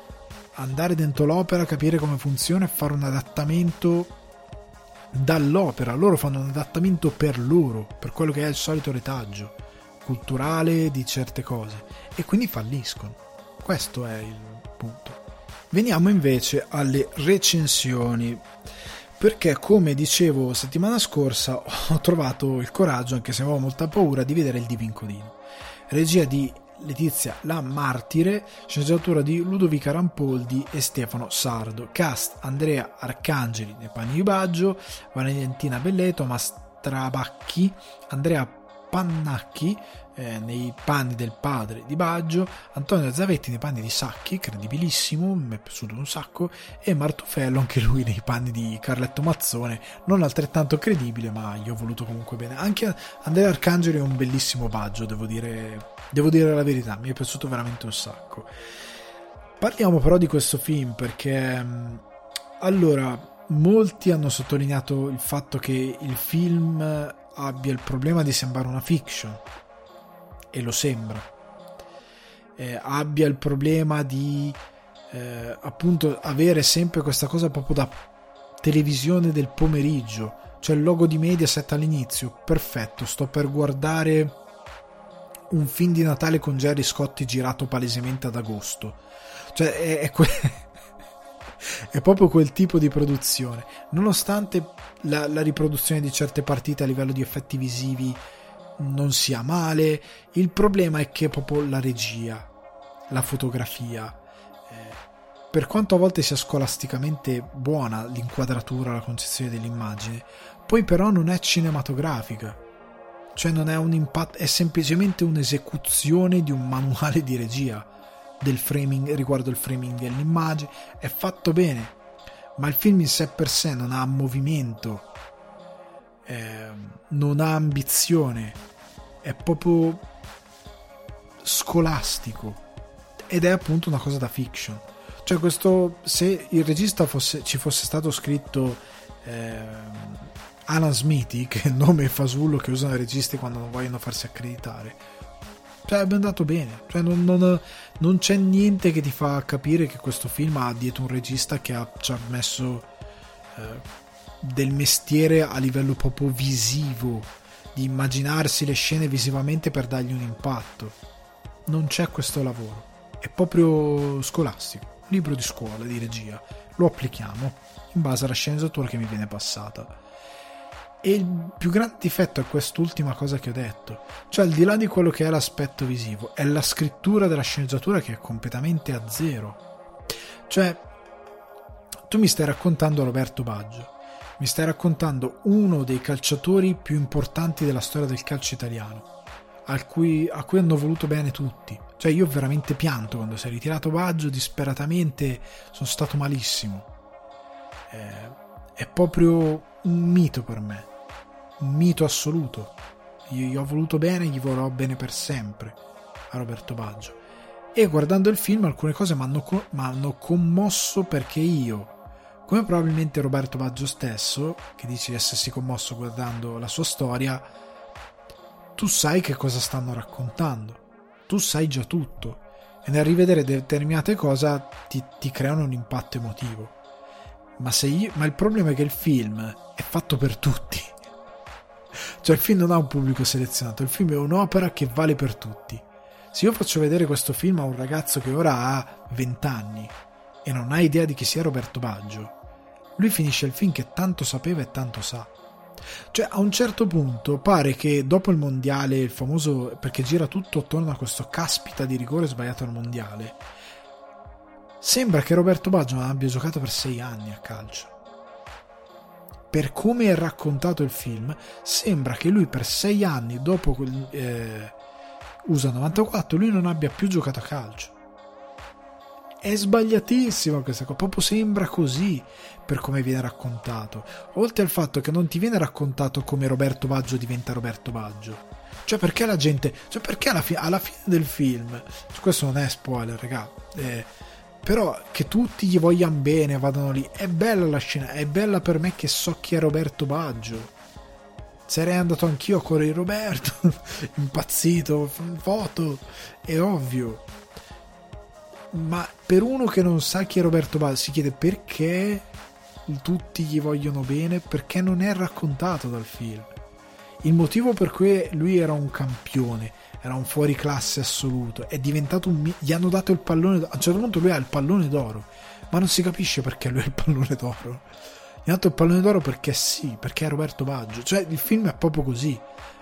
[SPEAKER 1] andare dentro l'opera, capire come funziona e fare un adattamento dall'opera. Loro fanno un adattamento per loro, per quello che è il solito retaggio culturale di certe cose e quindi falliscono. Questo è il punto. Veniamo invece alle recensioni perché come dicevo settimana scorsa *laughs* ho trovato il coraggio, anche se avevo molta paura, di vedere il Divin Codino. Regia di Letizia La Martire, sceneggiatura di Ludovica Rampoldi e Stefano Sardo, cast Andrea Arcangeli nei panni di Baggio, Valentina Belleto, Mastrabacchi, Andrea Pannacchi eh, nei panni del padre di Baggio, Antonio Zavetti nei panni di Sacchi, credibilissimo, mi è piaciuto un sacco, e Martufello anche lui nei panni di Carletto Mazzone, non altrettanto credibile, ma gli ho voluto comunque bene. Anche Andrea Arcangeli è un bellissimo Baggio, devo dire, devo dire la verità, mi è piaciuto veramente un sacco. Parliamo però di questo film perché mm, allora molti hanno sottolineato il fatto che il film abbia il problema di sembrare una fiction, e lo sembra, eh, abbia il problema di eh, appunto avere sempre questa cosa proprio da televisione del pomeriggio, cioè il logo di Mediaset all'inizio, perfetto, sto per guardare un film di Natale con Jerry Scotti girato palesemente ad agosto, cioè è, è que- *laughs* è proprio quel tipo di produzione. Nonostante la, la, riproduzione di certe partite a livello di effetti visivi non sia male, il problema è che proprio la regia, la fotografia, eh, per quanto a volte sia scolasticamente buona l'inquadratura, la concezione dell'immagine, poi però non è cinematografica. Cioè non è un impatto, è semplicemente un'esecuzione di un manuale di regia del framing riguardo il framing dell'immagine, è fatto bene, ma il film in sé per sé non ha movimento, eh, non ha ambizione, è proprio scolastico ed è appunto una cosa da fiction. Cioè questo, se il regista fosse, ci fosse stato scritto eh, Alan Smithy, *laughs* che è il nome fasullo che usano i registi quando non vogliono farsi accreditare, cioè è andato bene. Cioè, non, non, non, c'è niente che ti fa capire che questo film ha dietro un regista che ha, ci ha messo eh, del mestiere a livello proprio visivo, di immaginarsi le scene visivamente per dargli un impatto. Non c'è questo lavoro. È proprio scolastico libro di scuola di regia, lo applichiamo in base alla sceneggiatura che mi viene passata. E il più grande difetto è quest'ultima cosa che ho detto, cioè al di là di quello che è l'aspetto visivo, è la scrittura della sceneggiatura che è completamente a zero. Cioè, tu mi stai raccontando Roberto Baggio, mi stai raccontando uno dei calciatori più importanti della storia del calcio italiano, cui, a cui hanno voluto bene tutti. Cioè io veramente pianto quando si è ritirato Baggio, disperatamente sono stato malissimo. Eh, è proprio un mito per me, un mito assoluto. Io gli ho voluto bene, gli vorrò bene per sempre a Roberto Baggio. E guardando il film alcune cose mi hanno commosso perché io, come probabilmente Roberto Baggio stesso, che dice di essersi commosso guardando la sua storia, tu sai che cosa stanno raccontando, tu sai già tutto e nel rivedere determinate cose ti, ti creano un impatto emotivo. Ma, io, ma il problema è che il film è fatto per tutti. Cioè il film non ha un pubblico selezionato, il film è un'opera che vale per tutti. Se io faccio vedere questo film a un ragazzo che ora ha 20 anni e non ha idea di chi sia Roberto Baggio, lui finisce il film che tanto sapeva e tanto sa. Cioè, a un certo punto pare che dopo il mondiale, il famoso perché gira tutto attorno a questo caspita di rigore sbagliato al mondiale, sembra che Roberto Baggio abbia giocato per sei anni a calcio. Per come è raccontato il film, sembra che lui per sei anni dopo quel eh, USA 94 lui non abbia più giocato a calcio è sbagliatissimo questa cosa, proprio sembra così per come viene raccontato. Oltre al fatto che non ti viene raccontato come Roberto Baggio diventa Roberto Baggio. Cioè perché la gente, cioè perché alla, fi- alla fine del film, questo non è spoiler, raga, eh, però che tutti gli vogliano bene, vadano lì, è bella la scena, è bella per me che so chi è Roberto Baggio. Sarei andato anch'io a correre Roberto, *laughs* impazzito, foto, è ovvio ma per uno che non sa chi è Roberto Baldi si chiede perché tutti gli vogliono bene, perché non è raccontato dal film. Il motivo per cui lui era un campione, era un fuori classe assoluto, è diventato un... gli hanno dato il pallone, a un certo punto lui ha il pallone d'oro, ma non si capisce perché lui ha il pallone d'oro. Gli hanno dato il pallone d'oro perché sì, perché è Roberto Baggio, cioè il film è proprio così,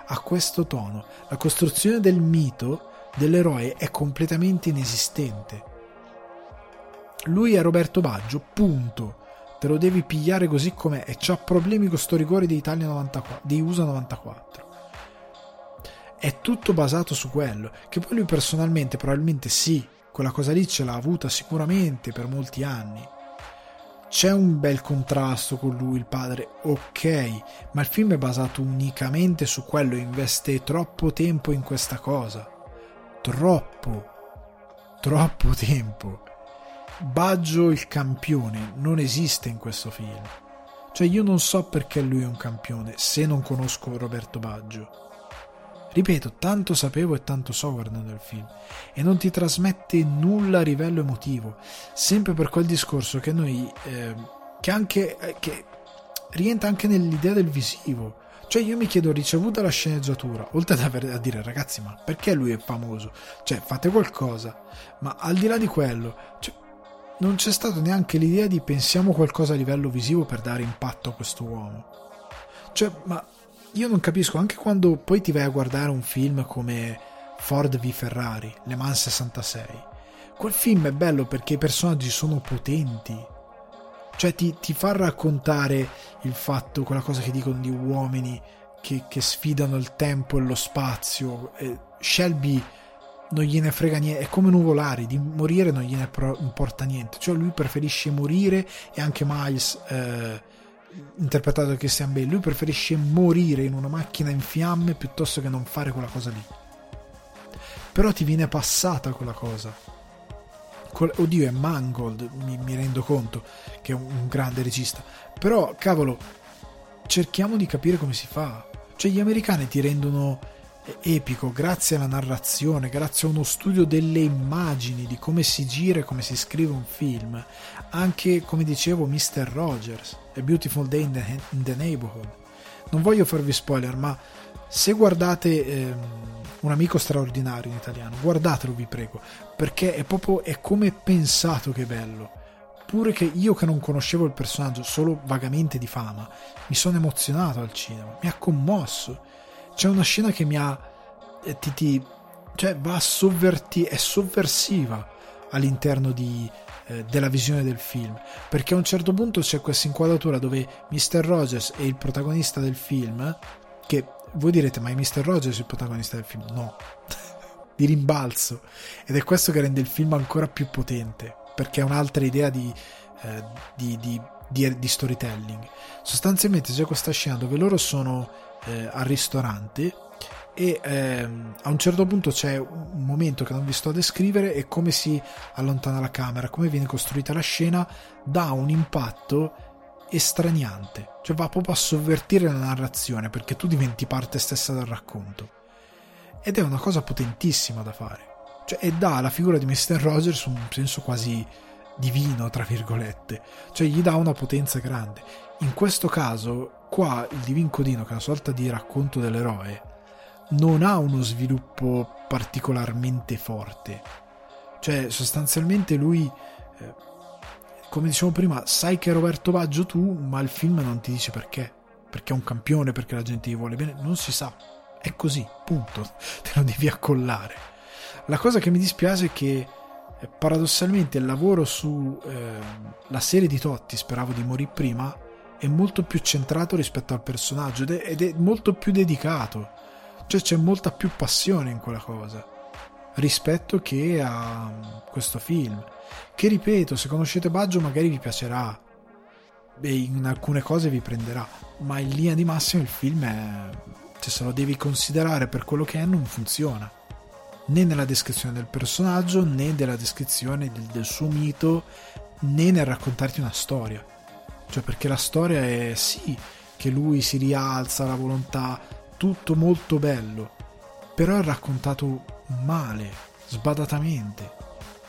[SPEAKER 1] ha questo tono. La costruzione del mito dell'eroe è completamente inesistente lui è Roberto Baggio, punto. Te lo devi pigliare così com'è e c'ha problemi con sto rigore di Italia 94, di USA 94. È tutto basato su quello, che poi lui personalmente probabilmente sì, quella cosa lì ce l'ha avuta sicuramente per molti anni. C'è un bel contrasto con lui, il padre, ok, ma il film è basato unicamente su quello, investe troppo tempo in questa cosa. Troppo, troppo tempo. Baggio il campione non esiste in questo film. Cioè io non so perché lui è un campione se non conosco Roberto Baggio. Ripeto, tanto sapevo e tanto so guardando il film e non ti trasmette nulla a livello emotivo, sempre per quel discorso che noi eh, che anche eh, che rientra anche nell'idea del visivo. Cioè io mi chiedo, ricevuta la sceneggiatura, oltre ad avere a dire ragazzi, ma perché lui è famoso? Cioè fate qualcosa. Ma al di là di quello, cioè, non c'è stata neanche l'idea di pensiamo qualcosa a livello visivo per dare impatto a questo uomo. Cioè, ma io non capisco, anche quando poi ti vai a guardare un film come Ford v Ferrari, Le Mans 66, quel film è bello perché i personaggi sono potenti. Cioè ti, ti fa raccontare il fatto, quella cosa che dicono di uomini che, che sfidano il tempo e lo spazio. E Shelby non gliene frega niente, è come nuvolari, di morire non gliene importa niente, cioè lui preferisce morire e anche Miles, eh, interpretato da Christian Bale, lui preferisce morire in una macchina in fiamme piuttosto che non fare quella cosa lì. Però ti viene passata quella cosa. Oddio, è Mangold, mi, mi rendo conto che è un, grande regista. Però, cavolo, cerchiamo di capire come si fa. Cioè, gli americani ti rendono epico grazie alla narrazione, grazie a uno studio delle immagini, di come si gira e come si scrive un film. Anche, come dicevo, Mr. Rogers, A Beautiful Day in the, in the Neighborhood. Non voglio farvi spoiler, ma se guardate ehm, Un amico straordinario in italiano, guardatelo vi prego, perché è proprio è come pensato che è bello. Pure che io che non conoscevo il personaggio solo vagamente di fama, mi sono emozionato al cinema, mi ha commosso c'è una scena che mi ha eh, ti, ti, cioè va a sovvertire è sovversiva all'interno di, eh, della visione del film perché a un certo punto c'è questa inquadratura dove Mr. Rogers è il protagonista del film che voi direte ma è Mr. Rogers il protagonista del film no *laughs* di rimbalzo ed è questo che rende il film ancora più potente perché è un'altra idea di, eh, di, di, di storytelling sostanzialmente c'è questa scena dove loro sono eh, al ristorante e ehm, a un certo punto c'è un momento che non vi sto a descrivere e come si allontana la camera, come viene costruita la scena, dà un impatto estraniante, cioè va proprio a sovvertire la narrazione perché tu diventi parte stessa del racconto. Ed è una cosa potentissima da fare. Cioè, e dà alla figura di Mr. Rogers un senso quasi divino, tra virgolette. Cioè, gli dà una potenza grande. In questo caso, qua il Divin Codino, che è una sorta di racconto dell'eroe, non ha uno sviluppo particolarmente forte. Cioè, sostanzialmente lui, eh, come dicevo prima, sai che è Roberto Baggio tu, ma il film non ti dice perché. Perché è un campione, perché la gente gli vuole bene, non si sa. È così, punto. *laughs* Te lo devi accollare. La cosa che mi dispiace è che eh, paradossalmente il lavoro su eh, la serie di Totti, speravo di morire prima, è molto più centrato rispetto al personaggio ed è, ed è molto più dedicato. Cioè c'è molta più passione in quella cosa rispetto che a questo film. Che ripeto, se conoscete Baggio magari vi piacerà e in alcune cose vi prenderà, ma in linea di massima il film è... cioè se lo devi considerare per quello che è non funziona. Né nella descrizione del personaggio, né nella descrizione del, del suo mito, né nel raccontarti una storia cioè perché la storia è sì che lui si rialza, la volontà, tutto molto bello, però è raccontato male, sbadatamente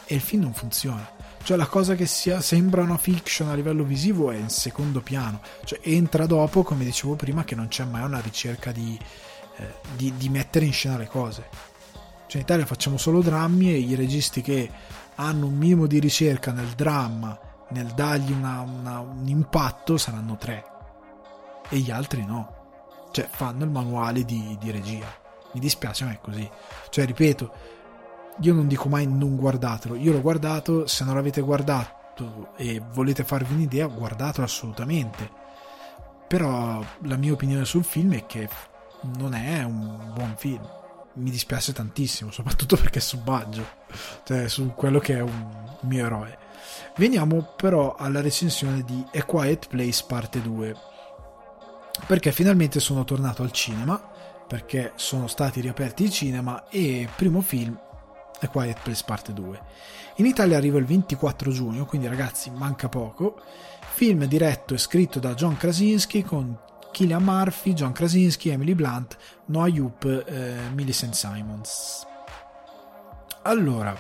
[SPEAKER 1] e il film non funziona. Cioè la cosa che sia, sembra una fiction a livello visivo è in secondo piano, cioè entra dopo, come dicevo prima, che non c'è mai una ricerca di, eh, di, di mettere in scena le cose. Cioè in Italia facciamo solo drammi e i registi che hanno un minimo di ricerca nel dramma nel dargli una, una, un impatto saranno tre e gli altri no cioè fanno il manuale di, di regia. Mi dispiace ma è così. Cioè ripeto io non dico mai non guardatelo. Io l'ho guardato se non l'avete guardato e volete farvi un'idea guardatelo assolutamente. Però la mia opinione sul film è che non è un buon film. Mi dispiace tantissimo soprattutto *laughs* perché su Baggio cioè su quello che è un mio eroe. Veniamo però alla recensione di A Quiet Place parte 2. Perché finalmente sono tornato al cinema, perché sono stati riaperti i cinema e primo film A Quiet Place parte 2. In Italia arriva il 24 giugno, quindi ragazzi manca poco. Film diretto e scritto da John Krasinski con Killian Murphy, John Krasinski, Emily Blunt, Noah Yup, eh, Millicent Simons. Allora,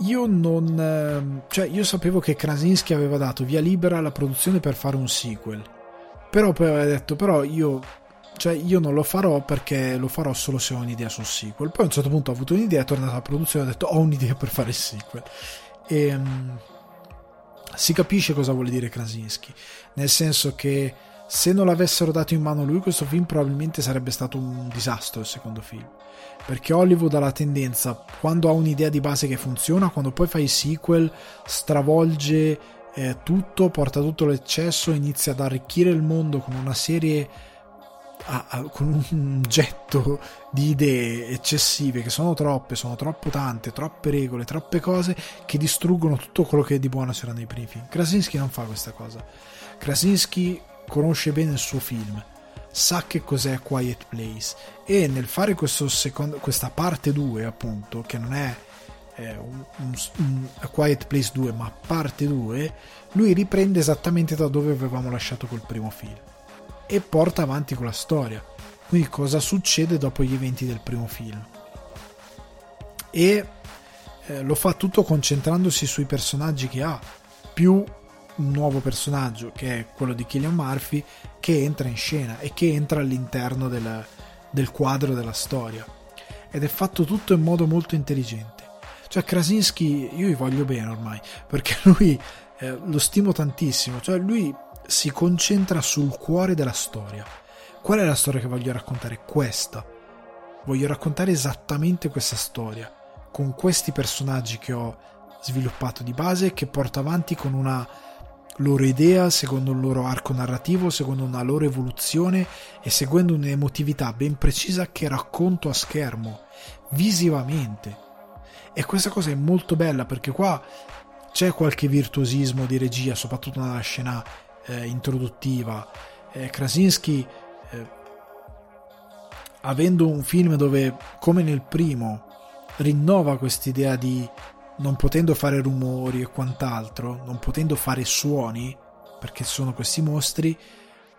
[SPEAKER 1] io non. Ehm, cioè, io sapevo che Krasinski aveva dato via libera alla produzione per fare un sequel. Però poi aveva detto: Però io. Cioè, io non lo farò perché lo farò solo se ho un'idea sul sequel. Poi a un certo punto ho avuto un'idea, è tornato alla produzione e ha detto: Ho un'idea per fare il sequel. E. Um, si capisce cosa vuole dire Krasinski. Nel senso che se non l'avessero dato in mano lui, questo film probabilmente sarebbe stato un disastro il secondo film perché Hollywood ha la tendenza, quando ha un'idea di base che funziona, quando poi fa i sequel, stravolge eh, tutto, porta tutto l'eccesso, inizia ad arricchire il mondo con una serie a, a, con un getto di idee eccessive che sono troppe, sono troppo tante, troppe regole, troppe cose che distruggono tutto quello che di buono c'era nei primi film. Krasinski non fa questa cosa. Krasinski conosce bene il suo film, sa che cos'è Quiet Place e nel fare secondo, questa parte 2 appunto, che non è eh, un, un, un Quiet Place 2 ma parte 2, lui riprende esattamente da dove avevamo lasciato col primo film e porta avanti con la storia. Quindi cosa succede dopo gli eventi del primo film. E eh, lo fa tutto concentrandosi sui personaggi che ha, più un nuovo personaggio che è quello di Killian Murphy che entra in scena e che entra all'interno del, del quadro della storia. Ed è fatto tutto in modo molto intelligente. Cioè Krasinski, io gli voglio bene ormai, perché *laughs* lui eh, lo stimo tantissimo, cioè lui si concentra sul cuore della storia. Qual è la storia che voglio raccontare? Questa. Voglio raccontare esattamente questa storia, con questi personaggi che ho sviluppato di base e che porto avanti con una loro idea, secondo un loro arco narrativo, secondo una loro evoluzione e seguendo un'emotività ben precisa che racconto a schermo, visivamente. E questa cosa è molto bella perché qua c'è qualche virtuosismo di regia, soprattutto nella scena eh, introduttiva. Eh, Krasinski, eh, avendo un film dove, come nel primo, rinnova quest'idea di non potendo fare rumori e quant'altro, non potendo fare suoni, perché sono questi mostri,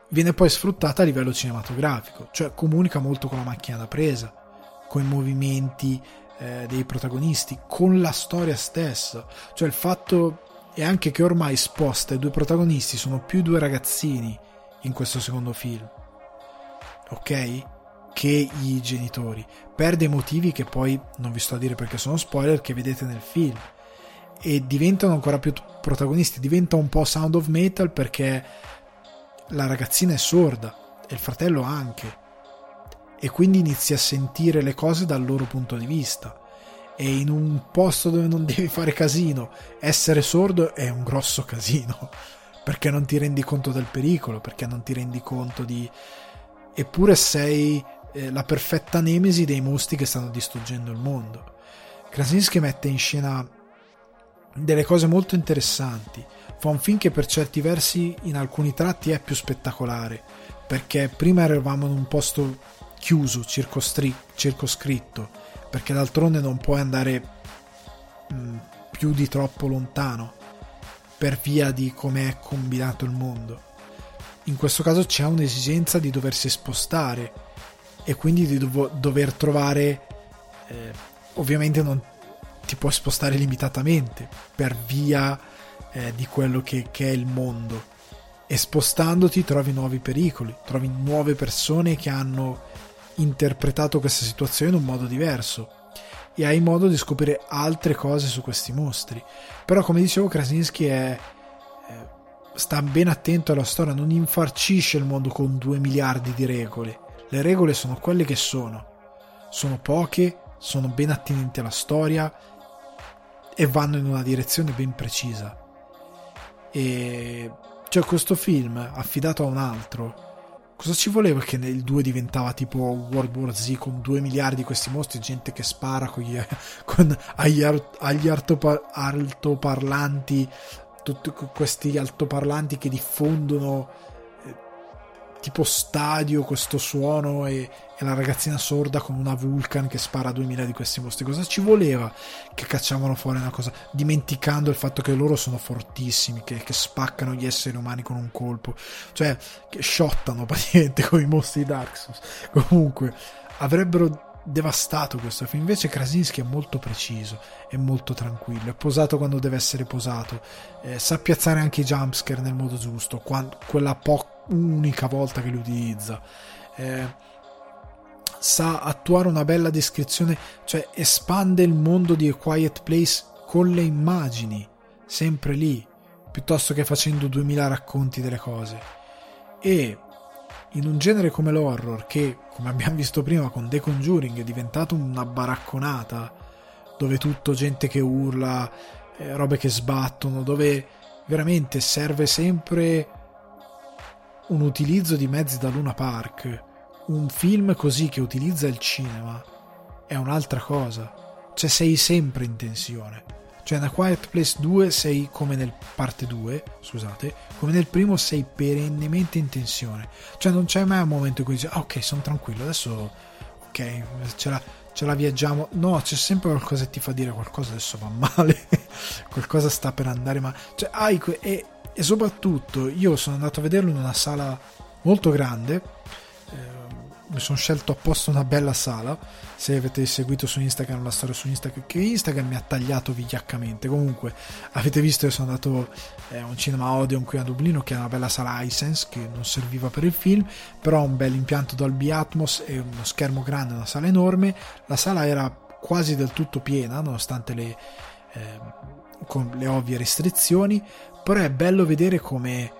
[SPEAKER 1] viene poi sfruttata a livello cinematografico, cioè comunica molto con la macchina da presa, con i movimenti eh, dei protagonisti, con la storia stessa, cioè il fatto e anche che ormai sposta i due protagonisti sono più due ragazzini in questo secondo film. Ok che i genitori. Per dei motivi che poi non vi sto a dire perché sono spoiler che vedete nel film. E diventano ancora più protagonisti. Diventa un po' sound of metal perché la ragazzina è sorda e il fratello anche. E quindi inizi a sentire le cose dal loro punto di vista. E in un posto dove non *laughs* devi fare casino, essere sordo è un grosso casino, *laughs* perché non ti rendi conto del pericolo, perché non ti rendi conto di... eppure sei eh, la perfetta nemesi dei mostri che stanno distruggendo il mondo. Krasinski mette in scena delle cose molto interessanti, fa un film che per certi versi in alcuni tratti è più spettacolare, perché prima eravamo in un posto chiuso, circoscritto, perché d'altronde non puoi andare mh, mm, più di troppo lontano per via di come è combinato il mondo. In questo caso c'è un'esigenza di doversi spostare e quindi di dov- dover trovare eh, ovviamente non ti puoi spostare limitatamente per via eh, di quello che, che è il mondo e spostandoti trovi nuovi pericoli, trovi nuove persone che hanno interpretato questa situazione in un modo diverso e hai modo di scoprire altre cose su questi mostri. Però, come dicevo, Krasinski è, è, sta ben attento alla storia, non infarcisce il mondo con due miliardi di regole. Le regole sono quelle che sono, sono poche, sono ben attinenti alla storia e vanno in una direzione ben precisa. E cioè questo film affidato a un altro Cosa ci voleva che nel 2 diventava tipo World War Z con 2 miliardi di questi mostri, gente che spara con gli, *laughs* con, agli, agli altoparlanti, tutti questi altoparlanti che diffondono tipo stadio questo suono e, e, la ragazzina sorda con una Vulcan che spara a 2000 di questi mostri. Cosa ci voleva che cacciavano fuori una cosa, dimenticando il fatto che loro sono fortissimi, che, che spaccano gli esseri umani con un colpo, cioè che shottano *laughs* praticamente con i mostri di Dark Souls. Comunque, avrebbero devastato questo film. Invece Krasinski è molto preciso, è molto tranquillo, è posato quando deve essere posato, eh, sa piazzare anche i jumpscare nel modo giusto, quando, quella po- unica volta che li utilizza. Eh, sa attuare una bella descrizione, cioè espande il mondo di A Quiet Place con le immagini, sempre lì, piuttosto che facendo 2000 racconti delle cose. E in un genere come l'horror, che come abbiamo visto prima con The Conjuring è diventato una baracconata, dove tutto gente che urla, eh, robe che sbattono, dove veramente serve sempre un utilizzo di mezzi da Luna Park, un film così che utilizza il cinema è un'altra cosa. Cioè sei sempre in tensione. Cioè nella Quiet Place 2 sei come nel parte 2, scusate, come nel primo sei perennemente in tensione. Cioè non c'è mai un momento in cui dici, ah, ok, sono tranquillo, adesso ok, ce la, ce la viaggiamo. No, c'è sempre qualcosa che ti fa dire qualcosa adesso va male, *laughs* qualcosa sta per andare male. Cioè, hai que- e, e soprattutto io sono andato a vederlo in una sala molto grande mi sono scelto apposta una bella sala. Se avete seguito su Instagram la storia su Instagram, che Instagram mi ha tagliato vigliaccamente. Comunque, avete visto che sono andato eh, a un cinema Odeon qui a Dublino, che è una bella sala iSense che non serviva per il film, però un bel impianto Dolby Atmos e uno schermo grande, una sala enorme. La sala era quasi del tutto piena, nonostante le, eh, le ovvie restrizioni. Però è bello vedere come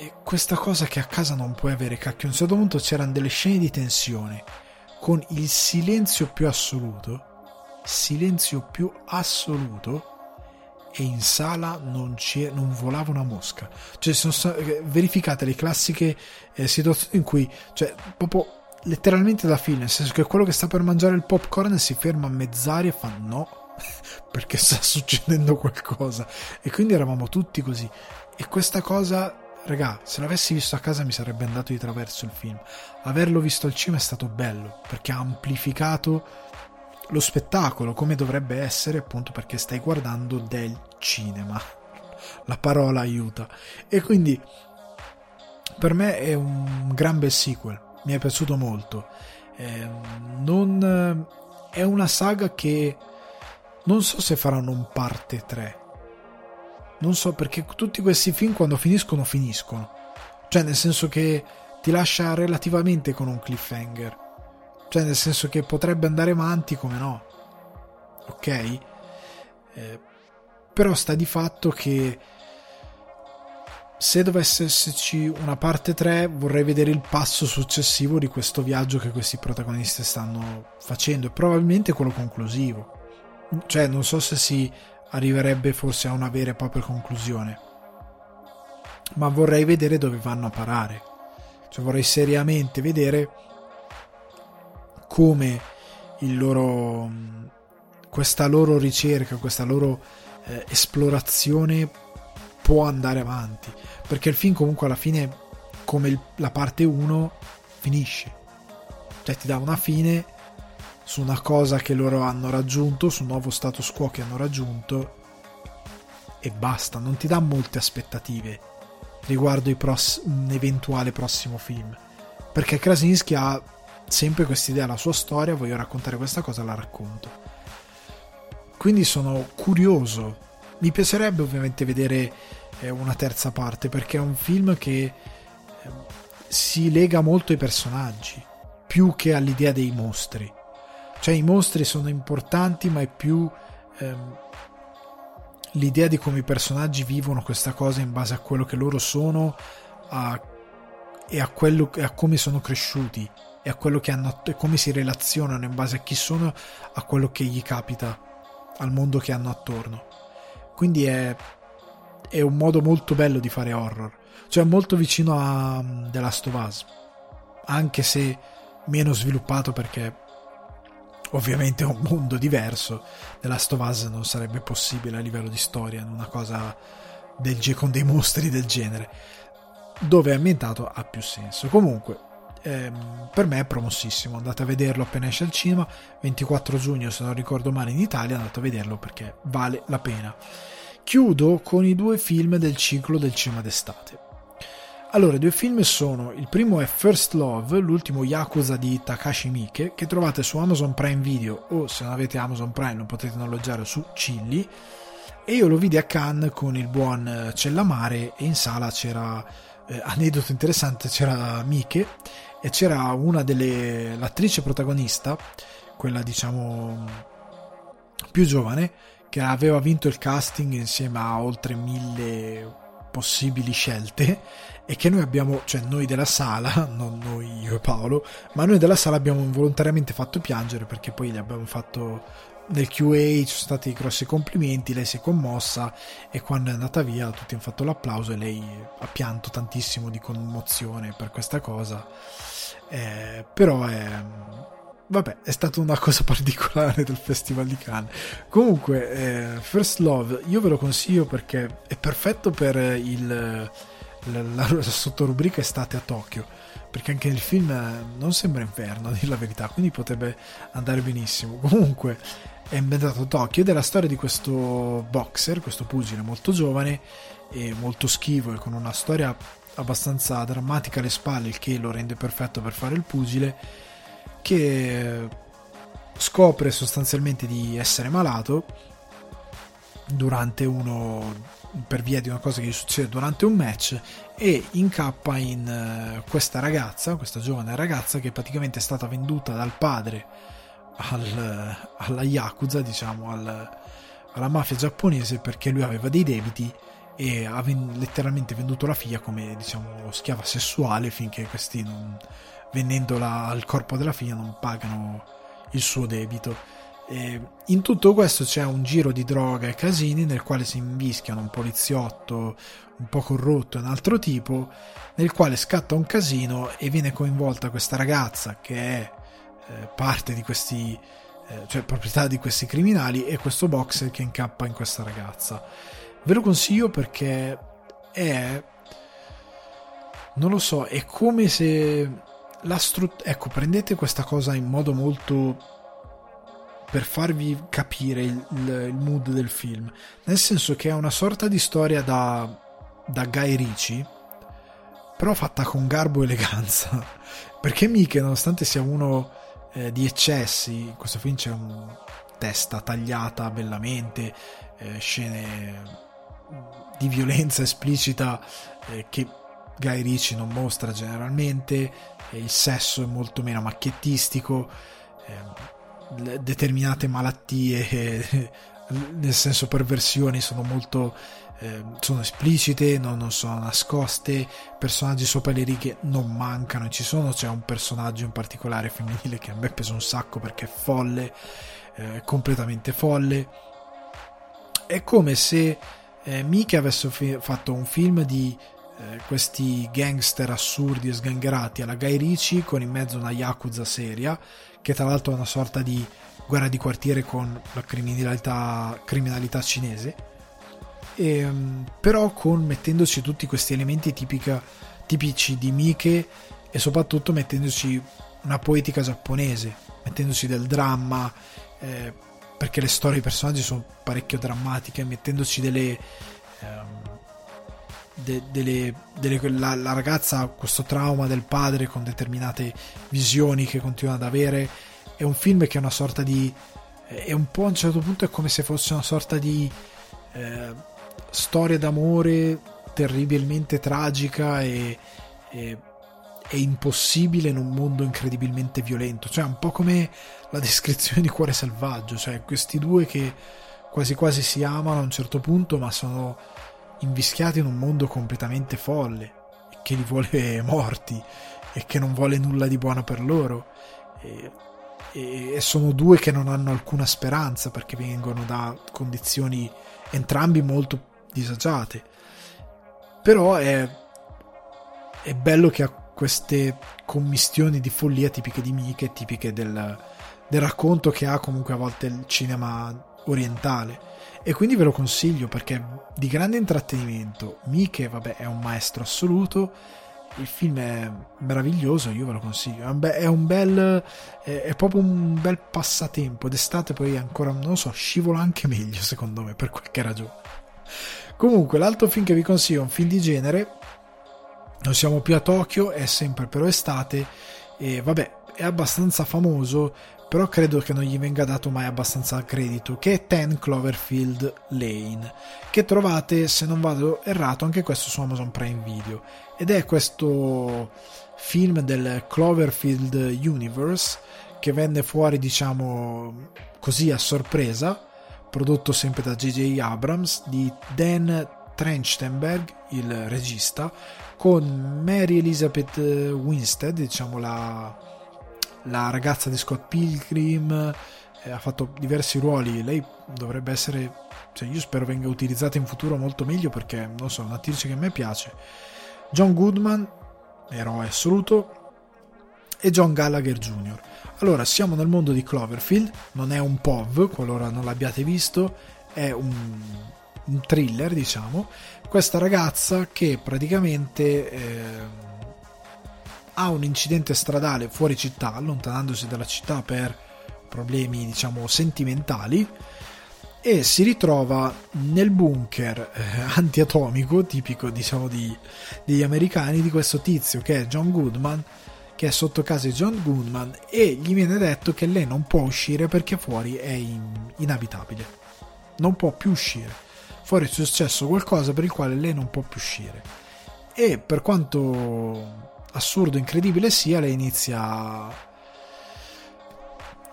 [SPEAKER 1] e questa cosa che a casa non puoi avere, cacchio. A un certo punto c'erano delle scene di tensione con il silenzio più assoluto, silenzio più assoluto, e in sala non, non volava una mosca. Cioè, sono state verificate le classiche eh, situazioni in cui, cioè, proprio letteralmente da film, nel senso che quello che sta per mangiare il popcorn si ferma a mezz'aria e fa no, perché sta *laughs* succedendo qualcosa. E quindi eravamo tutti così. E questa cosa Regà, se l'avessi visto a casa mi sarebbe andato di traverso il film. Averlo visto al cinema è stato bello, perché ha amplificato lo spettacolo come dovrebbe essere, appunto perché stai guardando del cinema. *laughs* La parola aiuta. E quindi per me è un gran bel sequel, mi è piaciuto molto. Eh, non, è una saga che non so se faranno un parte 3 non so perché tutti questi film quando finiscono finiscono. Cioè nel senso che ti lascia relativamente con un cliffhanger. Cioè nel senso che potrebbe andare avanti come no. Ok? Eh, però sta di fatto che se dovesse esserci una parte 3 vorrei vedere il passo successivo di questo viaggio che questi protagonisti stanno facendo e probabilmente quello conclusivo. Cioè non so se si arriverebbe forse a una vera e propria conclusione. Ma vorrei vedere dove vanno a parare. Cioè vorrei seriamente vedere come loro questa loro ricerca, questa loro eh, esplorazione può andare avanti, perché il film comunque alla fine come il, la parte 1 finisce. Cioè ti dà una fine su una cosa che loro hanno raggiunto, su un nuovo status quo che hanno raggiunto e basta, non ti dà molte aspettative riguardo pross- un eventuale prossimo film. Perché Krasinski ha sempre questa idea, la sua storia, voglio raccontare questa cosa, la racconto. Quindi sono curioso. Mi piacerebbe ovviamente vedere eh, una terza parte perché è un film che eh, si lega molto ai personaggi più che all'idea dei mostri. Cioè i mostri sono importanti, ma è più ehm, l'idea di come i personaggi vivono questa cosa in base a quello che loro sono a, e, a quello, a come sono cresciuti e a quello che hanno e come si relazionano in base a chi sono a quello che gli capita al mondo che hanno attorno. Quindi è, è un modo molto bello di fare horror. Cioè molto vicino a The Last of Us. Anche se meno sviluppato perché ovviamente è un mondo diverso. The Last of Us non sarebbe possibile a livello di storia, una cosa del, con dei mostri del genere. Dove è ambientato ha più senso. Comunque, ehm, per me è promossissimo. Andate a vederlo appena esce al cinema. 24 giugno, se non ricordo male, in Italia. Andate a vederlo perché vale la pena. Chiudo con i due film del ciclo del cinema d'estate. Allora, i due film sono, il primo è First Love, l'ultimo Yakuza di Takashi Miike, che trovate su Amazon Prime Video o se non avete Amazon Prime lo potete noleggiare su Chilli. E io lo vidi a Cannes con il buon eh, Cellamare e in sala c'era, eh, aneddoto interessante, c'era Miike e c'era una delle, l'attrice protagonista, quella diciamo più giovane, che aveva vinto il casting insieme a oltre mille possibili scelte e che noi abbiamo, cioè noi della sala, *laughs* non noi io e Paolo, ma noi della sala abbiamo involontariamente fatto piangere perché poi gli abbiamo fatto nel QA ci sono stati grossi complimenti, lei si è commossa e quando è andata via tutti hanno fatto l'applauso e lei ha pianto tantissimo di commozione per questa cosa. eh, però è vabbè, è stata una cosa *laughs* particolare del Festival di Cannes. Comunque, eh, First Love, io ve lo consiglio perché è perfetto per il, la, la, sottorubrica Estate a Tokyo. Perché anche il film non sembra inverno, a dire la verità, quindi potrebbe andare benissimo. Comunque, è ambientato a Tokyo ed è la storia di questo boxer, questo pugile molto giovane e molto schivo e con una storia abbastanza drammatica alle spalle, il che lo rende perfetto per fare il pugile che scopre sostanzialmente di essere malato durante uno per via di una cosa che gli succede durante un match e incappa in eh, questa ragazza, questa giovane ragazza che praticamente è stata venduta dal padre al, alla Yakuza, diciamo, al, alla mafia giapponese perché lui aveva dei debiti e ha ven- letteralmente venduto la figlia come diciamo schiava sessuale finché questi non, vendendola al corpo della figlia non pagano il suo debito. E in tutto questo c'è un giro di droga e casini nel quale si invischiano un poliziotto un po' corrotto e un altro tipo, nel quale scatta un casino e viene coinvolta questa ragazza che è eh, parte di questi, eh, cioè proprietà di questi criminali e questo boxer che incappa in questa ragazza. Ve lo consiglio perché è non lo so, è come se la strut- ecco, prendete questa cosa in modo molto per farvi capire il, il, mood del film, nel senso che è una sorta di storia da, da Guy Ricci, però fatta con garbo e eleganza, *laughs* perché Mike, nonostante sia uno eh, di eccessi, in questo film c'è un testa tagliata bellamente, eh, scene di violenza esplicita eh, che Guy Ricci non mostra generalmente, il sesso è molto meno macchiettistico, eh, determinate malattie, *laughs* nel senso perversioni, sono molto eh, sono esplicite, non, non, sono nascoste, personaggi sopra le righe non mancano, ci sono, c'è un personaggio in particolare femminile che a me pesa un sacco perché è folle, eh, completamente folle. È come se eh, Miki avesse fi- fatto un film di eh, questi gangster assurdi e sgangherati alla Guy Ricci con in mezzo una Yakuza seria che tra l'altro è una sorta di guerra di quartiere con la criminalità, criminalità cinese. E, ehm, però con mettendoci tutti questi elementi tipica, tipici di Mike e soprattutto mettendoci una poetica giapponese mettendoci del dramma eh, perché le storie dei personaggi sono parecchio drammatiche mettendoci delle ehm, de, delle, delle, la, la, ragazza ha questo trauma del padre con determinate visioni che continua ad avere. È un film che è una sorta di. È un po' a un certo punto è come se fosse una sorta di eh, storia d'amore terribilmente tragica e, e, e, impossibile in un mondo incredibilmente violento. Cioè, un po' come la descrizione di Cuore Selvaggio, cioè questi due che quasi quasi si amano a un certo punto, ma sono invischiati in un mondo completamente folle, che li vuole *laughs* morti e che non vuole nulla di buono per loro. E, e, sono due che non hanno alcuna speranza perché vengono da condizioni entrambi molto disagiate. Però è, è bello che ha queste commistioni di follia tipiche di Mike, tipiche del, del racconto che ha comunque a volte il cinema orientale e quindi ve lo consiglio perché di grande intrattenimento. Mike vabbè è un maestro assoluto. Il film è meraviglioso io ve lo consiglio. È un, be- è un bel è, è, proprio un bel passatempo. D'estate poi ancora non lo so scivola anche meglio secondo me per qualche ragione. Comunque l'altro film che vi consiglio è un film di genere. Non siamo più a Tokyo è sempre però estate. E vabbè è abbastanza famoso però credo che non gli venga dato mai abbastanza credito, che è 10 Cloverfield Lane, che trovate, se non vado errato, anche questo su Amazon Prime Video. Ed è questo film del Cloverfield Universe che venne fuori, diciamo, così a sorpresa, prodotto sempre da J.J. Abrams, di Dan Trenchtenberg, il regista, con Mary Elizabeth Winstead, diciamo la la ragazza di Scott Pilgrim, eh, ha fatto diversi ruoli, lei dovrebbe essere, cioè io spero venga utilizzata in futuro molto meglio perché, non so, è un'attrice che a me piace. John Goodman, eroe assoluto, e John Gallagher Jr. Allora, siamo nel mondo di Cloverfield, non è un POV, qualora non l'abbiate visto, è un, un thriller, diciamo. Questa ragazza che praticamente eh, ha un incidente stradale fuori città, allontanandosi dalla città per problemi, diciamo, sentimentali e si ritrova nel bunker eh, antiatomico tipico diciamo di, degli americani di questo tizio che è John Goodman che è sotto casa di John Goodman e gli viene detto che lei non può uscire perché fuori è in, inabitabile. Non può più uscire. Fuori è successo qualcosa per il quale lei non può più uscire. E per quanto assurdo incredibile sia lei inizia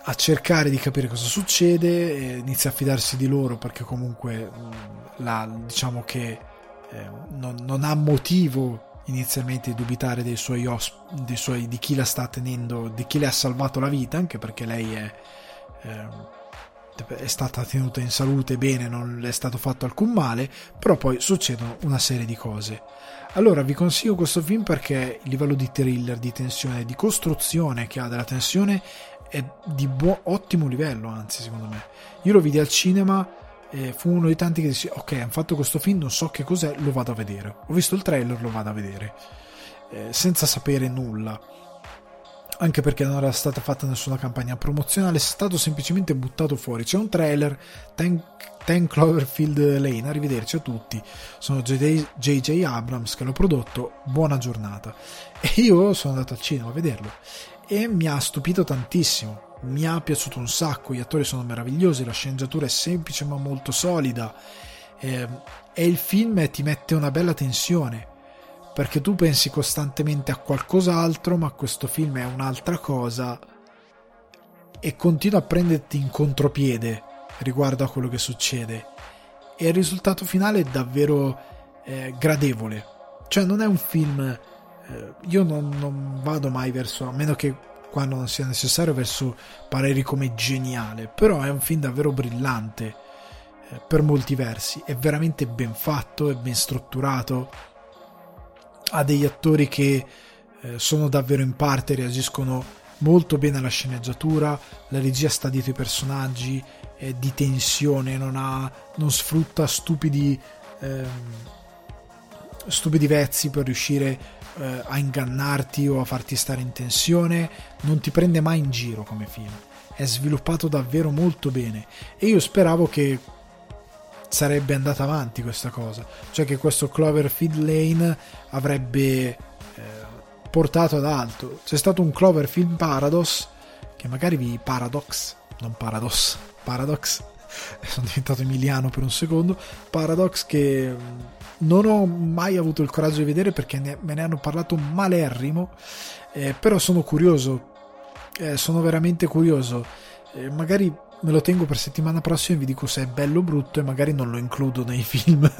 [SPEAKER 1] a cercare di capire cosa succede, inizia a fidarsi di loro perché comunque la, diciamo che eh, non, non, ha motivo inizialmente di dubitare dei suoi, osp- dei suoi, di chi la sta tenendo, di chi le ha salvato la vita, anche perché lei è, eh, è stata tenuta in salute bene, non le è stato fatto alcun male, però poi succedono una serie di cose. Allora vi consiglio questo film perché il livello di thriller, di tensione, di costruzione che ha della tensione è di buo, ottimo livello, anzi, secondo me. Io lo vidi al cinema e fu uno dei tanti che disse: Ok, hanno fatto questo film, non so che cos'è, lo vado a vedere. Ho visto il trailer, lo vado a vedere. Eh, senza sapere nulla. Anche perché non era stata fatta nessuna campagna promozionale, è stato semplicemente buttato fuori. C'è un trailer, Ten, Ten Cloverfield Lane, arrivederci a tutti. Sono JJ Abrams che l'ho prodotto, buona giornata. E io sono andato al cinema a vederlo e mi ha stupito tantissimo. Mi ha piaciuto un sacco, gli attori sono meravigliosi, la sceneggiatura è semplice ma molto solida eh, e il film ti mette una bella tensione perché tu pensi costantemente a qualcos'altro ma questo film è un'altra cosa e continua a prenderti in contropiede riguardo a quello che succede. E il risultato finale è davvero eh, gradevole. Cioè non è un film eh, io non, non, vado mai verso, a meno che quando non sia necessario, verso pareri come geniale, però è un film davvero brillante eh, per molti versi, è veramente ben fatto, è ben strutturato, ha degli attori che eh, sono davvero in parte, reagiscono molto bene alla sceneggiatura, la regia sta dietro i personaggi, è di tensione, non, ha, non sfrutta stupidi, ehm, stupidi vezzi per riuscire eh, a ingannarti o a farti stare in tensione, non ti prende mai in giro come film. È sviluppato davvero molto bene. E io speravo che sarebbe andata avanti questa cosa, cioè che questo Cloverfield Lane avrebbe eh, portato ad alto. C'è stato un Cloverfield Paradox che magari vi Paradox, non Paradox, Paradox. *laughs* Sono diventato emiliano per un secondo. Paradox che non ho mai avuto il coraggio di vedere perché ne, me ne hanno parlato malerrimo, eh, però sono curioso, eh, sono veramente curioso. Eh, magari me lo tengo per settimana prossima e vi dico se è bello o brutto e magari non lo includo nei *laughs* film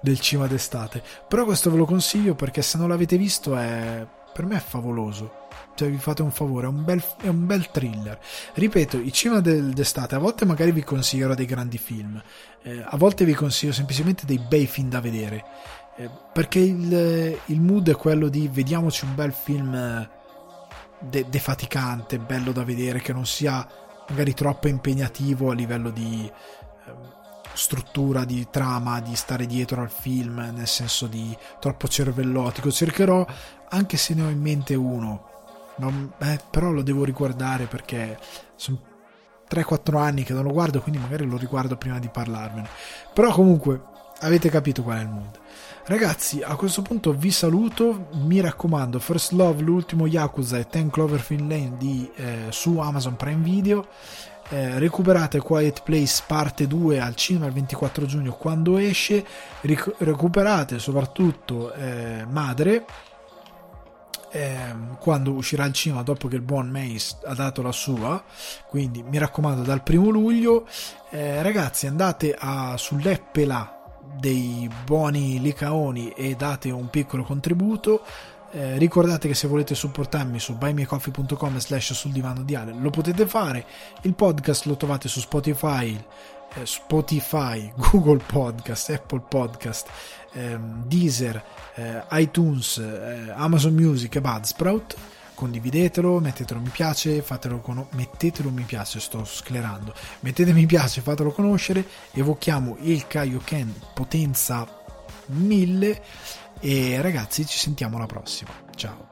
[SPEAKER 1] del cima d'estate. Però questo ve lo consiglio perché se non l'avete visto è per me è favoloso cioè vi fate un favore, è un bel, è un bel thriller. Ripeto, i cinema del, d'estate a volte magari vi consiglierò dei grandi film, eh, a volte vi consiglio semplicemente dei bei film da vedere, eh, perché il, il, mood è quello di vediamoci un bel film eh, de, defaticante, bello da vedere, che non sia magari troppo impegnativo a livello di ehm, struttura, di trama, di stare dietro al film, nel senso di troppo cervellotico. Cercherò, anche se ne ho in mente uno, non, eh, però lo devo riguardare perché sono 3-4 anni che non lo guardo, quindi magari lo riguardo prima di parlarvene. Però comunque avete capito qual è il mood. Ragazzi, a questo punto vi saluto, mi raccomando, First Love, l'ultimo Yakuza e Ten Cloverfield Lane di, eh, su Amazon Prime Video. Eh, recuperate Quiet Place parte 2 al cinema il 24 giugno quando esce. Ric- recuperate soprattutto eh, Madre eh, quando uscirà al cinema dopo che il buon Mace ha dato la sua quindi mi raccomando dal primo luglio eh, ragazzi andate a, sull'Eppela dei buoni licaoni e date un piccolo contributo eh, ricordate che se volete supportarmi su buymeacoffee.com slash sul divano di Ale lo potete fare il podcast lo trovate su Spotify eh, Spotify, *laughs* Google Podcast, Apple Podcast, ehm, Deezer, eh, iTunes, eh, Amazon Music e Budsprout. Condividetelo, mettetelo mi piace, fatelo con... mettetelo mi piace, sto sclerando, mettete mi piace, fatelo conoscere, evochiamo il Kaioken potenza 1000 e ragazzi ci sentiamo alla prossima, ciao!